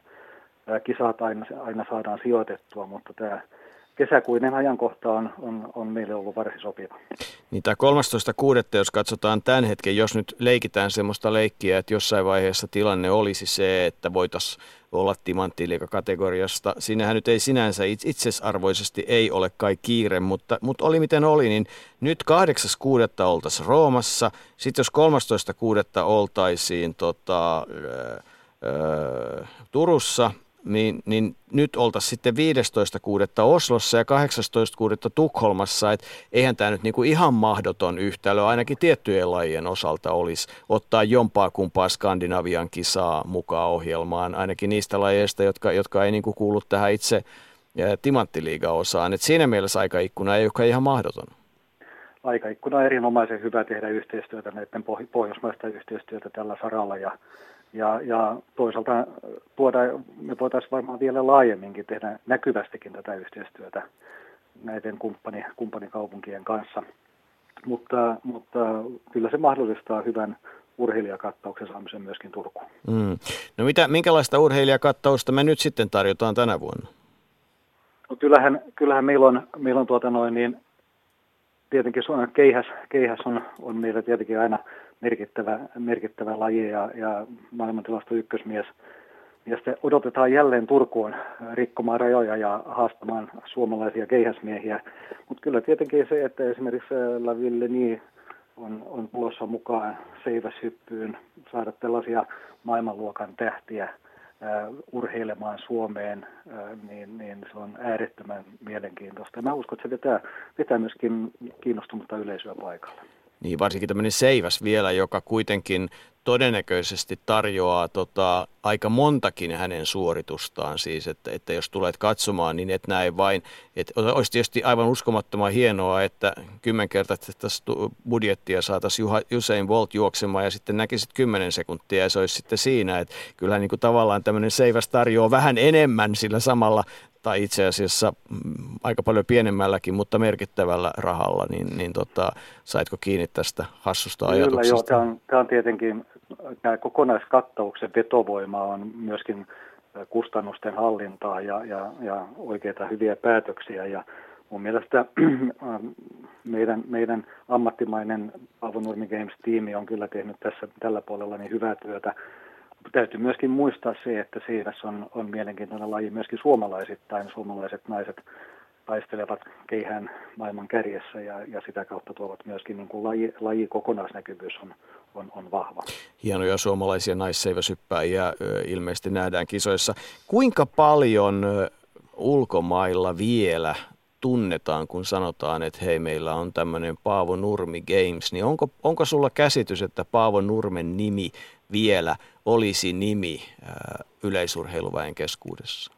kisat aina, aina saadaan sijoitettua, mutta tämä kesäkuinen ajankohta on, on, on meille ollut varsin sopiva. Niin tämä 13.6. jos katsotaan tämän hetken, jos nyt leikitään semmoista leikkiä, että jossain vaiheessa tilanne olisi se, että voitaisiin olla kategoriasta. Siinähän nyt ei sinänsä itsesarvoisesti ei ole kai kiire, mutta, mutta oli miten oli, niin nyt 8.6. oltaisiin Roomassa, sitten jos 13.6. oltaisiin tota, öö, öö, Turussa – niin, niin nyt oltaisiin sitten 15.6. Oslossa ja 18.6. Tukholmassa, että eihän tämä nyt niinku ihan mahdoton yhtälö ainakin tiettyjen lajien osalta olisi ottaa jompaa kumpaa Skandinavian kisaa mukaan ohjelmaan, ainakin niistä lajeista, jotka, jotka ei niinku kuulu tähän itse timanttiliiga-osaan. Et siinä mielessä aikaikkuna ei ole ihan mahdoton. Aikaikkuna on erinomaisen hyvä tehdä yhteistyötä näiden pohjoismaista yhteistyötä tällä saralla ja ja, ja toisaalta tuoda, me voitaisiin varmaan vielä laajemminkin tehdä näkyvästikin tätä yhteistyötä näiden kumppani, kumppanikaupunkien kanssa. Mutta, mutta kyllä se mahdollistaa hyvän urheilijakattauksen saamisen myöskin Turkuun. Mm. No mitä, minkälaista urheilijakattausta me nyt sitten tarjotaan tänä vuonna? No kyllähän, kyllähän meillä on, meillä on tuota noin, niin tietenkin keihäs, keihäs on, on meillä tietenkin aina merkittävä, merkittävä laji ja, ja maailmantilasto ykkösmies. Ja sitten odotetaan jälleen Turkuun rikkomaan rajoja ja haastamaan suomalaisia keihäsmiehiä. Mutta kyllä tietenkin se, että esimerkiksi La Villeni on, on tulossa mukaan seiväshyppyyn, saada tällaisia maailmanluokan tähtiä uh, urheilemaan Suomeen, uh, niin, niin se on äärettömän mielenkiintoista. Mä uskon, että se vetää, vetää myöskin kiinnostunutta yleisöä paikalle niin varsinkin tämmöinen Seiväs vielä, joka kuitenkin todennäköisesti tarjoaa tota, aika montakin hänen suoritustaan. Siis, että, että jos tulet katsomaan, niin et näe vain, että olisi tietysti aivan uskomattoman hienoa, että kymmenkertaista budjettia saataisiin Usain Bolt juoksemaan ja sitten näkisit kymmenen sekuntia ja se olisi sitten siinä. Että kyllähän niin kuin tavallaan tämmöinen Seiväs tarjoaa vähän enemmän sillä samalla tai itse asiassa mm, aika paljon pienemmällä,kin mutta merkittävällä rahalla, niin, niin tota, saitko kiinni tästä hassusta Kyllä, ajatuksesta? Joo, tämä on, tämä on tietenkin, tämä kokonaiskattauksen vetovoima on myöskin kustannusten hallintaa ja, ja, ja oikeita hyviä päätöksiä. Ja mun mielestä [CLEARS THROAT] meidän, meidän ammattimainen Paavo Nurmi Games-tiimi on kyllä tehnyt tässä tällä puolella niin hyvää työtä täytyy myöskin muistaa se, että siiväs on, on mielenkiintoinen laji myöskin suomalaisittain. Suomalaiset naiset taistelevat keihään maailman kärjessä ja, ja sitä kautta tuovat myöskin niin kuin laji, laji kokonaisnäkyvyys on, on, on vahva. Hienoja suomalaisia naisseiväsyppäjiä ilmeisesti nähdään kisoissa. Kuinka paljon ulkomailla vielä tunnetaan, kun sanotaan, että hei, meillä on tämmöinen Paavo Nurmi Games, niin onko, onko sulla käsitys, että Paavo Nurmen nimi vielä olisi nimi yleisurheiluväen keskuudessa?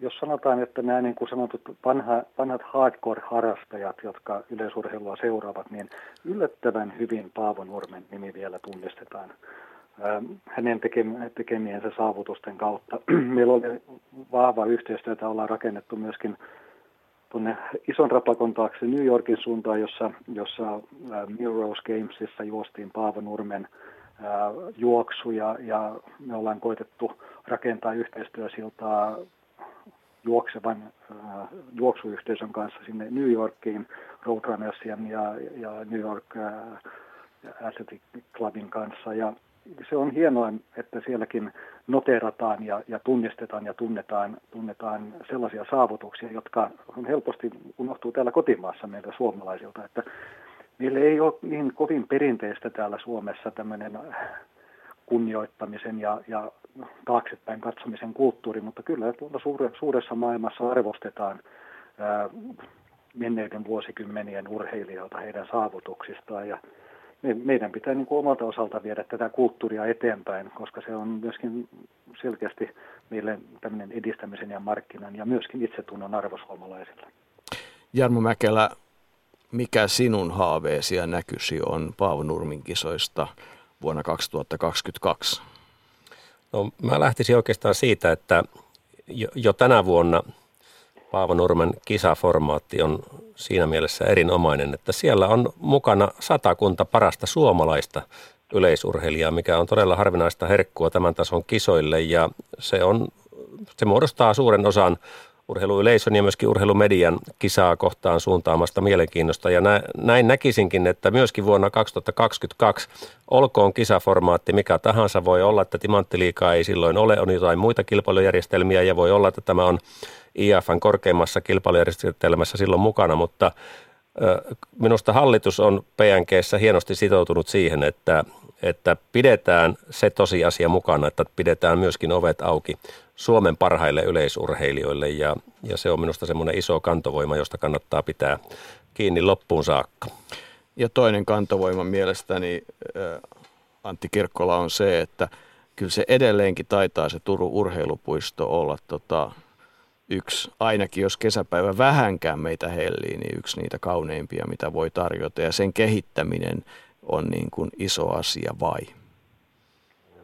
Jos sanotaan, että nämä niin kuin sanotut vanha, vanhat hardcore-harrastajat, jotka yleisurheilua seuraavat, niin yllättävän hyvin Paavo Nurmen nimi vielä tunnistetaan hänen tekemiensä saavutusten kautta. [CLEARS THROAT] Meillä oli vahva yhteistyötä, ollaan rakennettu myöskin tuonne ison rapakon taakse New Yorkin suuntaan, jossa, jossa Mirrors Gamesissa juostiin Paavo Nurmen juoksu ja, ja me ollaan koitettu rakentaa yhteistyösiltaa juoksevan äh, juoksuyhteisön kanssa sinne New Yorkiin Roadrunnersien ja, ja New York äh, Athletic Clubin kanssa. Ja, se on hienoa, että sielläkin noterataan ja, ja tunnistetaan ja tunnetaan, tunnetaan sellaisia saavutuksia, jotka on helposti unohtuu täällä kotimaassa meiltä suomalaisilta, että meillä ei ole niin kovin perinteistä täällä Suomessa tämmöinen kunnioittamisen ja, ja taaksepäin katsomisen kulttuuri, mutta kyllä tuolla suure, suuressa maailmassa arvostetaan ää, menneiden vuosikymmenien urheilijoita heidän saavutuksistaan ja me, meidän pitää niin kuin omalta osalta viedä tätä kulttuuria eteenpäin, koska se on myöskin selkeästi meille tämmöinen edistämisen ja markkinan ja myöskin itsetunnon arvo suomalaisille. Jarmo Mäkelä, mikä sinun haaveesi ja näkysi on Paavo Nurmin kisoista vuonna 2022? No, mä lähtisin oikeastaan siitä, että jo, jo tänä vuonna Paavo Nurmen kisaformaatti on siinä mielessä erinomainen, että siellä on mukana satakunta parasta suomalaista yleisurheilijaa, mikä on todella harvinaista herkkua tämän tason kisoille ja se, on, se muodostaa suuren osan urheiluyleisön ja myöskin urheilumedian kisaa kohtaan suuntaamasta mielenkiinnosta. Ja näin näkisinkin, että myöskin vuonna 2022 olkoon kisaformaatti mikä tahansa, voi olla, että timanttiliikaa ei silloin ole, on jotain muita kilpailujärjestelmiä ja voi olla, että tämä on IFN korkeimmassa kilpailujärjestelmässä silloin mukana, mutta minusta hallitus on PNGssä hienosti sitoutunut siihen, että, että pidetään se tosiasia mukana, että pidetään myöskin ovet auki Suomen parhaille yleisurheilijoille ja, ja se on minusta semmoinen iso kantovoima, josta kannattaa pitää kiinni loppuun saakka. Ja toinen kantovoima mielestäni, Antti Kirkkola, on se, että kyllä se edelleenkin taitaa se Turun urheilupuisto olla tota, yksi, ainakin jos kesäpäivä vähänkään meitä hellii, niin yksi niitä kauneimpia, mitä voi tarjota. Ja sen kehittäminen on niin kuin iso asia vai?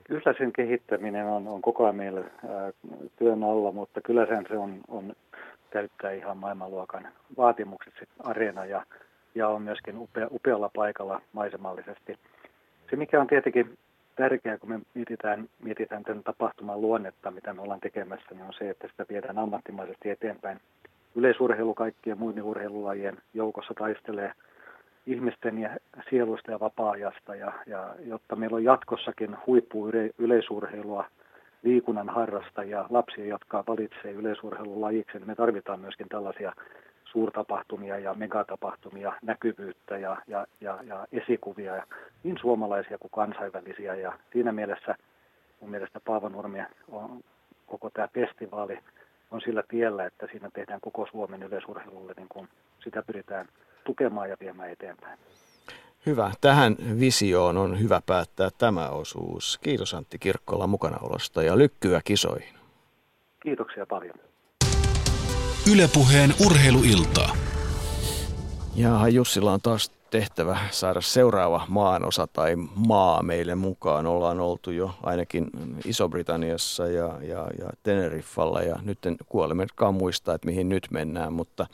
Kyllä sen kehittäminen on, on koko ajan meillä ää, työn alla, mutta kyllä sen se on, on täyttää ihan maailmanluokan vaatimukset sit areena ja, ja on myöskin upea, upealla paikalla maisemallisesti. Se mikä on tietenkin tärkeää, kun me mietitään, mietitään tämän tapahtuman luonnetta, mitä me ollaan tekemässä, niin on se, että sitä viedään ammattimaisesti eteenpäin. Yleisurheilu kaikkien muiden urheilulajien joukossa taistelee ihmisten ja sielusta ja vapaa-ajasta, ja, ja jotta meillä on jatkossakin huippu yleisurheilua, liikunnan harrastajia, lapsia, jotka valitsee yleisurheilun lajiksi, niin me tarvitaan myöskin tällaisia suurtapahtumia ja megatapahtumia, näkyvyyttä ja, ja, ja, ja esikuvia, niin suomalaisia kuin kansainvälisiä. Ja siinä mielessä mun mielestä Nurmi on koko tämä festivaali on sillä tiellä, että siinä tehdään koko Suomen yleisurheilulle, niin kuin sitä pyritään tukemaan ja viemään eteenpäin. Hyvä. Tähän visioon on hyvä päättää tämä osuus. Kiitos Antti Kirkkola mukanaolosta ja lykkyä kisoihin. Kiitoksia paljon. Ylepuheen urheiluiltaa. Ja Jussilla on taas tehtävä saada seuraava maanosa tai maa meille mukaan. Ollaan oltu jo ainakin Iso-Britanniassa ja, ja, ja Teneriffalla ja nyt en kuolemetkaan muista, että mihin nyt mennään, mutta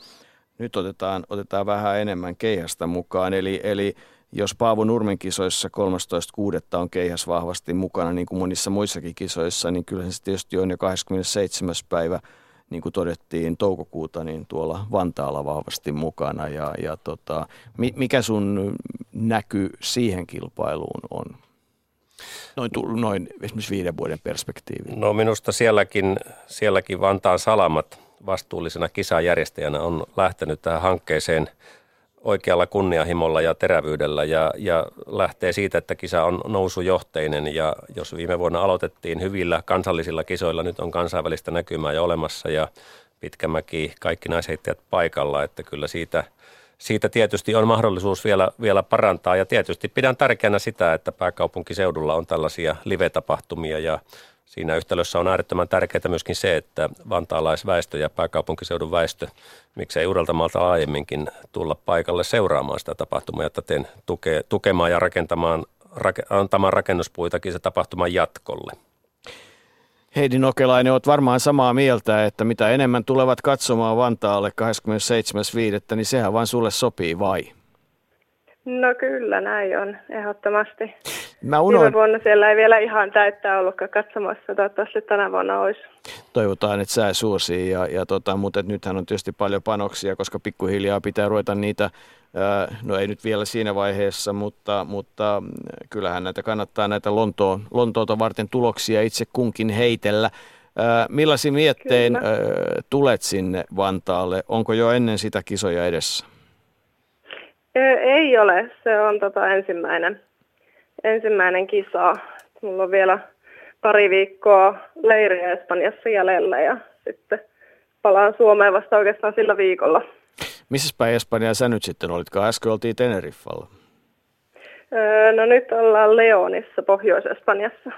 nyt otetaan, otetaan vähän enemmän keihästä mukaan. Eli, eli jos Paavo Nurmen kisoissa 13.6. on keihäs vahvasti mukana, niin kuin monissa muissakin kisoissa, niin kyllä se tietysti on jo 27. päivä – niin kuin todettiin toukokuuta, niin tuolla Vantaalla vahvasti mukana. Ja, ja tota, mikä sun näky siihen kilpailuun on? Noin, noin esimerkiksi viiden vuoden perspektiivi. No minusta sielläkin, sielläkin Vantaan Salamat vastuullisena kisajärjestäjänä on lähtenyt tähän hankkeeseen – oikealla kunnianhimolla ja terävyydellä ja, ja lähtee siitä, että kisa on nousujohteinen. Ja jos viime vuonna aloitettiin hyvillä kansallisilla kisoilla, nyt on kansainvälistä näkymää jo olemassa ja Pitkämäki, kaikki naisheittäjät paikalla, että kyllä siitä, siitä tietysti on mahdollisuus vielä, vielä parantaa. Ja tietysti pidän tärkeänä sitä, että pääkaupunkiseudulla on tällaisia live-tapahtumia ja Siinä yhtälössä on äärettömän tärkeää myöskin se, että vantaalaisväestö ja pääkaupunkiseudun väestö, miksei Uudeltamaalta laajemminkin tulla paikalle seuraamaan sitä tapahtumaa, jotta teen tuke, tukemaan ja rakentamaan, rake, antamaan rakennuspuitakin se tapahtuman jatkolle. Heidi Nokelainen, olet varmaan samaa mieltä, että mitä enemmän tulevat katsomaan Vantaalle 27.5., niin sehän vain sulle sopii vai? No kyllä, näin on, ehdottomasti. Mä unoin... Viime vuonna siellä ei vielä ihan täyttää ollutkaan katsomassa, toivottavasti tänä vuonna olisi. Toivotaan, että sää suosii, ja, ja tota, mutta nythän on tietysti paljon panoksia, koska pikkuhiljaa pitää ruveta niitä, no ei nyt vielä siinä vaiheessa, mutta, mutta kyllähän näitä kannattaa näitä Lontoon, Lontoota varten tuloksia itse kunkin heitellä. Millaisin miettein Kyllä. tulet sinne Vantaalle? Onko jo ennen sitä kisoja edessä? Ei ole. Se on tota ensimmäinen, ensimmäinen kisa. Mulla on vielä pari viikkoa leiriä Espanjassa jäljellä ja sitten palaan Suomeen vasta oikeastaan sillä viikolla. Missä päin Espanjaa sä nyt sitten olitkaan? Äsken oltiin Teneriffalla. no nyt ollaan Leonissa, Pohjois-Espanjassa.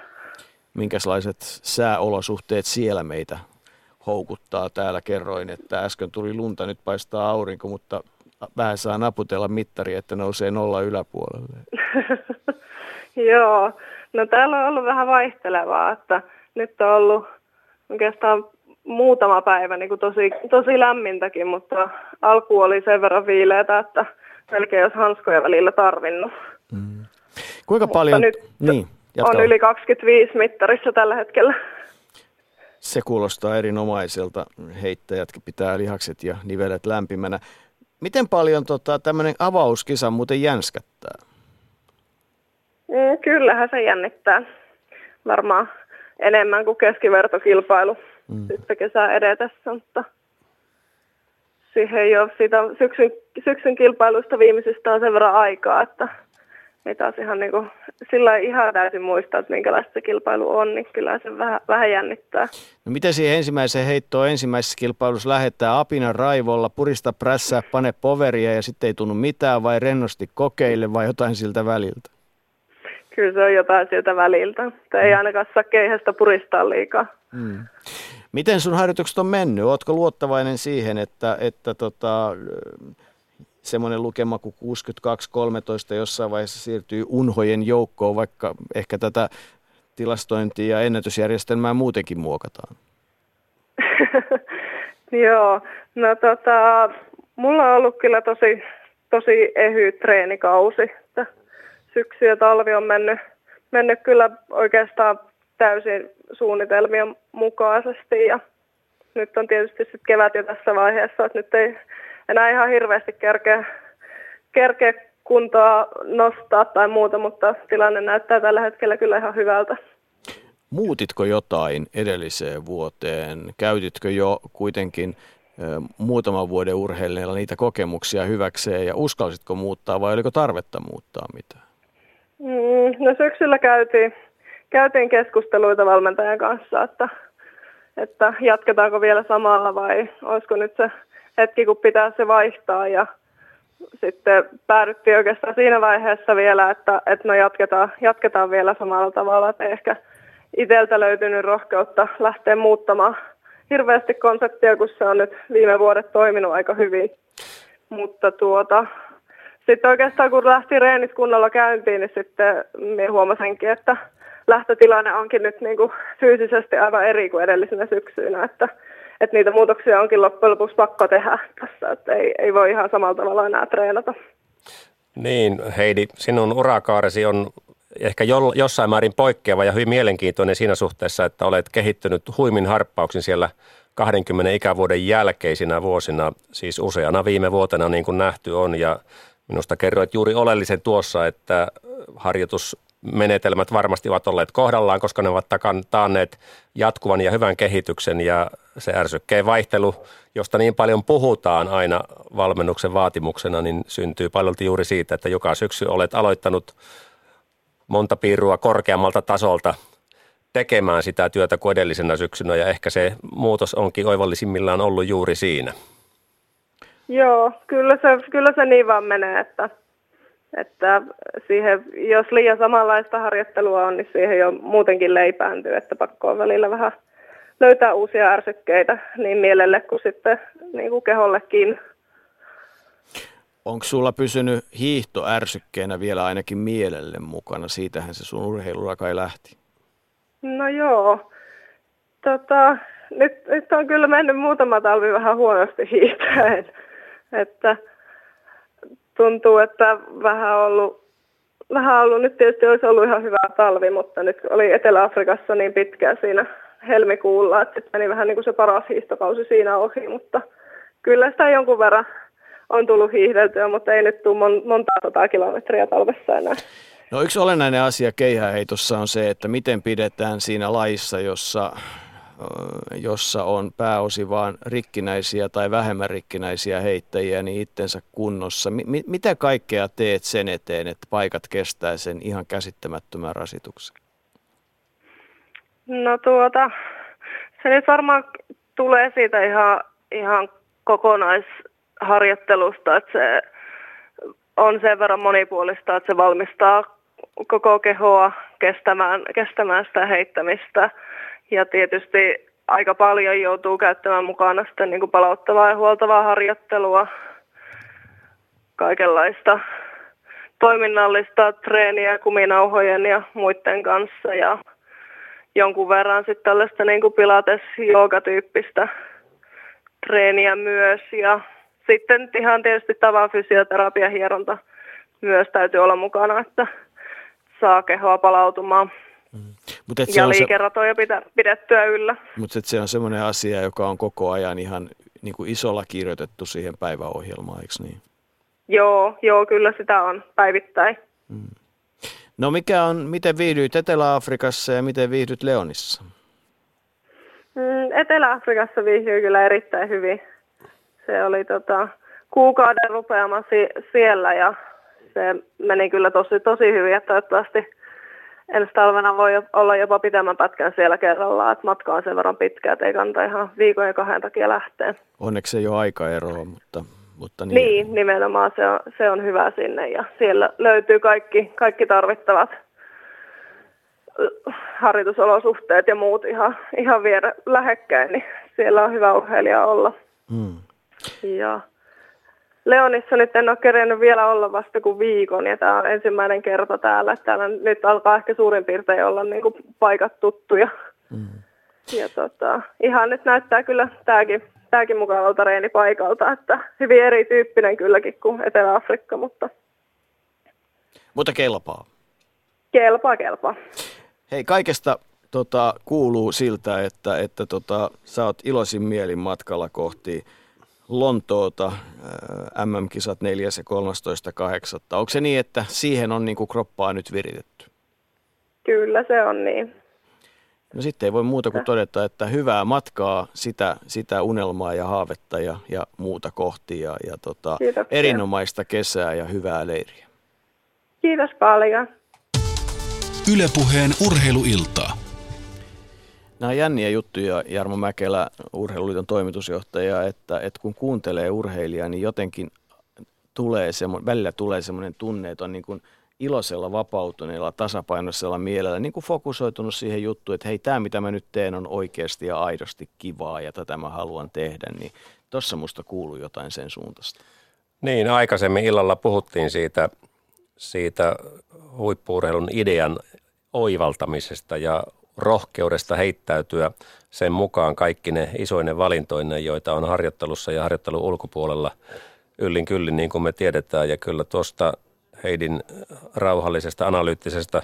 Minkälaiset sääolosuhteet siellä meitä houkuttaa? Täällä kerroin, että äsken tuli lunta, nyt paistaa aurinko, mutta vähän saa naputella mittari, että nousee nolla yläpuolelle. [LAUGHS] Joo, no täällä on ollut vähän vaihtelevaa, että nyt on ollut oikeastaan muutama päivä niin kuin tosi, tosi lämmintäkin, mutta alku oli sen verran viileätä, että melkein jos hanskoja välillä tarvinnut. Mm. Kuinka mutta paljon? Nyt niin, on yli 25 mittarissa tällä hetkellä. Se kuulostaa erinomaiselta. Heittäjätkin pitää lihakset ja nivelet lämpimänä. Miten paljon tota, tämmöinen avauskisa muuten jänskättää? Mm, kyllähän se jännittää. Varmaan enemmän kuin keskivertokilpailu mm. sitten kesää edetessä, mutta siihen ei ole siitä syksyn, syksyn kilpailusta viimeisistä on sen verran aikaa, että ei taas ihan niin kuin, sillä ihan täysin muistaa, että minkälaista se kilpailu on, niin kyllä se vähän, vähän jännittää. No miten siihen ensimmäiseen heittoon ensimmäisessä kilpailussa lähettää apina raivolla, purista prässää, pane poveria ja sitten ei tunnu mitään vai rennosti kokeille vai jotain siltä väliltä? Kyllä se on jotain siltä väliltä. Tai ei mm. ainakaan saa keihästä puristaa liikaa. Mm. Miten sun harjoitukset on mennyt? Oletko luottavainen siihen, että, että tota, semmoinen lukema kuin 62-13 jossain vaiheessa siirtyy unhojen joukkoon, vaikka ehkä tätä tilastointia ja ennätysjärjestelmää muutenkin muokataan? [LAUGHS] Joo, no tota, mulla on ollut kyllä tosi, tosi ehy treenikausi. Että syksy ja talvi on mennyt, mennyt kyllä oikeastaan täysin suunnitelmien mukaisesti ja nyt on tietysti sitten kevät jo tässä vaiheessa, että nyt ei enää ihan hirveästi kerkeä, kerkeä kuntoa nostaa tai muuta, mutta tilanne näyttää tällä hetkellä kyllä ihan hyvältä. Muutitko jotain edelliseen vuoteen? Käytitkö jo kuitenkin muutaman vuoden urheilijoilla niitä kokemuksia hyväkseen ja uskalsitko muuttaa vai oliko tarvetta muuttaa mitään? Mm, no syksyllä käytiin, käytiin keskusteluita valmentajan kanssa, että, että jatketaanko vielä samalla vai olisiko nyt se hetki, kun pitää se vaihtaa ja sitten päädyttiin oikeastaan siinä vaiheessa vielä, että, että no jatketaan, jatketaan vielä samalla tavalla, että ehkä itseltä löytynyt rohkeutta lähteä muuttamaan hirveästi konseptia, kun se on nyt viime vuodet toiminut aika hyvin. Mutta tuota, sitten oikeastaan kun lähti reenit kunnolla käyntiin, niin sitten minä huomasinkin, että lähtötilanne onkin nyt niin kuin fyysisesti aivan eri kuin edellisenä syksynä, että että niitä muutoksia onkin loppujen lopuksi pakko tehdä tässä, että ei, ei voi ihan samalla tavalla enää treenata. Niin, Heidi, sinun urakaaresi on ehkä jo, jossain määrin poikkeava ja hyvin mielenkiintoinen siinä suhteessa, että olet kehittynyt huimin harppauksin siellä 20 ikävuoden jälkeisinä vuosina, siis useana viime vuotena niin kuin nähty on ja minusta kerroit juuri oleellisen tuossa, että harjoitus menetelmät varmasti ovat olleet kohdallaan, koska ne ovat taanneet jatkuvan ja hyvän kehityksen ja se ärsykkeen vaihtelu, josta niin paljon puhutaan aina valmennuksen vaatimuksena, niin syntyy paljon juuri siitä, että joka syksy olet aloittanut monta piirua korkeammalta tasolta tekemään sitä työtä kuin edellisenä syksynä ja ehkä se muutos onkin oivallisimmillaan ollut juuri siinä. Joo, kyllä se, kyllä se niin vaan menee, että että siihen, jos liian samanlaista harjoittelua on, niin siihen jo muutenkin leipääntyy, että pakko on välillä vähän löytää uusia ärsykkeitä niin mielelle kuin sitten niin kuin kehollekin. Onko sulla pysynyt hiihto ärsykkeenä vielä ainakin mielelle mukana? Siitähän se sun urheilura kai lähti. No joo. Tota, nyt, nyt on kyllä mennyt muutama talvi vähän huonosti hiihtäen. [LAUGHS] Että tuntuu, että vähän ollut, vähän ollut, nyt tietysti olisi ollut ihan hyvä talvi, mutta nyt oli Etelä-Afrikassa niin pitkään siinä helmikuulla, että meni vähän niin kuin se paras hiihtokausi siinä ohi, mutta kyllä sitä jonkun verran on tullut hiihdeltyä, mutta ei nyt tule mon, monta sataa kilometriä talvessa enää. No yksi olennainen asia keihäheitossa on se, että miten pidetään siinä laissa, jossa, jossa on pääosin vain rikkinäisiä tai vähemmän rikkinäisiä heittäjiä, niin itsensä kunnossa. M- mitä kaikkea teet sen eteen, että paikat kestää sen ihan käsittämättömän rasituksen? No tuota, se nyt varmaan tulee siitä ihan, ihan kokonaisharjoittelusta, että se on sen verran monipuolista, että se valmistaa koko kehoa kestämään, kestämään sitä heittämistä. Ja tietysti aika paljon joutuu käyttämään mukana sitten niin kuin palauttavaa ja huoltavaa harjoittelua, kaikenlaista toiminnallista treeniä kuminauhojen ja muiden kanssa ja jonkun verran sitten tällaista niin kuin pilates tyyppistä treeniä myös ja sitten ihan tietysti tavan fysioterapia hieronta myös täytyy olla mukana, että saa kehoa palautumaan. Mm. Mut et ja liikeratoja se... pidettyä yllä. Mutta se on semmoinen asia, joka on koko ajan ihan niin kuin isolla kirjoitettu siihen päiväohjelmaan, eikö niin? Joo, joo, kyllä sitä on päivittäin. Mm. No mikä on, miten viihdyit Etelä-Afrikassa ja miten viihdyt Leonissa? Mm, Etelä-Afrikassa viihdyin kyllä erittäin hyvin. Se oli tota, kuukauden rupeama si- siellä ja se meni kyllä tosi, tosi hyvin, että toivottavasti ensi talvena voi olla jopa pitemmän pätkän siellä kerrallaan, että matka on sen verran pitkä, että ei kannata ihan viikon ja kahden takia lähteä. Onneksi ei ole aikaeroa, mutta... mutta niin. niin, nimenomaan se on, se on hyvä sinne ja siellä löytyy kaikki, kaikki tarvittavat harjoitusolosuhteet ja muut ihan, ihan vielä lähekkäin, niin siellä on hyvä urheilija olla. Hmm. Ja Leonissa nyt en ole kerennyt vielä olla vasta kuin viikon ja tämä on ensimmäinen kerta täällä. Täällä nyt alkaa ehkä suurin piirtein olla niin kuin paikat tuttuja. Mm. Ja tota, ihan nyt näyttää kyllä tämäkin, tämäkin mukavalta reenipaikalta, että hyvin erityyppinen kylläkin kuin Etelä-Afrikka, mutta... Mutta kelpaa. Kelpaa, kelpaa. Hei, kaikesta tota, kuuluu siltä, että, että tota, sä oot iloisin mielin matkalla kohti Lontoota, äh, MM-kisat 4. ja 13.8. Onko se niin, että siihen on niin kuin kroppaa nyt viritetty? Kyllä se on niin. No sitten ei voi muuta kuin todeta, että hyvää matkaa sitä, sitä unelmaa ja haavetta ja, ja muuta kohti ja, ja tota, erinomaista kesää ja hyvää leiriä. Kiitos paljon. Ylepuheen urheiluiltaa. Nämä on jänniä juttuja, Jarmo Mäkelä, Urheiluliiton toimitusjohtaja, että, että kun kuuntelee urheilijaa, niin jotenkin tulee semmo, välillä tulee semmoinen tunne, että on niin kuin iloisella, vapautuneella, tasapainoisella mielellä niin kuin fokusoitunut siihen juttuun, että hei, tämä mitä mä nyt teen on oikeasti ja aidosti kivaa ja tätä mä haluan tehdä, niin tuossa musta kuuluu jotain sen suuntaista. Niin, aikaisemmin illalla puhuttiin siitä, siitä huippuurheilun idean oivaltamisesta ja rohkeudesta heittäytyä sen mukaan kaikki ne isoinen valintoinen, joita on harjoittelussa ja harjoittelun ulkopuolella yllin kyllin, niin kuin me tiedetään. Ja kyllä tuosta Heidin rauhallisesta, analyyttisesta,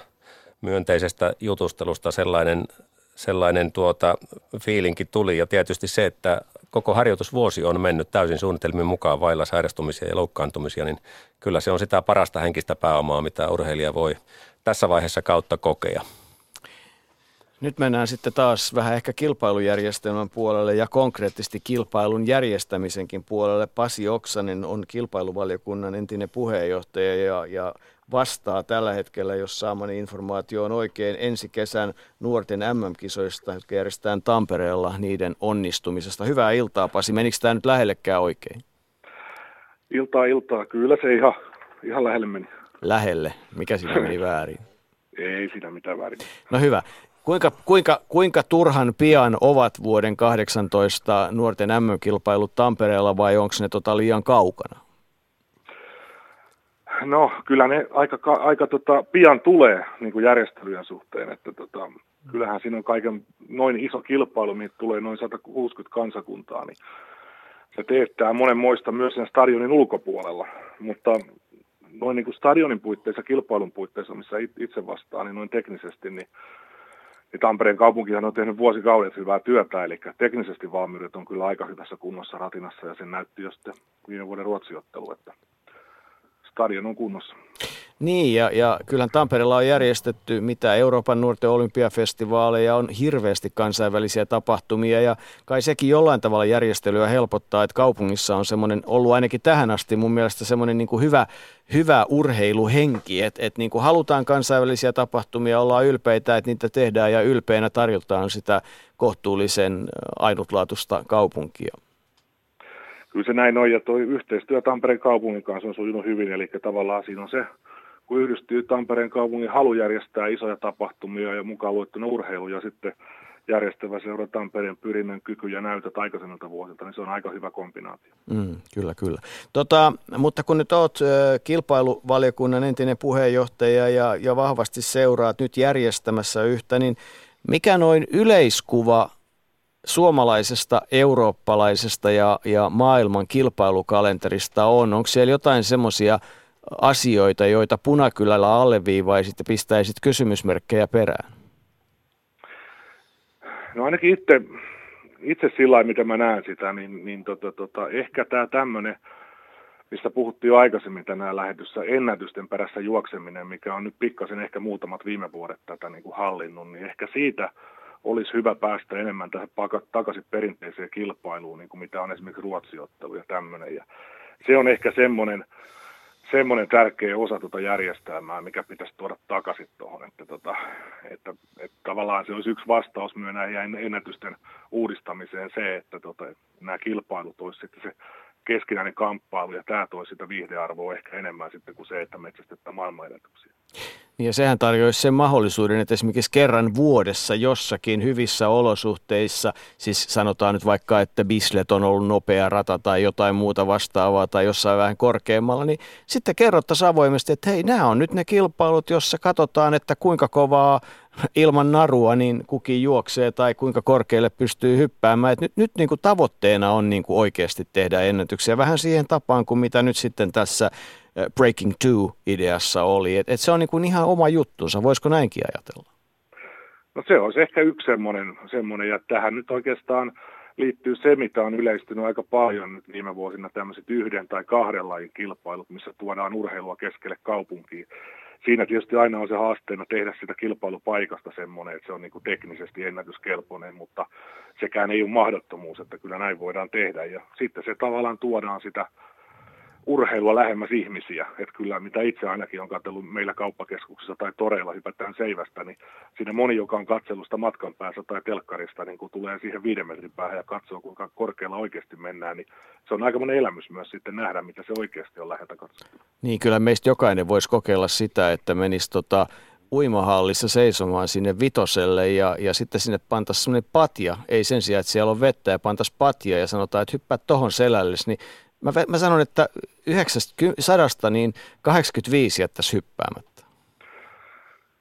myönteisestä jutustelusta sellainen, sellainen tuota, fiilinki tuli. Ja tietysti se, että koko harjoitusvuosi on mennyt täysin suunnitelmien mukaan vailla sairastumisia ja loukkaantumisia, niin kyllä se on sitä parasta henkistä pääomaa, mitä urheilija voi tässä vaiheessa kautta kokea. Nyt mennään sitten taas vähän ehkä kilpailujärjestelmän puolelle ja konkreettisesti kilpailun järjestämisenkin puolelle. Pasi Oksanen on kilpailuvaliokunnan entinen puheenjohtaja ja, ja vastaa tällä hetkellä, jos saamani informaatio on oikein, ensi kesän nuorten MM-kisoista, jotka järjestetään Tampereella niiden onnistumisesta. Hyvää iltaa Pasi, menikö tämä nyt lähellekään oikein? Iltaa, iltaa. Kyllä se ihan, ihan lähelle meni. Lähelle? Mikä siinä meni väärin? Ei siinä mitään väärin. No hyvä. Kuinka, kuinka, kuinka turhan pian ovat vuoden 18 nuorten MM-kilpailut Tampereella vai onko ne tota liian kaukana? No kyllä ne aika, aika tota, pian tulee niin kuin järjestelyjen suhteen, että tota, kyllähän siinä on kaiken noin iso kilpailu, mihin tulee noin 160 kansakuntaa, niin se teettää monen moista myös sen stadionin ulkopuolella, mutta noin niin kuin stadionin puitteissa, kilpailun puitteissa, missä itse vastaan, niin noin teknisesti, niin, niin Tampereen kaupunkihan on tehnyt vuosikaudet hyvää työtä, eli teknisesti valmiudet on kyllä aika hyvässä kunnossa ratinassa, ja sen näytti jo sitten viime vuoden ruotsiottelu, että stadion on kunnossa. Niin, ja, ja kyllähän Tampereella on järjestetty mitä Euroopan nuorten olympiafestivaaleja, on hirveästi kansainvälisiä tapahtumia, ja kai sekin jollain tavalla järjestelyä helpottaa, että kaupungissa on semmoinen ollut ainakin tähän asti mun mielestä semmoinen niin kuin hyvä, hyvä urheiluhenki, että et niin kuin halutaan kansainvälisiä tapahtumia, ollaan ylpeitä, että niitä tehdään, ja ylpeänä tarjotaan sitä kohtuullisen ainutlaatuista kaupunkia. Kyllä se näin on, ja tuo yhteistyö Tampereen kaupungin kanssa on sujunut hyvin, eli tavallaan siinä on se kun yhdistyy Tampereen kaupungin halu järjestää isoja tapahtumia ja mukaan luettuna urheilu ja sitten järjestävä seura Tampereen pyrinnän kyky ja näytöt aikaisemmilta vuosilta, niin se on aika hyvä kombinaatio. Mm, kyllä, kyllä. Tota, mutta kun nyt olet kilpailuvaliokunnan entinen puheenjohtaja ja, ja vahvasti seuraat nyt järjestämässä yhtä, niin mikä noin yleiskuva suomalaisesta, eurooppalaisesta ja, ja maailman kilpailukalenterista on? Onko siellä jotain semmoisia asioita, joita punakylällä alleviivaisit ja pistäisit kysymysmerkkejä perään? No ainakin itse, itse sillä lailla, mitä mä näen sitä, niin, niin tota, tota, ehkä tämä tämmöinen, mistä puhuttiin jo aikaisemmin tänään lähetyssä, ennätysten perässä juokseminen, mikä on nyt pikkasen ehkä muutamat viime vuodet tätä niin kuin hallinnut, niin ehkä siitä olisi hyvä päästä enemmän tähän takaisin perinteiseen kilpailuun, niin kuin mitä on esimerkiksi ruotsiottelu ja tämmöinen. Ja se on ehkä semmoinen, semmoinen tärkeä osa tuota järjestelmää, mikä pitäisi tuoda takaisin tuohon, että, tota, että, että, tavallaan se olisi yksi vastaus myös näihin ennätysten uudistamiseen se, että tota, nämä kilpailut olisi sitten se keskinäinen kamppailu ja tämä toisi sitä viihdearvoa ehkä enemmän sitten kuin se, että metsästetään maailmanennätyksiä. Niin ja sehän tarjoaisi sen mahdollisuuden, että esimerkiksi kerran vuodessa jossakin hyvissä olosuhteissa, siis sanotaan nyt vaikka, että Bislet on ollut nopea rata tai jotain muuta vastaavaa tai jossain vähän korkeammalla, niin sitten kerrottaisiin avoimesti, että hei, nämä on nyt ne kilpailut, jossa katsotaan, että kuinka kovaa ilman narua niin kukin juoksee tai kuinka korkealle pystyy hyppäämään. Et nyt nyt niin kuin tavoitteena on niin kuin oikeasti tehdä ennätyksiä vähän siihen tapaan kuin mitä nyt sitten tässä Breaking Two-ideassa oli. Et, et se on niin kuin ihan oma juttunsa. Voisiko näinkin ajatella? No se on ehkä yksi semmoinen, semmoinen, ja tähän nyt oikeastaan liittyy se, mitä on yleistynyt aika paljon nyt viime vuosina tämmöiset yhden tai kahden lajin kilpailut, missä tuodaan urheilua keskelle kaupunkiin. Siinä tietysti aina on se haasteena tehdä sitä kilpailupaikasta semmoinen, että se on niin kuin teknisesti ennätyskelpoinen, mutta sekään ei ole mahdottomuus, että kyllä näin voidaan tehdä. Ja sitten se tavallaan tuodaan sitä urheilua lähemmäs ihmisiä. Että kyllä mitä itse ainakin on katsellut meillä kauppakeskuksessa tai toreilla hypätään seivästä, niin siinä moni, joka on katsellusta matkan päässä tai telkkarista, niin kun tulee siihen viiden metrin päähän ja katsoo, kuinka korkealla oikeasti mennään, niin se on aika monen elämys myös sitten nähdä, mitä se oikeasti on läheltä katsottuna. Niin, kyllä meistä jokainen voisi kokeilla sitä, että menisi tota uimahallissa seisomaan sinne vitoselle ja, ja sitten sinne pantaisiin semmoinen patja, ei sen sijaan, että siellä on vettä ja pantaisiin patja ja sanotaan, että hyppää tohon selälle, niin Mä, mä sanon, että 900 niin 85 jättäisi hyppäämättä.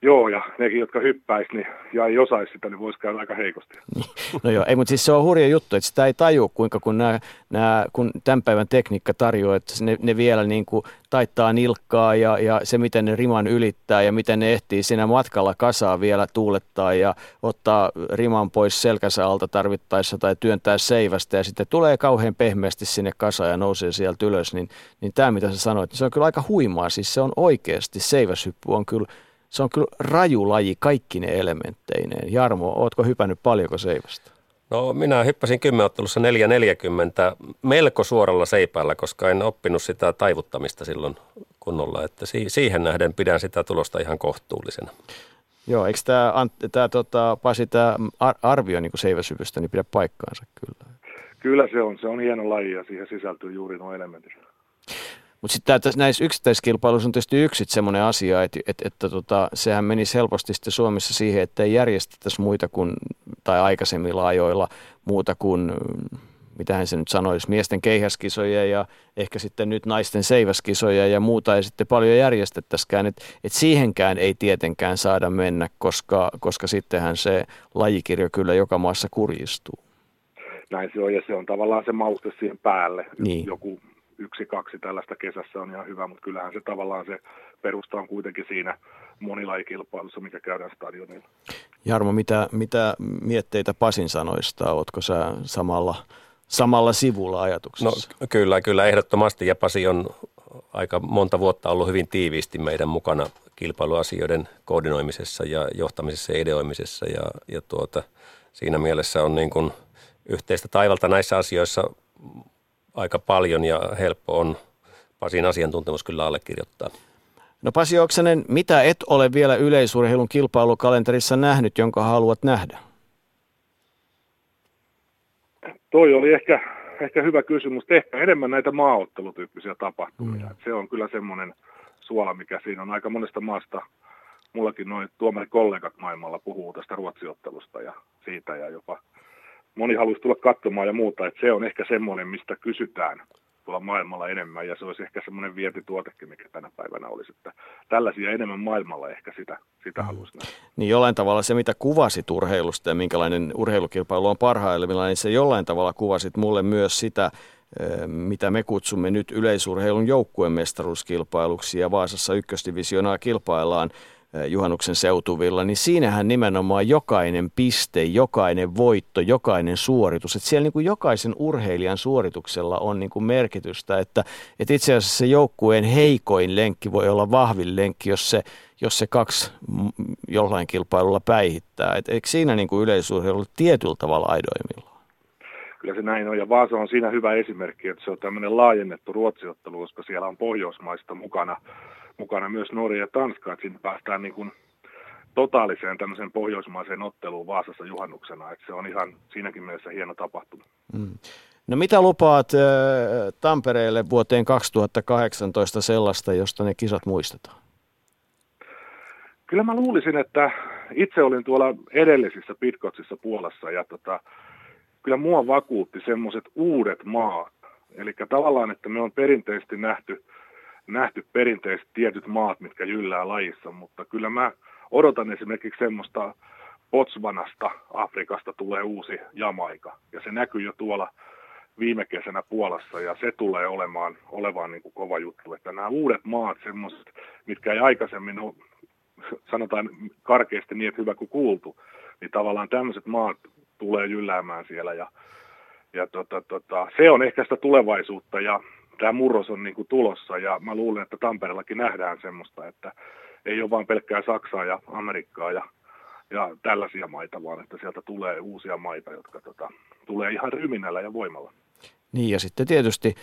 Joo, ja nekin, jotka hyppäisi niin, ja ei osaisi sitä, niin voisi käydä aika heikosti. [LAUGHS] No joo, ei, mutta siis se on hurja juttu, että sitä ei tajua, kuinka kun, nämä, nämä, kun tämän päivän tekniikka tarjoaa, että ne, ne vielä niin kuin taittaa nilkkaa ja, ja se, miten ne riman ylittää ja miten ne ehtii siinä matkalla kasaa vielä tuulettaa ja ottaa riman pois selkänsä alta tarvittaessa tai työntää seivästä ja sitten tulee kauhean pehmeästi sinne kasaan ja nousee sieltä ylös, niin, niin tämä mitä sä sanoit, niin se on kyllä aika huimaa, siis se on oikeasti, seiväshyppy on kyllä se on kyllä raju laji kaikki ne elementteineen. Jarmo, ootko hypännyt paljonko seivästä? No minä hyppäsin kymmenottelussa 440 melko suoralla seipäällä, koska en oppinut sitä taivuttamista silloin kunnolla. Että siihen nähden pidän sitä tulosta ihan kohtuullisena. Joo, eikö tämä, tämä tota, Pasi, tämä arvio niin seiväsyvystä niin pidä paikkaansa kyllä? Kyllä se on. Se on hieno laji ja siihen sisältyy juuri nuo elementit. Mutta sitten näissä yksittäiskilpailuissa on tietysti yksi semmoinen asia, että, että, että tota, sehän menisi helposti sitten Suomessa siihen, että ei järjestettäisi muita kuin, tai aikaisemmilla ajoilla muuta kuin, mitähän se nyt sanoisi, miesten keihäskisoja ja ehkä sitten nyt naisten seiväskisoja ja muuta ei sitten paljon järjestettäisikään. Että et siihenkään ei tietenkään saada mennä, koska, koska sittenhän se lajikirjo kyllä joka maassa kurjistuu. Näin se on ja se on tavallaan se mauste siihen päälle. Niin. Joku yksi, kaksi tällaista kesässä on ihan hyvä, mutta kyllähän se tavallaan se perusta on kuitenkin siinä monilajikilpailussa, mikä käydään stadionilla. Jarmo, mitä, mitä mietteitä Pasin sanoista? Oletko sä samalla, samalla sivulla ajatuksessa? No, kyllä, kyllä ehdottomasti ja Pasi on aika monta vuotta ollut hyvin tiiviisti meidän mukana kilpailuasioiden koordinoimisessa ja johtamisessa ja ideoimisessa ja, ja tuota, siinä mielessä on niin kuin yhteistä taivalta näissä asioissa aika paljon ja helppo on Pasin asiantuntemus kyllä allekirjoittaa. No Pasi Oksanen, mitä et ole vielä yleisurheilun kilpailukalenterissa nähnyt, jonka haluat nähdä? Toi oli ehkä, ehkä hyvä kysymys. Ehkä enemmän näitä maaottelutyyppisiä tapahtumia. Mm. Se on kyllä semmoinen suola, mikä siinä on aika monesta maasta. Mullakin noin tuomarikollegat maailmalla puhuu tästä ruotsiottelusta ja siitä ja jopa moni haluaisi tulla katsomaan ja muuta. Että se on ehkä semmoinen, mistä kysytään tuolla maailmalla enemmän ja se olisi ehkä semmoinen vientituotekin, mikä tänä päivänä olisi. Että tällaisia enemmän maailmalla ehkä sitä, sitä haluaisi nähdä. Niin jollain tavalla se, mitä kuvasit urheilusta ja minkälainen urheilukilpailu on parhaimmillaan, niin se jollain tavalla kuvasit mulle myös sitä, mitä me kutsumme nyt yleisurheilun joukkueen mestaruuskilpailuksi ja Vaasassa ykkösdivisioonaa kilpaillaan juhannuksen seutuvilla, niin siinähän nimenomaan jokainen piste, jokainen voitto, jokainen suoritus, että siellä niin kuin jokaisen urheilijan suorituksella on niin kuin merkitystä, että, että itse asiassa se joukkueen heikoin lenkki voi olla vahvin lenkki, jos se, jos se kaksi jollain kilpailulla päihittää. Et eikö siinä niin kuin yleisurheilu tietyllä tavalla aidoimmillaan? Kyllä se näin on, ja Vaasa on siinä hyvä esimerkki, että se on tämmöinen laajennettu ruotsiottelu, koska siellä on Pohjoismaista mukana mukana myös Norja ja Tanska, että siinä päästään niin kuin totaaliseen tämmöiseen pohjoismaiseen otteluun Vaasassa juhannuksena, että se on ihan siinäkin mielessä hieno tapahtuma. Mm. No mitä lupaat äh, Tampereelle vuoteen 2018 sellaista, josta ne kisat muistetaan? Kyllä mä luulisin, että itse olin tuolla edellisissä pitkotsissa Puolassa ja tota, kyllä mua vakuutti semmoiset uudet maat. Eli tavallaan, että me on perinteisesti nähty nähty perinteisesti tietyt maat, mitkä jyllää lajissa, mutta kyllä mä odotan esimerkiksi semmoista Botswanasta, Afrikasta tulee uusi Jamaika, ja se näkyy jo tuolla viime kesänä Puolassa, ja se tulee olemaan, olemaan niin kuin kova juttu, että nämä uudet maat, semmoiset, mitkä ei aikaisemmin ole, sanotaan karkeasti niin, että hyvä kuin kuultu, niin tavallaan tämmöiset maat tulee jylläämään siellä, ja, ja tota, tota, se on ehkä sitä tulevaisuutta, ja tämä murros on niin kuin tulossa ja mä luulen, että Tampereellakin nähdään semmoista, että ei ole vain pelkkää Saksaa ja Amerikkaa ja, ja tällaisia maita, vaan että sieltä tulee uusia maita, jotka tota, tulee ihan ryminällä ja voimalla. Niin ja sitten tietysti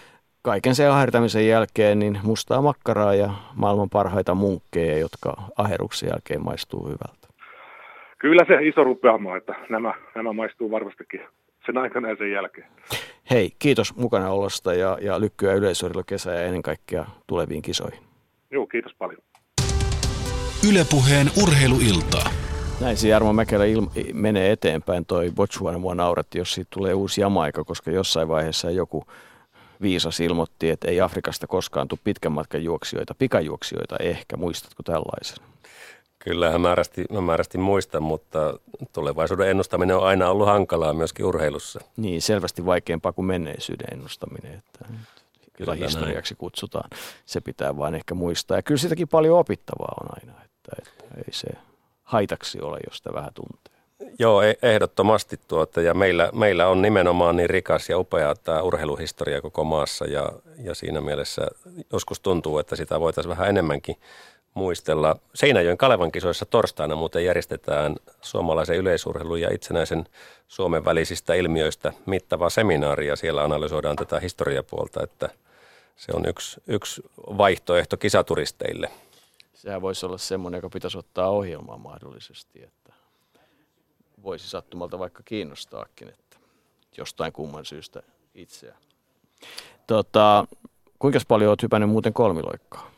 kaiken sen ahertamisen jälkeen niin mustaa makkaraa ja maailman parhaita munkkeja, jotka aheruksen jälkeen maistuu hyvältä. Kyllä se iso rupeama, että nämä, nämä maistuu varmastikin sen aikana ja sen jälkeen. Hei, kiitos mukana olosta ja, ja lykkyä yleisurheilu kesä ja ennen kaikkea tuleviin kisoihin. Joo, kiitos paljon. Ylepuheen urheiluiltaa. Näin se Jarmo Mäkelä il- menee eteenpäin. Toi Botswana mua nauratti, jos siitä tulee uusi jamaika, koska jossain vaiheessa joku viisas ilmoitti, että ei Afrikasta koskaan tule pitkän matkan juoksijoita, pikajuoksijoita ehkä. Muistatko tällaisen? Kyllä, määrästi, mä määrästi muistan, mutta tulevaisuuden ennustaminen on aina ollut hankalaa myöskin urheilussa. Niin, selvästi vaikeampaa kuin menneisyyden ennustaminen, että kyllä, kyllä historiaksi näin. kutsutaan. Se pitää vain ehkä muistaa. Ja kyllä sitäkin paljon opittavaa on aina, että, että ei se haitaksi ole, jos sitä vähän tuntee. Joo, e- ehdottomasti tuota, ja meillä, meillä on nimenomaan niin rikas ja upea tämä urheiluhistoria koko maassa, ja, ja siinä mielessä joskus tuntuu, että sitä voitaisiin vähän enemmänkin muistella. Seinäjoen Kalevan kisoissa torstaina muuten järjestetään suomalaisen yleisurheilun ja itsenäisen Suomen välisistä ilmiöistä mittava seminaari ja siellä analysoidaan tätä historiapuolta, että se on yksi, yksi vaihtoehto kisaturisteille. Sehän voisi olla semmoinen, joka pitäisi ottaa ohjelmaan mahdollisesti, että voisi sattumalta vaikka kiinnostaakin, että jostain kumman syystä itseä. Tota, kuinka paljon olet hypännyt muuten kolmiloikkaa?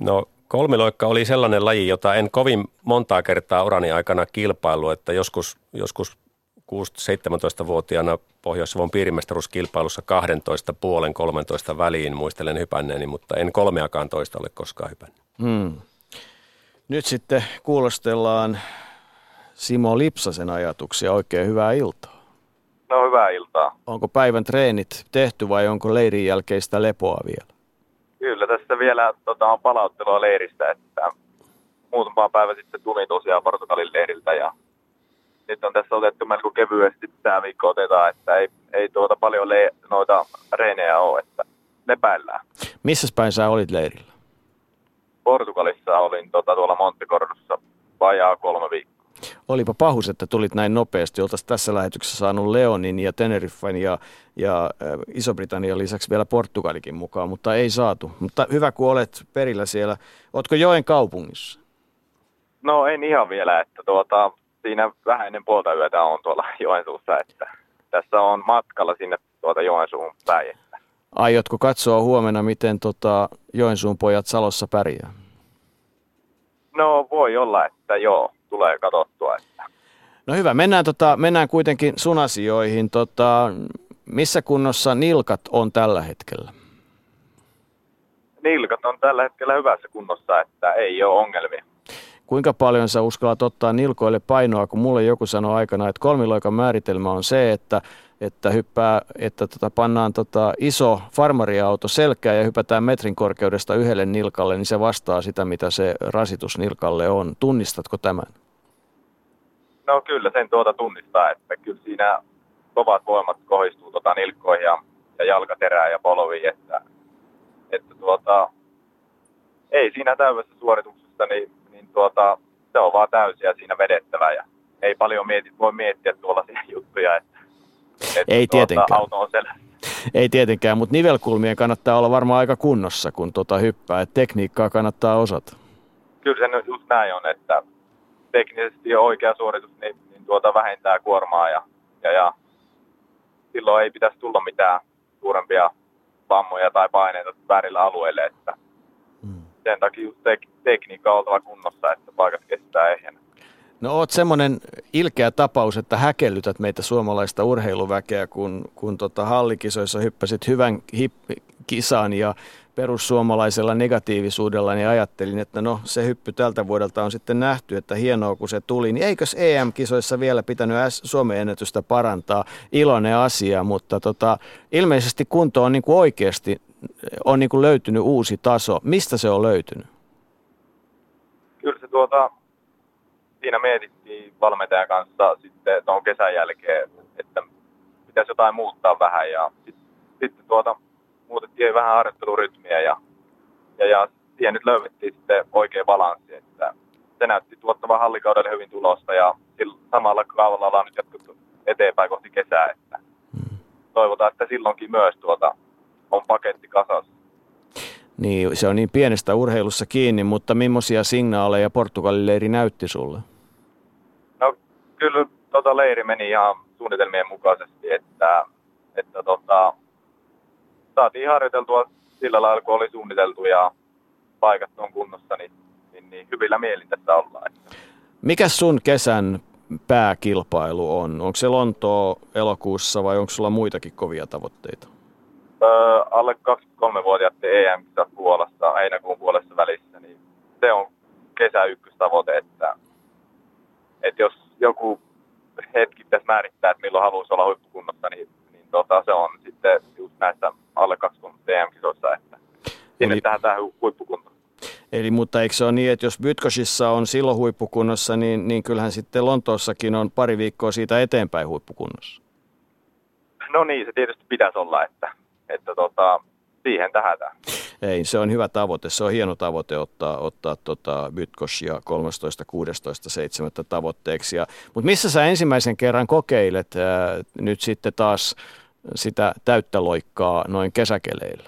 No Kolmiloikka oli sellainen laji, jota en kovin montaa kertaa urani aikana kilpailu, että joskus, joskus 6-17-vuotiaana Pohjois-Savon piirimestaruuskilpailussa 12 puolen 13 väliin muistelen hypänneeni, mutta en kolmeakaan toista ole koskaan hypännyt. Hmm. Nyt sitten kuulostellaan Simo Lipsasen ajatuksia. Oikein hyvää iltaa. No hyvää iltaa. Onko päivän treenit tehty vai onko leirin jälkeistä lepoa vielä? Kyllä, tässä vielä tota, on palauttelua leiristä, että muutama päivä sitten tuli tosiaan Portugalin leiriltä ja nyt on tässä otettu melko kevyesti tämä viikko otetaan, että ei, ei tuota paljon le- noita reenejä ole, että lepäillään. Missä päin sä olit leirillä? Portugalissa olin tota, tuolla Montecordossa vajaa kolme viikkoa. Olipa pahus, että tulit näin nopeasti. Oltaisiin tässä lähetyksessä saanut Leonin ja Teneriffen ja, ja äh, Iso-Britannian lisäksi vielä Portugalikin mukaan, mutta ei saatu. Mutta hyvä, kun olet perillä siellä. Oletko Joen kaupungissa? No en ihan vielä, että tuota, siinä vähän ennen puolta yötä on tuolla [LAUGHS] Joensuussa, että tässä on matkalla sinne tuota Joensuun päin. Aiotko katsoa huomenna, miten tota Joensuun pojat Salossa pärjää? No voi olla, että joo, tulee katsottua. Että. No hyvä, mennään, tota, mennään kuitenkin sun asioihin. Tota, missä kunnossa nilkat on tällä hetkellä? Nilkat on tällä hetkellä hyvässä kunnossa, että ei ole ongelmia. Kuinka paljon sä uskallat ottaa nilkoille painoa, kun mulle joku sanoi aikana, että kolmiloikan määritelmä on se, että että, hyppää, että tota, pannaan tota iso farmariauto selkään ja hypätään metrin korkeudesta yhdelle nilkalle, niin se vastaa sitä, mitä se rasitus nilkalle on. Tunnistatko tämän? No kyllä sen tuota tunnistaa, että kyllä siinä kovat voimat kohdistuu tuota nilkkoihin ja, ja jalkaterään ja polviin, että, että tuota, ei siinä täydessä suorituksessa, niin, niin tuota, se on vaan täysiä siinä vedettävä ja ei paljon mieti, voi miettiä tuollaisia [LAUGHS] juttuja, että ei tuota, tietenkään. Auto on Ei tietenkään, mutta nivelkulmien kannattaa olla varmaan aika kunnossa, kun tota hyppää. Et tekniikkaa kannattaa osata. Kyllä se just näin on, että teknisesti oikea suoritus niin, niin tuota vähentää kuormaa ja, ja, ja silloin ei pitäisi tulla mitään suurempia vammoja tai paineita väärillä alueille, että. Sen takia just tek- tekniikka on oltava kunnossa, että paikat kestää ehjänä. No oot semmoinen ilkeä tapaus, että häkellytät meitä suomalaista urheiluväkeä, kun, kun tota hallikisoissa hyppäsit hyvän hip, kisan ja perussuomalaisella negatiivisuudella, niin ajattelin, että no se hyppy tältä vuodelta on sitten nähty, että hienoa kun se tuli. Niin eikös EM-kisoissa vielä pitänyt Suomen ennätystä parantaa? Iloinen asia, mutta tota, ilmeisesti kunto on niin kuin oikeasti on niin kuin löytynyt uusi taso. Mistä se on löytynyt? Kyllä se tuota, siinä mietittiin valmentajan kanssa sitten tuon kesän jälkeen, että pitäisi jotain muuttaa vähän ja sitten sit tuota, muutettiin vähän harjoittelurytmiä ja, ja, ja siihen nyt löydettiin sitten oikea balanssi, että se näytti tuottavan hallikaudelle hyvin tulosta ja samalla kaavalla ollaan nyt jatkettu eteenpäin kohti kesää, että toivotaan, että silloinkin myös tuota on paketti kasassa. Niin, se on niin pienestä urheilussa kiinni, mutta millaisia signaaleja Portugalin leiri näytti sulle? No kyllä tota leiri meni ihan suunnitelmien mukaisesti, että, että tota, saatiin harjoiteltua sillä lailla, kun oli suunniteltu ja paikat on kunnossa, niin, niin, niin hyvillä mielin tässä ollaan. Mikä sun kesän pääkilpailu on? Onko se Lontoo elokuussa vai onko sulla muitakin kovia tavoitteita? Öö, alle 23-vuotiaat em Puolassa heinäkuun puolessa välissä, niin se on kesä ykköstavoite, että, että jos joku hetki pitäisi määrittää, että milloin haluaisi olla huippukunnossa, niin, niin tota, se on sitten just näissä alle 20 EM-kisoissa, että sinne Eli... tähän huippukunto. Eli mutta eikö se ole niin, että jos Bytkosissa on silloin huippukunnossa, niin, niin kyllähän sitten Lontoossakin on pari viikkoa siitä eteenpäin huippukunnossa? No niin, se tietysti pitäisi olla, että, että tota, siihen tähätään. Ei, se on hyvä tavoite. Se on hieno tavoite ottaa, ottaa tota Bytkos ja 13, 16, 7 tavoitteeksi. Ja, mutta missä sä ensimmäisen kerran kokeilet ää, nyt sitten taas sitä täyttä loikkaa noin kesäkeleillä?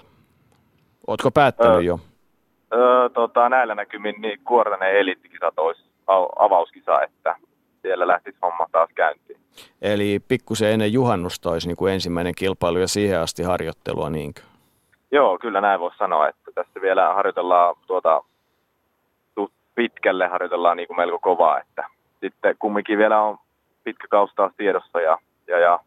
Ootko päättänyt öö, jo? Öö, tota, näillä näkymin niin Kuortanen eliittikisat olisi avauskisa, että siellä lähtisi homma taas käyntiin. Eli pikkusen ennen juhannusta olisi niin kuin ensimmäinen kilpailu ja siihen asti harjoittelua, niinkö? Joo, kyllä näin voisi sanoa, että tässä vielä harjoitellaan tuota, pitkälle harjoitellaan niin kuin melko kovaa, että sitten kumminkin vielä on pitkä kausi taas tiedossa ja, ja, ja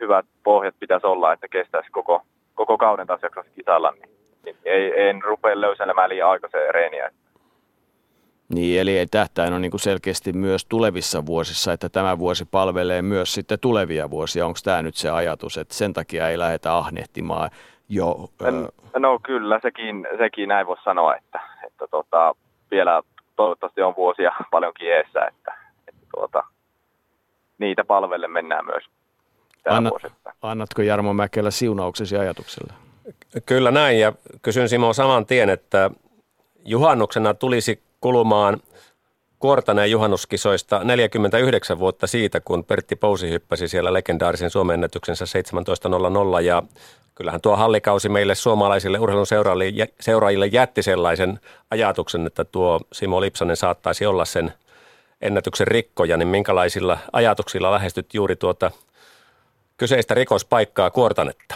hyvät pohjat pitäisi olla, että kestäisi koko, koko kauden taas jaksaisi kisailla, niin, niin ei, en rupea löysäilemään liian aikaisen reeniä. Niin, eli tähtäin on niin kuin selkeästi myös tulevissa vuosissa, että tämä vuosi palvelee myös sitten tulevia vuosia. Onko tämä nyt se ajatus, että sen takia ei lähdetä ahnehtimaan jo? No kyllä, sekin, sekin näin voisi sanoa, että, että tota, vielä toivottavasti on vuosia [LAUGHS] paljonkin eessä, että, että tuota, niitä palvelle mennään myös Anna, Annatko Jarmo Mäkelä siunauksesi ajatukselle? Kyllä näin ja kysyn Simo saman tien, että juhannuksena tulisi kulumaan Kuortaneen juhannuskisoista 49 vuotta siitä, kun Pertti Pousi hyppäsi siellä legendaarisen Suomen ennätyksensä 17.00 ja kyllähän tuo hallikausi meille suomalaisille urheilun seuraajille, jätti sellaisen ajatuksen, että tuo Simo Lipsanen saattaisi olla sen ennätyksen rikkoja, niin minkälaisilla ajatuksilla lähestyt juuri tuota kyseistä rikospaikkaa Kuortanetta?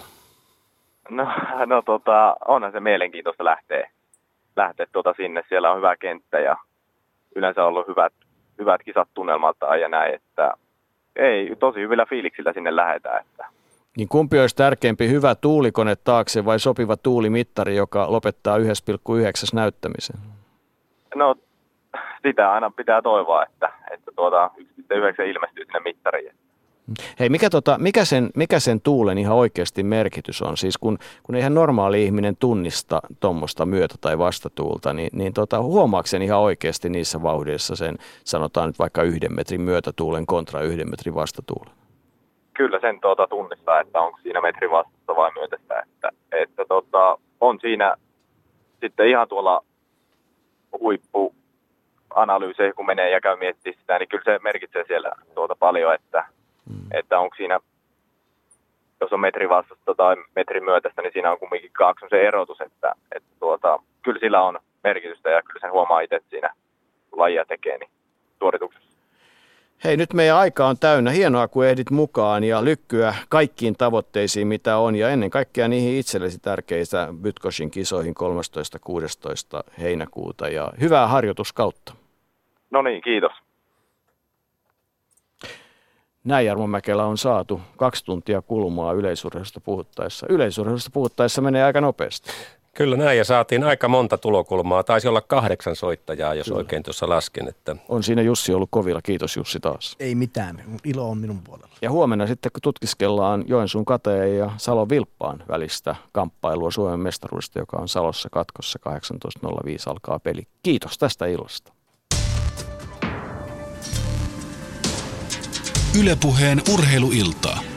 No, no tota, onhan se mielenkiintoista lähteä, lähteä tuota sinne. Siellä on hyvä kenttä ja yleensä ollut hyvät, hyvät kisat tunnelmaltaan ja näin, että ei, tosi hyvillä fiiliksillä sinne lähdetään. Että. Niin kumpi olisi tärkeämpi, hyvä tuulikone taakse vai sopiva tuulimittari, joka lopettaa 1,9 näyttämisen? No, sitä aina pitää toivoa, että, että tuota 1,9 ilmestyy sinne mittariin. Hei, mikä, tota, mikä, sen, mikä sen tuulen ihan oikeasti merkitys on? Siis kun, kun eihän normaali ihminen tunnista tuommoista myötä- tai vastatuulta, niin, niin tota, huomaako sen ihan oikeasti niissä vauhdissa sen, sanotaan nyt vaikka yhden metrin myötätuulen kontra yhden metrin vastatuulen? Kyllä sen tuota, tunnistaa, että onko siinä metri vastassa vai myötästä. Että, että tota, on siinä sitten ihan tuolla huippu analyyseihin, kun menee ja käy miettimään sitä, niin kyllä se merkitsee siellä tuota paljon, että Mm. Että onko siinä, jos on metri vastasta tai metrin myötästä, niin siinä on kumminkin kaksi se erotus, että, että tuota, kyllä sillä on merkitystä ja kyllä sen huomaa itse, että siinä lajia tekee niin suorituksessa. Hei, nyt meidän aika on täynnä. Hienoa, kun ehdit mukaan ja lykkyä kaikkiin tavoitteisiin, mitä on. Ja ennen kaikkea niihin itsellesi tärkeistä Bytkoshin kisoihin 13.16. heinäkuuta. Ja hyvää harjoituskautta. No niin, kiitos. Näin Jarmo Mäkelä on saatu kaksi tuntia kulmaa yleisurheilusta puhuttaessa. Yleisurheilusta puhuttaessa menee aika nopeasti. Kyllä näin ja saatiin aika monta tulokulmaa. Taisi olla kahdeksan soittajaa, jos Kyllä. oikein tuossa lasken. Että... On siinä Jussi ollut kovilla. Kiitos Jussi taas. Ei mitään. Ilo on minun puolella. Ja huomenna sitten kun tutkiskellaan Joensuun kateen ja Salon Vilppaan välistä kamppailua Suomen mestaruudesta, joka on Salossa katkossa 18.05 alkaa peli. Kiitos tästä illasta. Ylepuheen urheiluiltaa.